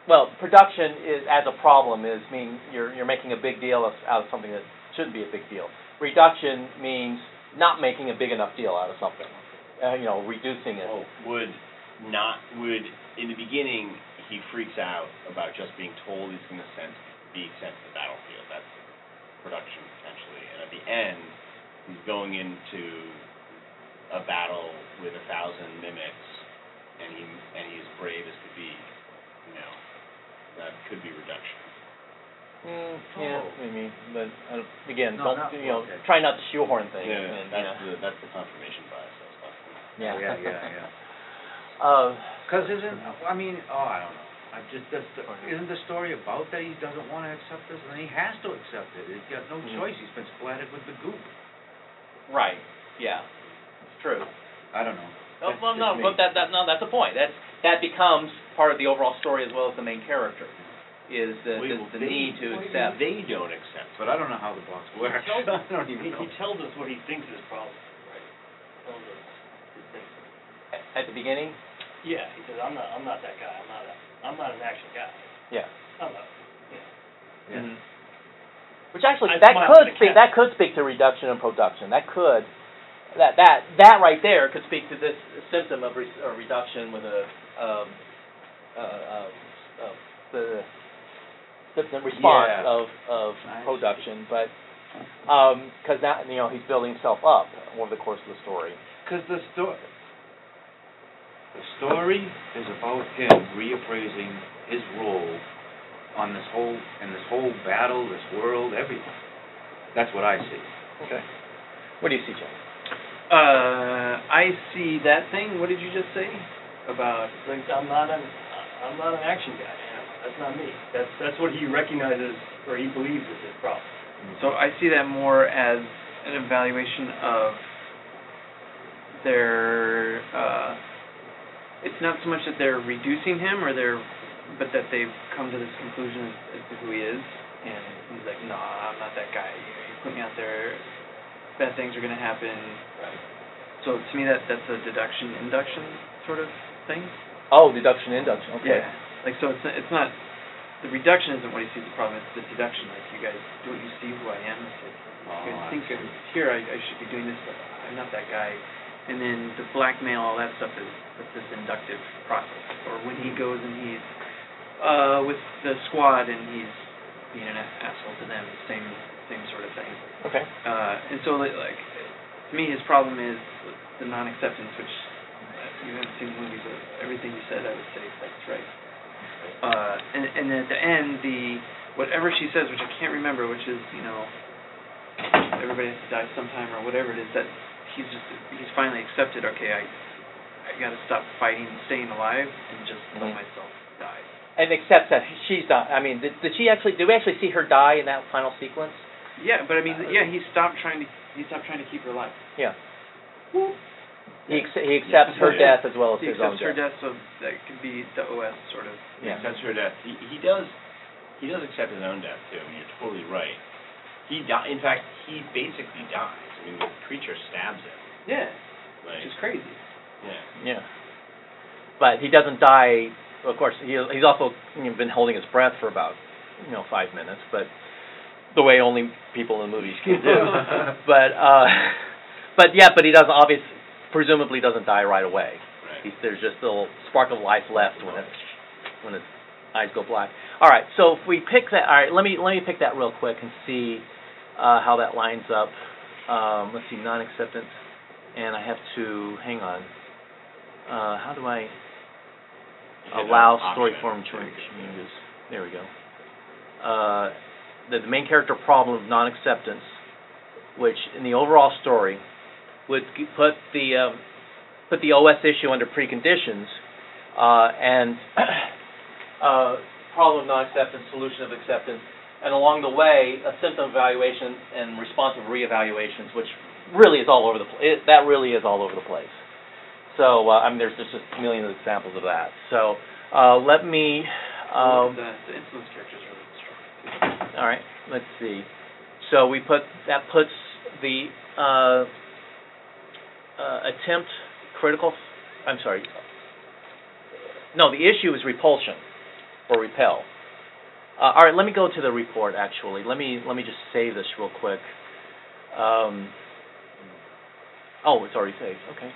well, production is as a problem is meaning you're you're making a big deal of, out of something that shouldn't be a big deal. Reduction means not making a big enough deal out of something. Uh, you know, reducing it. Well, would not, would, in the beginning, he freaks out about just being told he's gonna send, be sent to the battlefield, that's production the end, he's going into a battle with a thousand mimics, and he, and he's brave as could be, you know, that could be reduction. Mm, yeah, maybe, but uh, again, No, don't not- you know? okay. Try not to shoehorn things. Yeah, and, you that's know, the, that's the confirmation bias I was talking about. yeah, Yeah, yeah, yeah. Uh, Cause isn't, I mean, oh, I don't know, I just, that's, the- isn't the story about that he doesn't wanna accept this, and he has to accept it, he's got no Mhm. choice, he's been splattered with the goop. right. Yeah, it's true. I don't know. Oh, That's well, no, just me. but that, that, no, that's the point. That's, that becomes part of the overall story as well as the main character, is the, Wait, the, the they- need to accept. They don't accept. But I don't know how the box works. tells- I don't even He, know. he tells us what he thinks his problem is, right? Tells us his thinking. At the beginning? Yeah, he says, I'm not, I'm not that guy, I'm not a, I'm not an action guy. Yeah. I'm not, yeah. Mhm. Which actually, I that could speak. That could speak to reduction in production. That could, that, that, that right there could speak to this symptom of re- or reduction with a, um, uh, uh, uh, the symptom response Yeah. of, of I see. production, but, um 'cause now, you know, he's building himself up over the course of the story. Because the sto- the story is about him reappraising his role on this whole, in this whole battle, this world, everything. That's what I see. Okay. What do you see, Jay? Uh, I see that thing. What did you just say about? Like, I'm not an, I'm not an action guy, you that's not me. That's, that's what he recognizes, or he believes is his problem. So I see that more as an evaluation of their. Uh, it's not so much that they're reducing him, or they're, but that they've come to this conclusion as, as to who he is, and he's like, no, I'm not that guy. You, know, you put me out there, bad things are gonna happen. So to me, that that's a deduction induction sort of thing. Oh, deduction, induction, okay. Yeah. Like so, it's not, it's not the reduction isn't what he sees the problem. It's the deduction. Like you guys, don't you see who I am? It's like, oh, you Oh, guys I think. I'm here. I, I should be doing this, but I'm not that guy. And then the blackmail, all that stuff is that's this inductive process. Or when he goes and he's uh with the squad and he's being an asshole to them, same same sort of thing. Okay. Uh, and so like, like to me, his problem is the non-acceptance, which uh, you haven't seen the movie, but everything you said, I would say that's right. Uh, and and at the end, the whatever she says, which I can't remember, which is you know everybody has to die sometime or whatever it is, that he's just he's finally accepted. Okay, I I got to stop fighting, staying alive, and just let Mhm. myself die. And accepts that she's not, I mean, did, did she actually, did we actually see her die in that final sequence? Yeah, but I mean, yeah, he stopped trying to he stopped trying to keep her alive. Yeah. He acce- he accepts her death as well as He his own death. accepts her death. death, so that could be the OS sort of. Yeah. Accepts her death. He, he does, he does accept his own death too. I mean, you're totally right. He di- in fact, he basically dies. I mean, the creature stabs him. Yeah, Like, which is crazy. yeah. Yeah. But he doesn't die, of course, he, he's also, you know, been holding his breath for about, you know, five minutes, but the way only people in movies can do. but, uh, but yeah, but he doesn't, obviously, presumably doesn't die right away. Right. He's, there's just a little spark of life left when it, when his eyes go black. All right, so if we pick that, all right, let me let me pick that real quick and see uh, how that lines up. Um, let's see, non-acceptance, and I have to hang on. Uh, how do I allow story form change- changes? There we go. Uh, the, the main character problem of non-acceptance, which in the overall story would put the um, put the OS issue under preconditions, uh, and uh, problem of non-acceptance, solution of acceptance, and along the way, a symptom evaluation and responsive reevaluations, which really is all over the pl- it, that really is all over the place. So uh, I mean, there's just a million examples of that. So uh, let me. Um, the, the influence characters are really strong. all right, let's see. So we put that puts the uh, uh, attempt critical. I'm sorry. No, the issue is repulsion or repel. Uh, all right, let me go to the report. Actually, let me let me just save this real quick. Um, oh, it's already saved. Okay.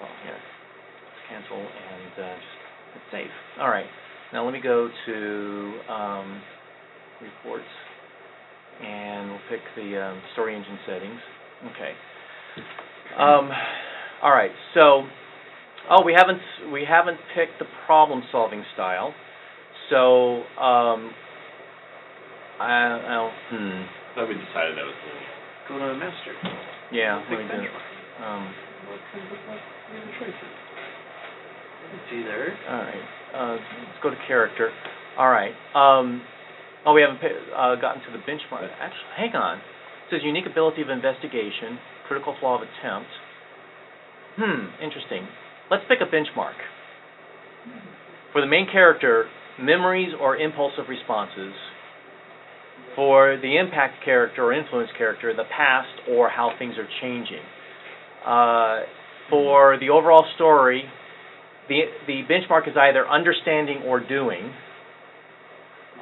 Well, here, let's cancel and uh, just hit save. All right. Now let me go to um, reports, and we'll pick the um, story engine settings. Okay. Um, all right. So, oh, we haven't we haven't picked the problem solving style. So, um, I, I'll, hmm. I thought we decided that was the Go to the master. Yeah, let Pick me do it. benchmark. Um, What are the choices? It's either all right. Uh, let's go to character. All right. Um, oh, we haven't uh, gotten to the benchmark. Actually, hang on. It says unique ability of investigation, critical flaw of attempt. Hmm, interesting. Let's pick a benchmark. For the main character, memories or impulsive responses. For the impact character or influence character, the past or how things are changing. Uh, for the overall story, the the benchmark is either understanding or doing.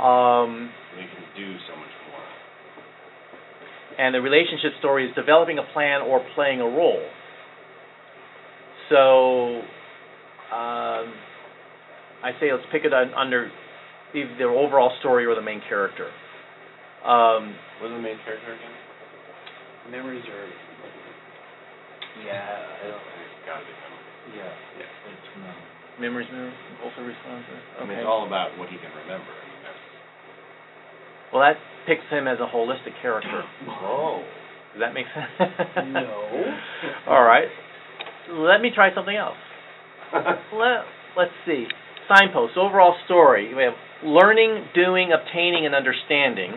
Um, We can do so much more. and the relationship story is developing a plan or playing a role. So, um, I say let's pick it un- under either the overall story or the main character. Um, What's the main character again? Memories are, Yeah, I don't, Gotta be memory. yeah, it's, no. memories, memories, also responses. I mean, it's all about what he can remember. I mean, that's, Well, that picks him as a holistic character. Oh. Does that make sense? No. All right. Let me try something else. Let, let's see. Signposts, overall story. We have learning, doing, obtaining, and understanding.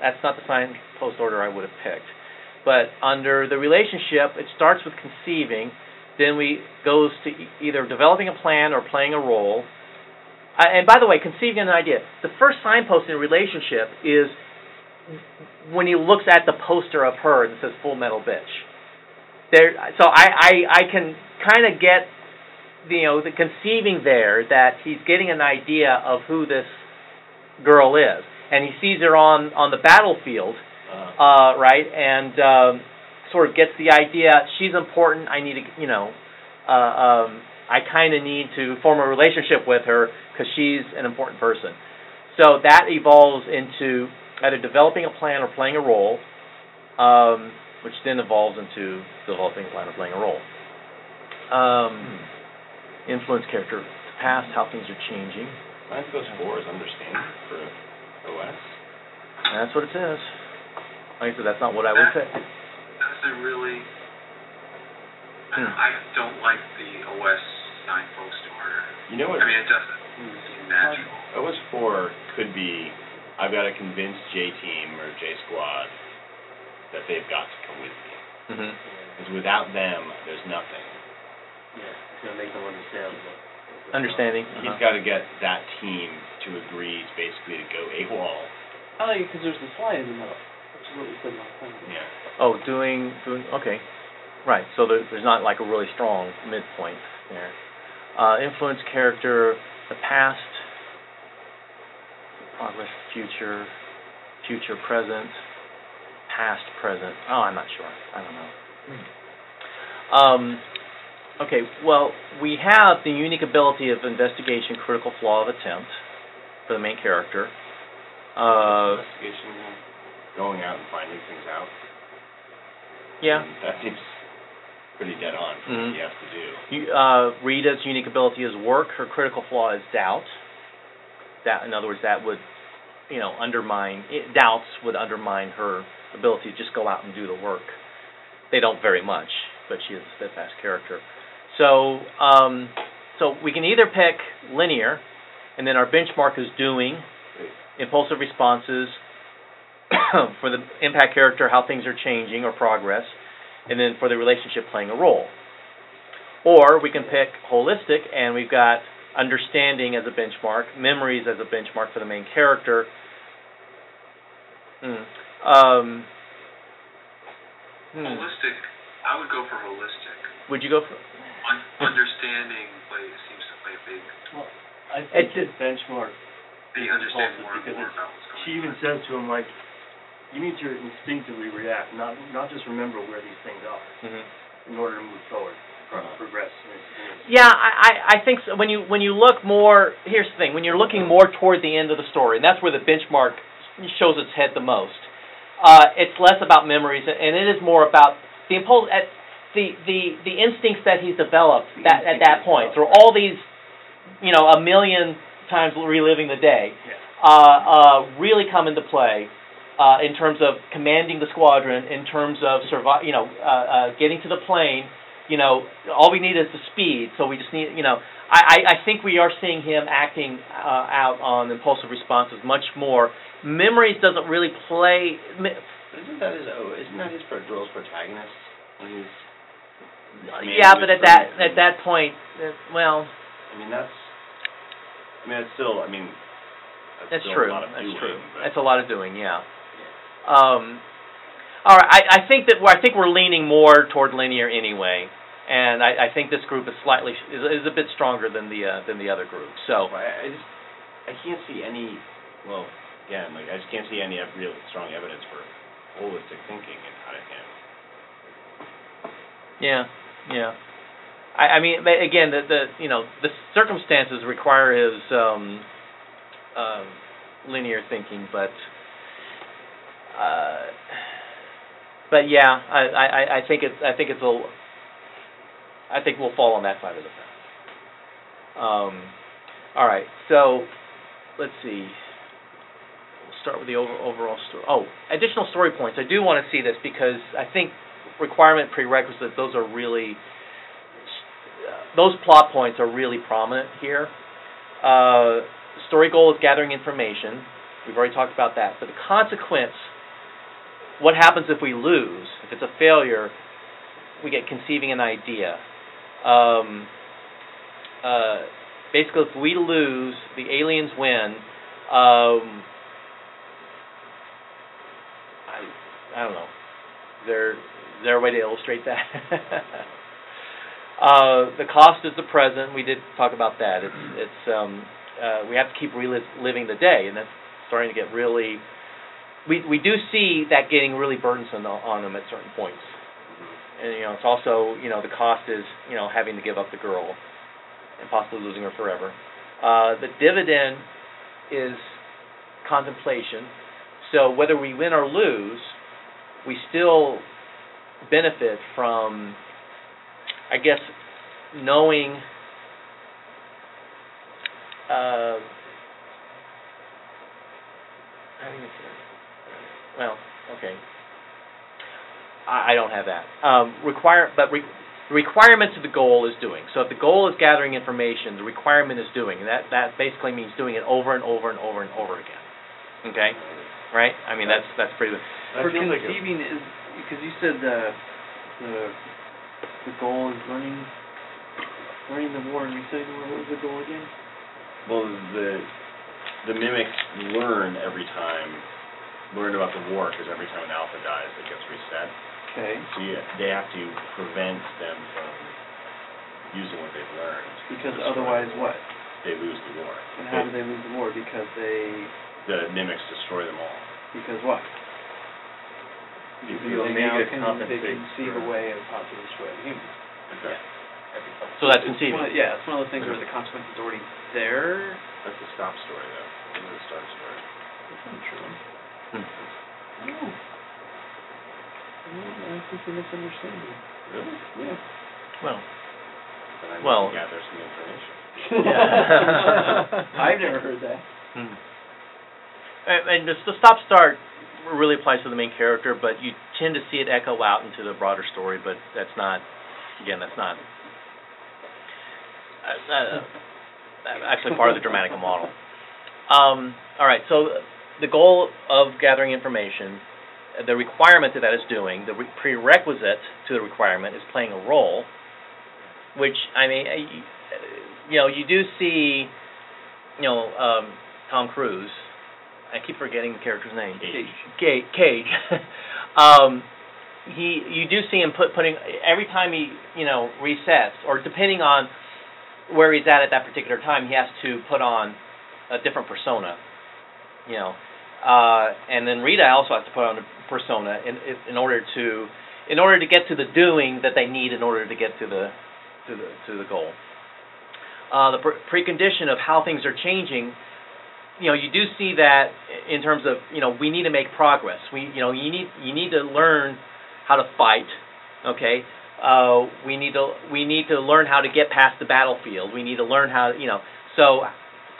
That's not the signpost order I would have picked. But under the relationship, it starts with conceiving, then we goes to either developing a plan or playing a role. Uh, and by the way, conceiving an idea. The first signpost in a relationship is when he looks at the poster of her and says Full Metal Bitch. There, so I, I, I can kind of get, you know, the conceiving there that he's getting an idea of who this girl is, and he sees her on on the battlefield, uh, uh, right, and um, sort of gets the idea she's important. I need to, you know, uh, um, I kind of need to form a relationship with her because she's an important person. So that evolves into either developing a plan or playing a role, um, which then evolves into developing a plan or playing a role. Um, influence character, past, how things are changing. Signpost four is understanding for OS. And that's what it says. Like I said, that's not what I would say. Doesn't really, I Hmm. don't, I don't like the OS signpost order. You know what? I mean, it doesn't seem natural. OS four could be, I've got to convince J Team or J Squad that they've got to come with me. Mm-hmm. Because without them, there's nothing. Yeah, it's gonna make them understand what. Understanding. He's uh-huh. got to get that team to agree, basically, to go AWOL. I like it because there's the slide in the middle, which is what we said last time. Yeah. Oh, doing, doing, okay. Right, so there, there's not like a really strong midpoint there. Uh, influence character, the past, progress, future, future, present, past, present. Oh, I'm not sure. I don't know. Um, okay, well, we have the unique ability of investigation, critical flaw of attempt for the main character. Uh, Investigation, going out and finding things out. yeah. And that seems pretty dead on for Mhm. what he has to do. You, uh, Rita's unique ability is work. Her critical flaw is doubt. That, in other words, that would, you know, undermine it, doubts would undermine her ability to just go out and do the work. They don't very much, but she is a steadfast character. So, um, so we can either pick linear, and then our benchmark is doing, impulsive responses for the impact character, how things are changing or progress, and then for the relationship playing a role. Or we can pick holistic, and we've got understanding as a benchmark, memories as a benchmark for the main character. Hmm. Um, hmm. Holistic, I would go for holistic. Would you go for? Un- understanding play seems to play a big, I It think his benchmark, they understand more and Because more about what's going she even says to him like, you need to instinctively react, not, not just remember where these things are, in order to move forward, progress in his, in his. Yeah, I, I, I think so. when you when you look more, here's the thing: when you're looking more toward the end of the story, and that's where the benchmark shows its head the most. Uh, it's less about memories, and it is more about the impulse, at the the the instincts that he's developed that at that point through all these, you know, a million times reliving the day, uh, uh, really come into play. Uh, in terms of commanding the squadron, in terms of survive, you know, uh, uh, getting to the plane, you know, all we need is the speed. So we just need, you know, I, I, I think we are seeing him acting uh, out on impulsive responses much more. Memories doesn't really play. me- Isn't that his, oh, isn't that his girl's protagonist? When he's, Yeah, but at that, group at that point, uh, well, I mean, that's, I mean, it's still, I mean, that's that's true, a lot of that's doing, true. That's a lot of doing, yeah. Um, all right, I, I think that, we're- I think we're leaning more toward linear anyway, and I, I think this group is slightly, is, is a bit stronger than the, uh, than the other group, so. I, I just, I can't see any, well, again, like, I just can't see any real strong evidence for holistic thinking and how to handle. Yeah, yeah. I, I mean, again, the, the, you know, the circumstances require his, um, um, linear thinking, but, uh, but yeah, I, I, I- think it's, I think it's a, I think we'll fall on that side of the fence. Um, all right, so, let's see. We'll start with the over, overall story. Oh, additional story points. I do want to see this because I think requirement prerequisite, those are really, those plot points are really prominent here. Uh, story goal is gathering information. We've already talked about that. But the consequence, what happens if we lose? If it's a failure, we get conceiving an idea. Um, uh, basically, if we lose, the aliens win. Um, I, I don't know. There, there a way to illustrate that? uh, the cost is the present. We did talk about that. It's, it's, um, uh, we have to keep reliving the day, and that's starting to get really. We we do see that getting really burdensome on, them at certain points, and you know it's also you know the cost is you know having to give up the girl, and possibly losing her forever. Uh, the dividend is contemplation. So whether we win or lose, we still benefit from, I guess, knowing. Uh, it? Well, okay. I, I don't have that. Um, require, but re, the requirement to the goal is doing. So if the goal is gathering information, the requirement is doing. And that that basically means doing it over and over and over and over again. Okay, right? I mean that's that's pretty. For conceiving is, because you said the, the, the goal is learning, learning the war and reciting the war, what was the goal again? Well, the, the mimics learn every time, learn about the war, because every time an alpha dies, it gets reset. Okay. So you, they have to prevent them from using what they've learned. Because otherwise the what? They lose the war. And how do they lose the war? Because they, The mimics destroy them all. because what? The Because they Omega now can, they can conceive a way of how to destroy the humans. Okay. So that's It's one conceiving. of- Yeah, it's one of those things where the consequence is already there. That's the stop story, though. This the start story. That's not true. Hmm. No. No, I think you're misunderstanding. Really? Yeah. Well, Then I need Well- to gather some information. I've never heard that. Hmm. And, and the, the stop start really applies to the main character, but you tend to see it echo out into the broader story. But that's not, again, that's not uh, uh, actually part of the Dramatica model. Um, all right, so the goal of gathering information, the requirement that that is doing, the re- prerequisite to the requirement is playing a role, which I mean, you- you know, you do see, you know, um, Tom Cruise. I keep forgetting the character's name. Cage. Cage. Cage. um, he, you do see him put putting every time he, you know, resets, or depending on where he's at at that particular time, he has to put on a different persona. You know, uh, and then Rita also has to put on a persona in in order to in order to get to the doing that they need in order to get to the to the to the goal. Uh, the pre- precondition of how things are changing, you know, you do see that in terms of you know we need to make progress. We you know you need you need to learn how to fight. Okay, uh, we need to we need to learn how to get past the battlefield. We need to learn how you know. So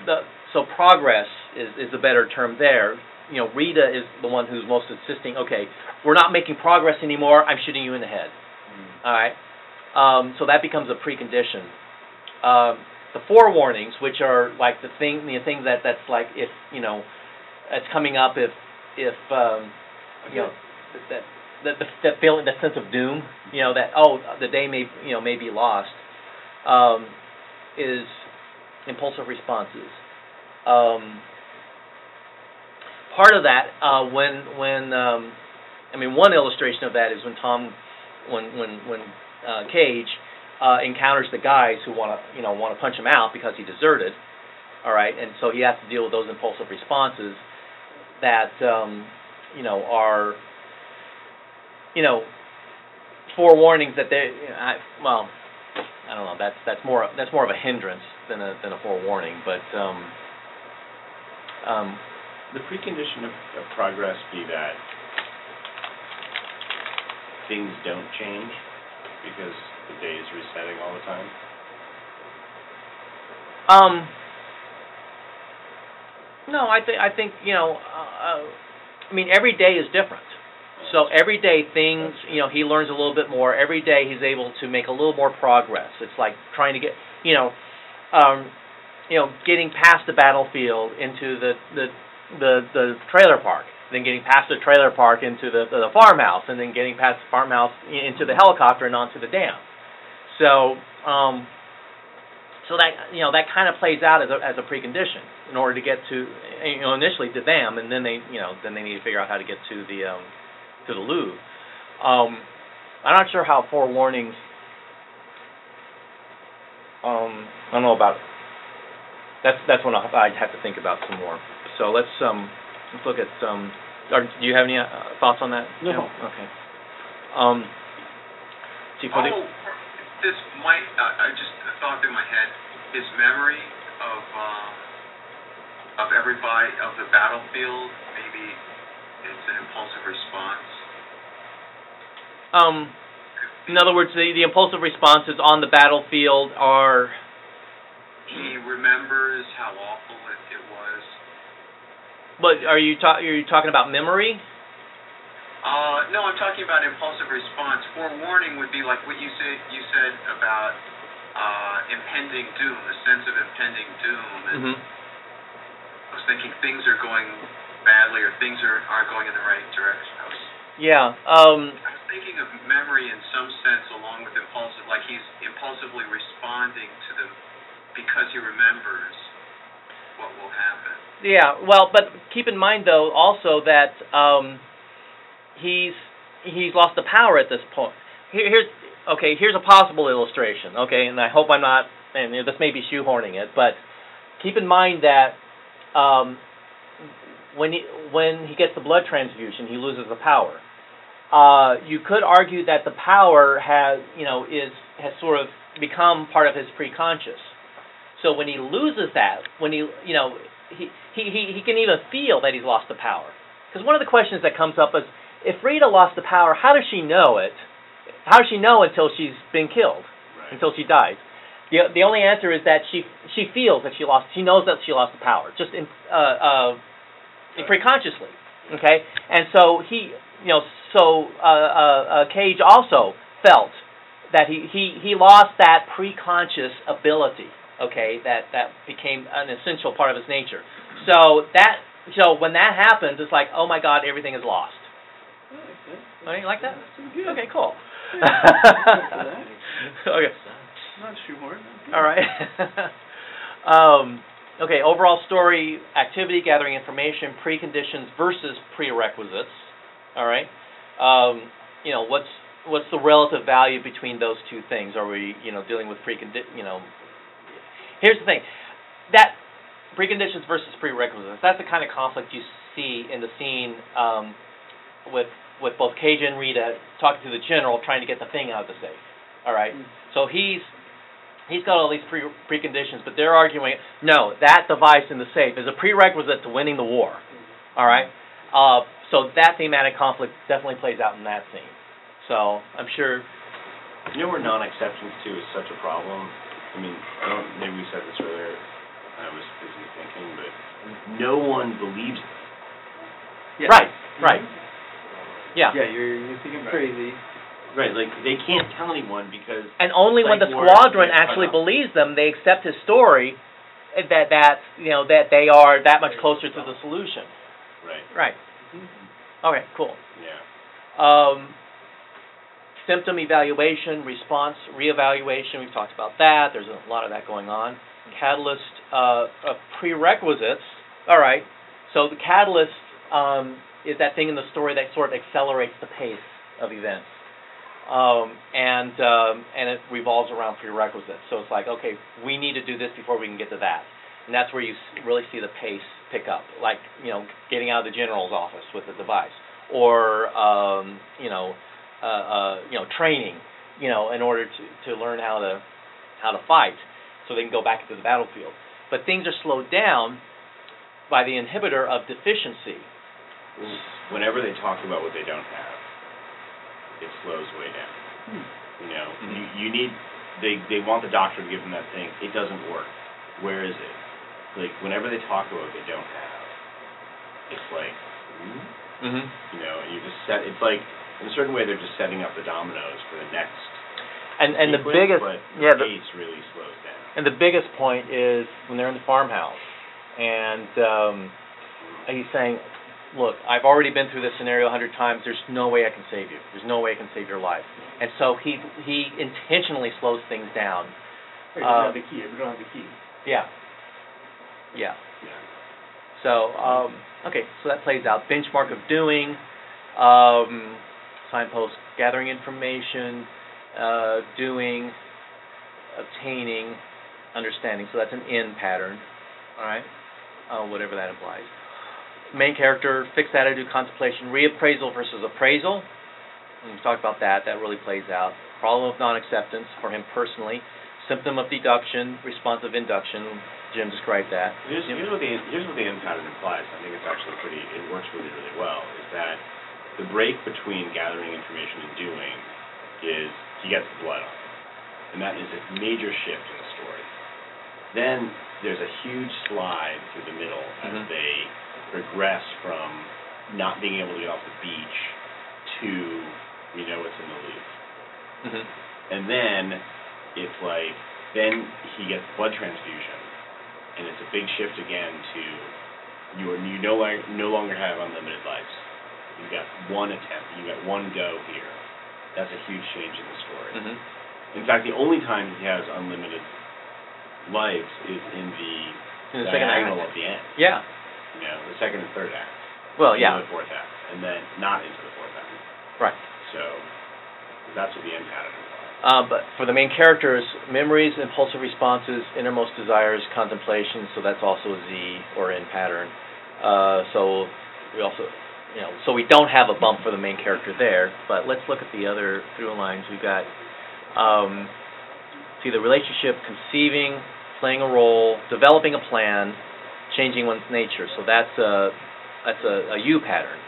the so progress is is a better term there. You know, Rita is the one who's most insisting. Okay, we're not making progress anymore. I'm shooting you in the head. All right. Um, so that becomes a precondition. Um, the forewarnings, which are like the thing, the thing that that's like if you know, it's coming up if if um, you know that that the, that feeling, that sense of doom, you know, that oh, the day may you know may be lost, um, is impulsive responses. Um, part of that uh, when when um, I mean one illustration of that is when Tom when when when uh, Cage uh, encounters the guys who want to you know want to punch him out because he deserted. All right, and so he has to deal with those impulsive responses that um, you know are you know forewarnings that they I, well I don't know that's that's more that's more of a hindrance than a than a forewarning, but um, um, The precondition of, of progress be that things don't change because the day is resetting all the time. Um. No, I think I think you know. Uh, I mean, every day is different. So every day things, you know, he learns a little bit more. Every day he's able to make a little more progress. It's like trying to get, you know, um, you know, getting past the battlefield into the the the, the trailer park, then getting past the trailer park into the, the farmhouse, and then getting past the farmhouse into the helicopter and onto the dam. So, um, so that you know that kind of plays out as a as a precondition in order to get to you know initially to them, and then they you know then they need to figure out how to get to the um, to the Louvre. Um, I'm not sure how forewarnings. Um, I don't know about. That's that's when I'll, I'd have to think about some more. So let's um let's look at some. Or, do you have any uh, thoughts on that? No. Jim? Okay. Um. See for the. Oh, this might, uh, I just thought in my head, his memory of, um, of everybody, of the battlefield, maybe it's an impulsive response. Um, in other words, the, the impulsive responses on the battlefield are. He remembers how awful it, it was. But are you ta- are you talking about memory? Uh, no, I'm talking about impulsive response. Forewarning would be like what you said, you said about, uh, impending doom, the sense of impending doom. And Mm-hmm. I was thinking things are going badly or things are, aren't going in the right direction. I was Yeah. Um, I was thinking of memory in some sense along with impulsive, like he's impulsively responding to them because he remembers what will happen. yeah. Well, but keep in mind though also that um, he's he's lost the power at this point. Here, here's okay. Here's a possible illustration. Okay, and I hope I'm not. And this may be shoehorning it, but keep in mind that um, when he when he gets the blood transfusion, he loses the power. Uh, you could argue that the power has you know is has sort of become part of his preconscious. So when he loses that, when he you know he he he, can even feel that he's lost the power. Because one of the questions that comes up is if Rita lost the power, how does she know it? How does she know until she's been killed? Right. until she dies. The the only answer is that she she feels that she lost. She knows that she lost the power, just in uh, uh, preconsciously. Okay, and so he you know so uh, uh, uh, Cage also felt that he he he lost that preconscious ability. Okay, that that became an essential part of his nature. So that so when that happens, it's like oh my God, everything is lost. Oh, you like that? Okay, cool. okay. Not shoehorn. All right. um, okay, overall story, activity, gathering information, preconditions versus prerequisites. All right. Um, you know, what's what's the relative value between those two things? Are we, you know, dealing with precondi, you know, here's the thing. That preconditions versus prerequisites, that's the kind of conflict you see in the scene um, with with both Cage and Rita talking to the general trying to get the thing out of the safe. All right. So he's he's got all these pre preconditions, but they're arguing no, that device in the safe is a prerequisite to winning the war. All right. Uh, so that thematic conflict definitely plays out in that scene. So I'm sure. You know where non-acceptance too is such a problem? I mean, I don't, maybe we said this earlier, I was busy thinking, but mm-hmm. no one believes it. Yeah. Right. Right. Mm-hmm. Yeah. Yeah, you're you think I'm crazy. Right, like, they can't tell anyone because, And only when the Like war, squadron yeah, actually off. believes them, they accept his story. That that you know that they are that much closer to the solution. right, Right. Mm-hmm. Okay. Cool. yeah. Um, symptom evaluation, response reevaluation, we've talked about that, there's a lot of that going on. Catalyst, uh, uh, prerequisites, all right, so the catalyst, um, is that thing in the story that sort of accelerates the pace of events. Um, and, um, and it revolves around prerequisites, so it's like, okay, we need to do this before we can get to that. And that's where you really see the pace pick up, like, you know, getting out of the general's office with the device, or, um, you know, uh, uh, you know, training, you know, in order to, to learn how to, how to fight, so they can go back into the battlefield. But things are slowed down by the inhibitor of deficiency. Whenever they talk about what they don't have, it slows way down. You know, you, you need, they, they want the doctor to give them that thing, it doesn't work. Where is it? Like, whenever they talk about what they don't have, it's like, hmm? Mm-hmm. you know, and you just set, it's like, in a certain way, they're just setting up the dominoes for the next And, and the biggest, but yeah, the the, pace really slows down. and the biggest point is when they're in the farmhouse, and, um, he's saying, look, I've already been through this scenario a hundred times, there's no way I can save you, there's no way I can save your life. And so he, he intentionally slows things down. Wait, we Uh, don't have the key, we don't have the key. Yeah. Yeah. Yeah. So, um, okay, so that plays out. Benchmark of doing, um, signpost, gathering information, uh, doing, obtaining, understanding. So that's an in pattern, all right? Uh, whatever that implies. Main character, fixed attitude, contemplation, reappraisal versus appraisal. And we talked about that. That really plays out. Problem of non-acceptance for him personally. Symptom of deduction, response of induction. Jim described that. Here's, here's what the here's what the end pattern implies. I think it's actually pretty. It works really really well. Is that the break between gathering information and doing is he gets the blood on, and that is a major shift in the story. Then there's a huge slide through the middle as Mhm. they progress from not being able to get off the beach to we know what's in the loop. Mm-hmm. And then it's like then he gets blood transfusion, and it's a big shift again to you are you no longer no longer have unlimited lives. You've got one attempt. You got one go here. That's a huge change in the story. Mm-hmm. In fact, the only time he has unlimited lives is in the, In the second act. at the end. Yeah. You know, the second and third act. Well, into yeah. The fourth act, and then not into the fourth act. Right. So that's what the end pattern implies. Uh, but for the main characters, memories, impulsive responses, innermost desires, contemplation. So that's also a Z or N pattern. Uh, so we also, you know, so we don't have a bump for the main character there. But let's look at the other through lines. We've got um, see the relationship, conceiving, playing a role, developing a plan, changing one's nature. So that's a that's a, a U pattern.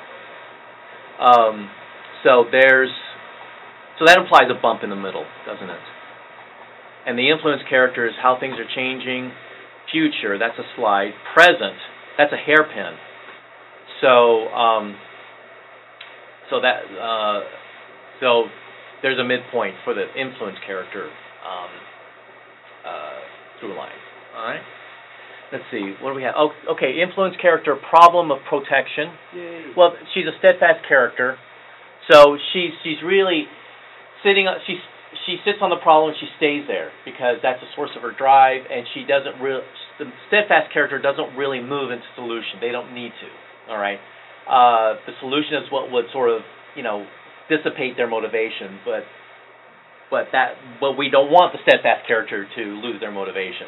Um, so there's so that implies a bump in the middle, doesn't it? And the influence character is how things are changing. Future, that's a slide. Present, that's a hairpin. So, um, so that, uh, so there's a midpoint for the influence character um, uh, through line. All right. Let's see. What do we have? Oh, okay. Influence character, problem of protection. Yay. Well, she's a steadfast character, so she's she's really sitting. on- She's she sits on the problem. and She stays there because that's the source of her drive, and she doesn't really. The steadfast character doesn't really move into solution. They don't need to. All right. Uh, the solution is what would sort of you know dissipate their motivation, but but that but we don't want the steadfast character to lose their motivation.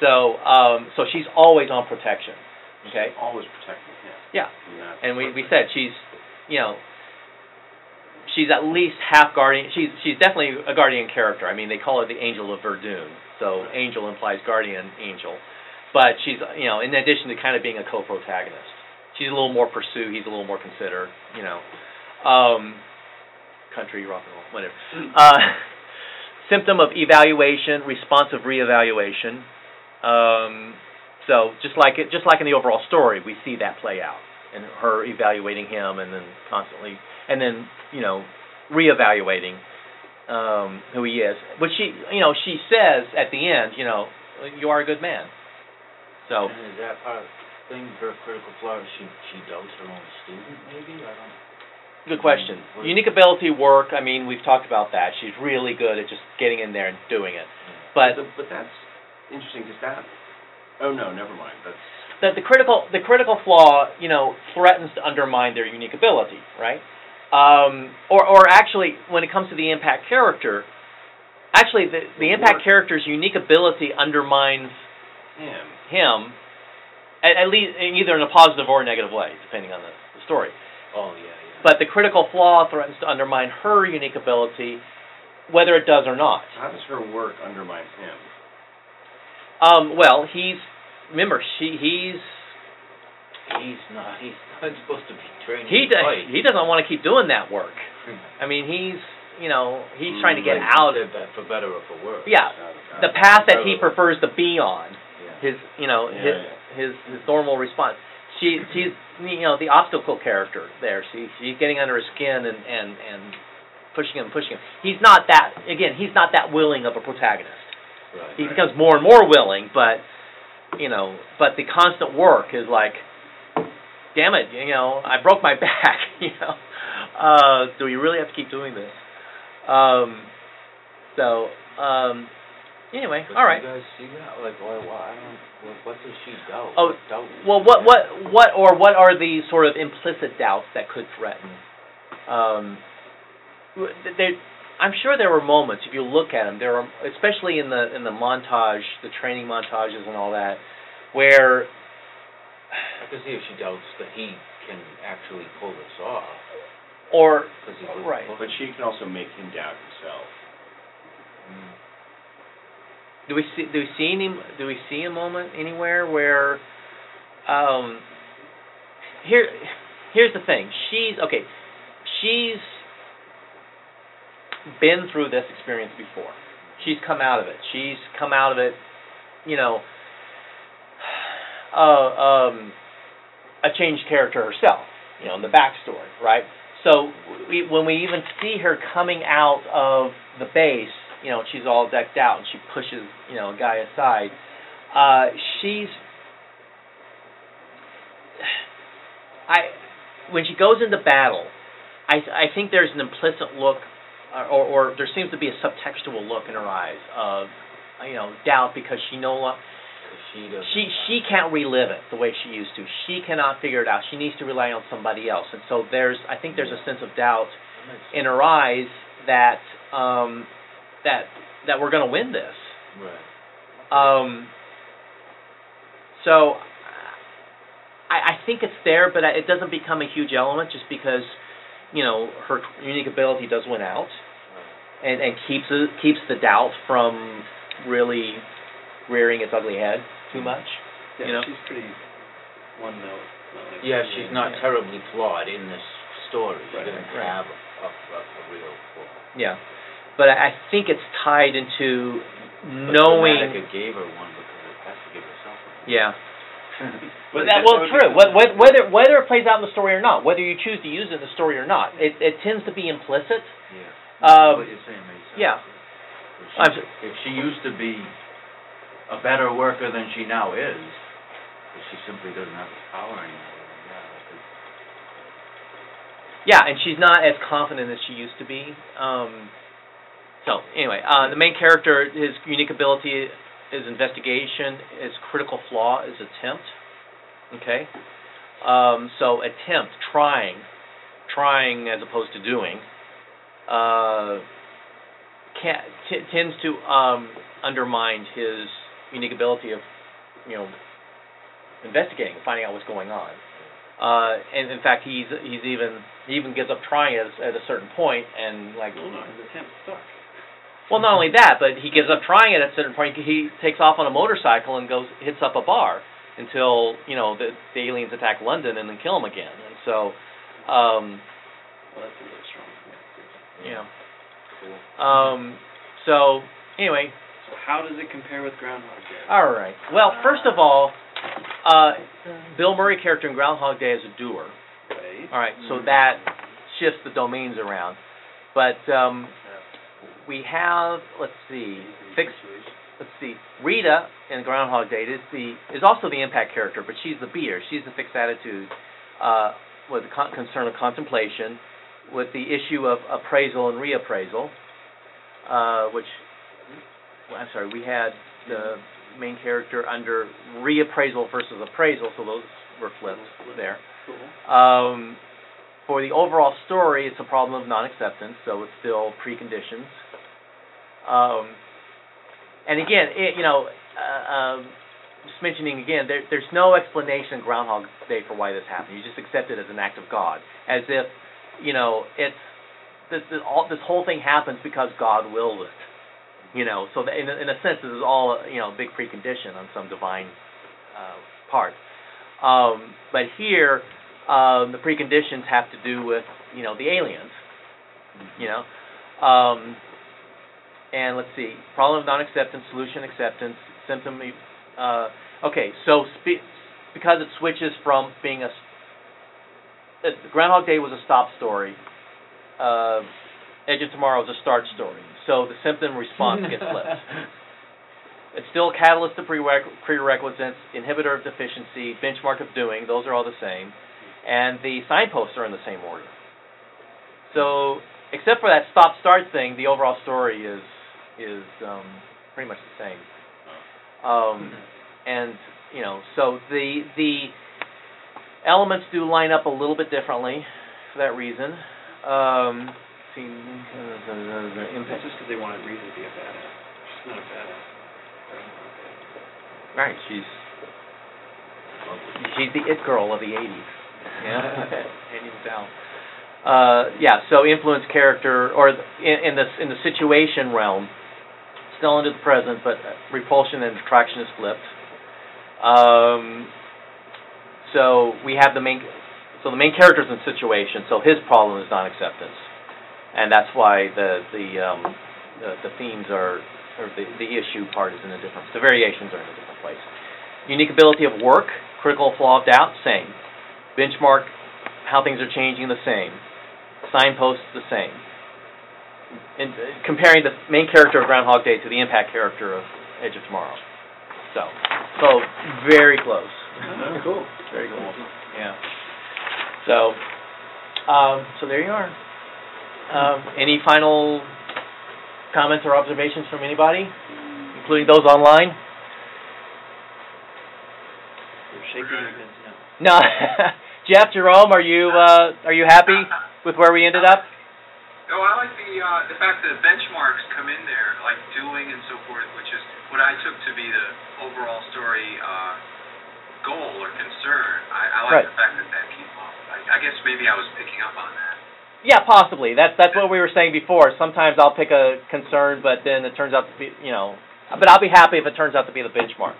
So um, so she's always on protection. Okay. Always protecting him. Yeah. And, And we, we said she's, you know, she's at least half guardian. She's she's definitely a guardian character. I mean, they call her the Angel of Verdun. So angel implies guardian angel, but she's you know in addition to kind of being a co-protagonist, she's a little more pursue. He's a little more consider. You know, um, country rock and roll, whatever. Uh, symptom of evaluation, responsive reevaluation. Um, so just like it, just like in the overall story, we see that play out, and her evaluating him, and then constantly, and then you know, reevaluating um, who he is. But she, you know, she says at the end, you know, you are a good man. So is that part of thing, her critical flaw, she, she doubts her own student, maybe? I don't, Good question. Unique ability work, I mean, we've talked about that. She's really good at just getting in there and doing it. But The- But that's interesting, because that, oh, no, never mind, that's, the, the critical the critical flaw, you know, threatens to undermine their unique ability, right? Um, or or actually, when it comes to the impact character, actually the the impact character's unique ability undermines him. him, at, at least either in a positive or a negative way, depending on the, the story. Oh, yeah, yeah. But the critical flaw threatens to undermine her unique ability, whether it does or not. How does her work undermine him? Um, well, he's remember she he's He's not, he's not supposed to be training he does, fight. he doesn't want to keep doing that work. I mean, he's you know he's trying to get Like out. of that For better or for worse. Yeah, the path that he prefers to be on. Yeah. His you know Yeah, his yeah. His his normal response. She she's you know the obstacle character there. She she's getting under his skin and and and pushing him pushing him. He's not that again. He's not that willing of a protagonist. Right. He becomes more and more willing, but you know, but the constant work is like, damn it, you know, I broke my back, you know. Uh, do we really have to keep doing this? Um, so, um, anyway, But all right. You guys see that? Like, why, why, I don't, what, what does she doubt? Oh, What doubt Well, what, what, what, or what are the sort of implicit doubts that could threaten? Um, w- there, I'm sure there were moments. If you look at them, there are, especially in the in the montage, the training montages and all that, where I can see if she doubts that he can actually pull this off. or 'cause he's a- right. But she can also make him doubt himself. Mm. Do we see do we see any do we see a moment anywhere where um here here's the thing. She's okay. She's been through this experience before. She's come out of it. She's come out of it, you know, uh, um, a changed character herself, you know, in the backstory, right? So we, when we even see her coming out of the base, you know, she's all decked out and she pushes, you know, a guy aside. Uh, she's, I, when she goes into battle, I, I think there's an implicit look, or, or, or there seems to be a subtextual look in her eyes of, you know, doubt because she no longer, She she she can't relive it the way she used to. She cannot figure it out. She needs to rely on somebody else. And so there's I think there's a sense of doubt in her eyes that um that that we're going to win this. Right. Um so I I think it's there but it doesn't become a huge element just because you know her unique ability does win out and and keeps it, keeps the doubt from really rearing its ugly head too much. Yeah, You know? she's pretty one note. like- Yeah, she's not Yeah. terribly flawed in this story. She Right, doesn't right. have a, a, a real flaw. Yeah, but I I think it's tied into But knowing. Dramatica gave her one because it has to give herself one. Yeah, But that, that well, would true. be- Wh- wh- Whether whether it plays out in the story or not, whether you choose to use it in the story or not, it it tends to be implicit. Yeah. Um, what you're saying makes sense. yeah. If she, if she used to be a better worker than she now is, if she simply doesn't have the power anymore, yeah, Yeah, and she's not as confident as she used to be. Um, so anyway, uh, the main character, his unique ability is investigation. His critical flaw is attempt. Okay, um, so attempt, trying, trying as opposed to doing, uh, can, t- tends to um, undermine his unique ability of, you know, investigating, finding out what's going on. Uh, and in fact, he's he's even he even gives up trying it at a certain point, and like, his attempts suck. Well, not only that, but he gives up trying it at a certain point. He takes off on a motorcycle and goes hits up a bar until you know the, the aliens attack London and then kill him again. And so, um, Well, that's a really strong. Yeah. know, um, so anyway, So how does it compare with Groundhog Day? all right. Well, first of all, uh, Bill Murray character in Groundhog Day is a doer. Right. All right, so that shifts the domains around. But um, we have, let's see, fix, let's see, Rita in Groundhog Day is the is also the impact character, but she's the be-er. She's the fixed attitude uh, with the con- concern of contemplation. with the issue of appraisal and reappraisal, uh, which, I'm sorry, we had the main character under reappraisal versus appraisal, so those were flipped there. Um, for the overall story, it's a problem of non-acceptance, so it's still preconditions. Um, and again, it, you know, uh, um, just mentioning again, there, there's no explanation in Groundhog Day for why this happened. You just accept it as an act of God, as if, you know, it's this this, all, this whole thing happens because God willed it. You know, so that in in a sense, this is all you know, a big precondition on some divine uh, part. Um, but here, um, the preconditions have to do with you know the aliens. You know, um, and let's see, problem of non-acceptance, solution acceptance, symptom. Uh, okay, so spe- because it switches from being a uh, Groundhog Day was a stop story. Uh, Edge of Tomorrow is a start story. So the symptom response gets flipped. It's still catalyst of prereq- prerequisites, inhibitor of deficiency, benchmark of doing. Those are all the same, and the signposts are in the same order. So, except for that stop-start thing, the overall story is is um, pretty much the same. Um, and you know, so the the elements do line up a little bit differently for that reason. Um, see, uh, the, the, impact. just because they wanted Rita to be a badass. She's not a badass. Right, she's she's the it girl of the '80s. Yeah, even tell. Uh, yeah, so influence character, or in, in the in the situation realm, still into the present, but repulsion and attraction is flipped. Um, so we have the main, so the main character's in situation, so his problem is non-acceptance, and that's why the the um, the, the themes are, or the the issue part is in a different, the variations are in a different place. Unique ability of work, critical flaw of doubt, same. Benchmark, how things are changing, the same. Signposts, the same. And uh, comparing the main character of Groundhog Day to the impact character of Edge of Tomorrow. So, so very close. Oh, cool. Very cool. Yeah. So, um, so there you are. Um, any final comments or observations from anybody, including those online? You're shaking your head No. no. Jeff, Jerome, are you uh, are you happy with where we ended up? No, I like the uh, the fact that benchmarks come in there, like doing and so forth, which is what I took to be the overall story uh, goal or concern. I, I like Right. the fact that that came up. I, I guess maybe I was picking up on that. Yeah, possibly. That's that's what we were saying before. Sometimes I'll pick a concern, but then it turns out to be, you know, but I'll be happy if it turns out to be the benchmark.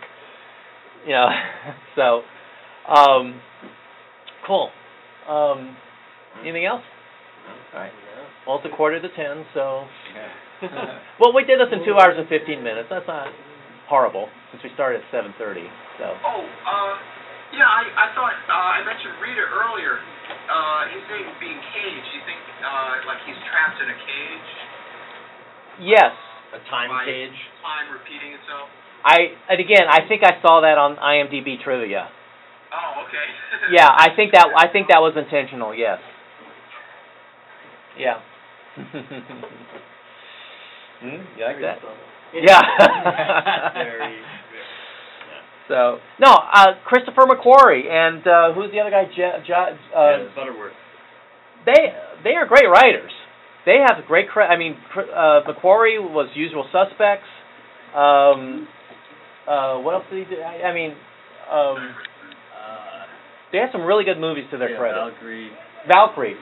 You know, so, um, cool. Um, anything else? All right. Well, it's a quarter to ten, so. well, we did this in two hours and fifteen minutes. That's not horrible since we started at seven thirty. So. Oh, uh, yeah, I, I thought, uh, I mentioned Rita earlier. Uh, his name being Cage. You think, uh, like he's trapped in a cage? Yes, A time By cage? Time repeating itself? I and again I think I saw that on IMDb trivia. Oh, okay. Yeah, I think that I think that was intentional. Yes. Yeah. Hmm? You like that? Yeah. Very, so no, uh, Christopher McQuarrie and uh, who's the other guy? Je- Je- uh, yeah, Butterworth. They they are great writers. They have great. Cre- I mean, uh, McQuarrie was Usual Suspects. Um, uh, what else did he do? I, I mean, um, Uh, they have some really good movies to their yeah, credit. Valkyrie, Valkyrie,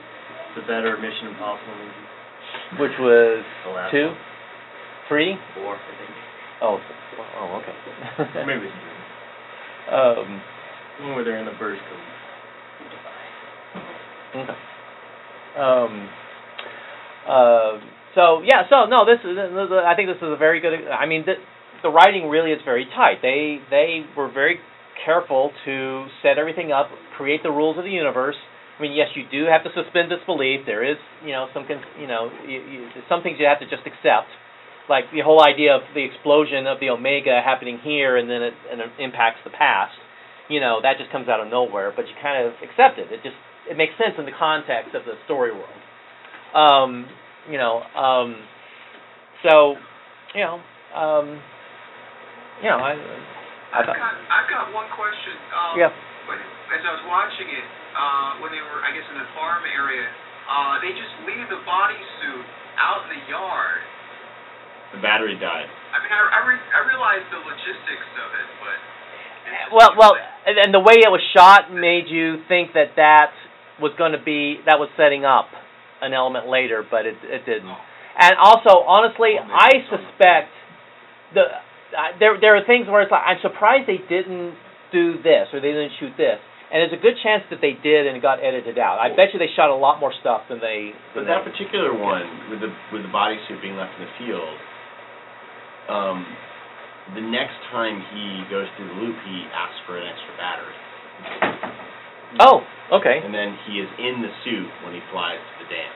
the better Mission Impossible movie. Which was The last two, one. three. Four, I think. Oh, oh, okay. Maybe it's three. um, One where they're in the coat. okay. Um, uh, so yeah, so no, this is. I think this is a very good. I mean, the, the writing really is very tight. They they were very careful to set everything up, create the rules of the universe. I mean, yes, you do have to suspend disbelief. There is, you know, some, you know, you, you, some things you have to just accept, like the whole idea of the explosion of the omega happening here and then it, and it impacts the past. You know, that just comes out of nowhere, but you kind of accept it. It just it makes sense in the context of the story world. Um, you know, um, so, you know, um, you know, I, I've got, I've got one question. Um, yeah. When, as I was watching it, uh, when they were, I guess, in the farm area, uh, they just leave the bodysuit out in the yard. The battery died. I mean, I, I, re- I realize the logistics of it, but. Well, well, and, and the way it was shot made you think that that was going to be that was setting up an element later, but it it didn't. And also, honestly, I suspect the uh, there there are things where it's like I'm surprised they didn't do this or they didn't shoot this. And there's a good chance that they did and it got edited out. I bet you they shot a lot more stuff than they. Than But that they particular one, with the with the bodysuit being left in the field, um, the next time he goes through the loop, he asks for an extra battery, oh, okay. and then he is in the suit when he flies to the dam.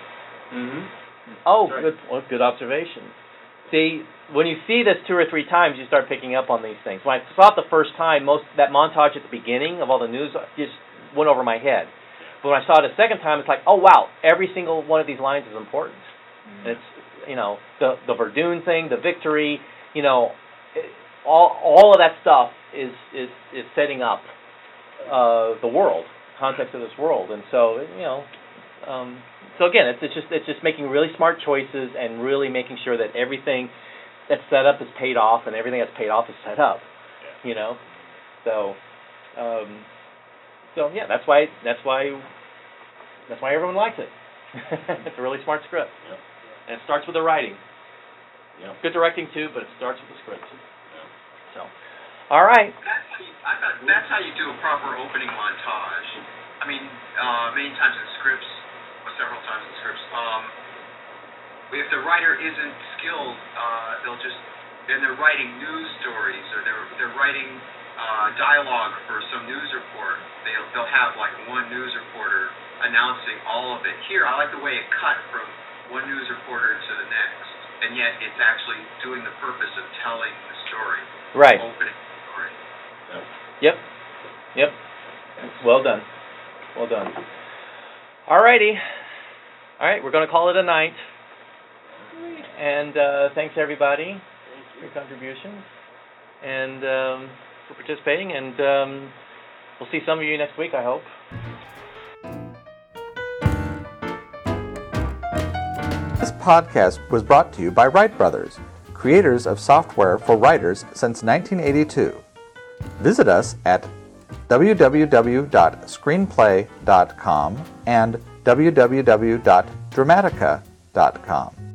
Mm-hmm. Oh, right. good, well, good observation. See, when you see this two or three times, you start picking up on these things. When I saw it the first time, most that montage at the beginning of all the news just went over my head. But when I saw it a second time, it's like, oh wow, every single one of these lines is important. And it's you know the the Verdun thing, the victory, you know, it, all all of that stuff is is is setting up uh, the world, context of this world, and so you know, um, so again, it's, it's just it's just making really smart choices and really making sure that everything that's set up is paid off, and everything that's paid off is set up. You know, so um, so yeah, that's why that's why that's why everyone likes it. it's a really smart script, Yep. and it starts with the writing. Yep. Good directing too, but it starts with the script. So, all right. That's how you, I thought that's how you do a proper opening montage. I mean, uh, many times in scripts, or several times in scripts, um, if the writer isn't skilled, uh, they'll just then they're writing news stories or they're they're writing uh, dialogue for some news report. They'll they'll have like one news reporter announcing all of it. Here, I like the way it cut from one news reporter to the next, and yet it's actually doing the purpose of telling the story Right. opening story. Yep. Yep. Well done. Well done. All righty. All right, we're going to call it a night. And uh, thanks everybody for your contributions and um, for participating. And um, we'll see some of you next week, I hope. This podcast was brought to you by Write Brothers, creators of software for writers since 1982. Visit us at www.screenplay.com and www.dramatica.com.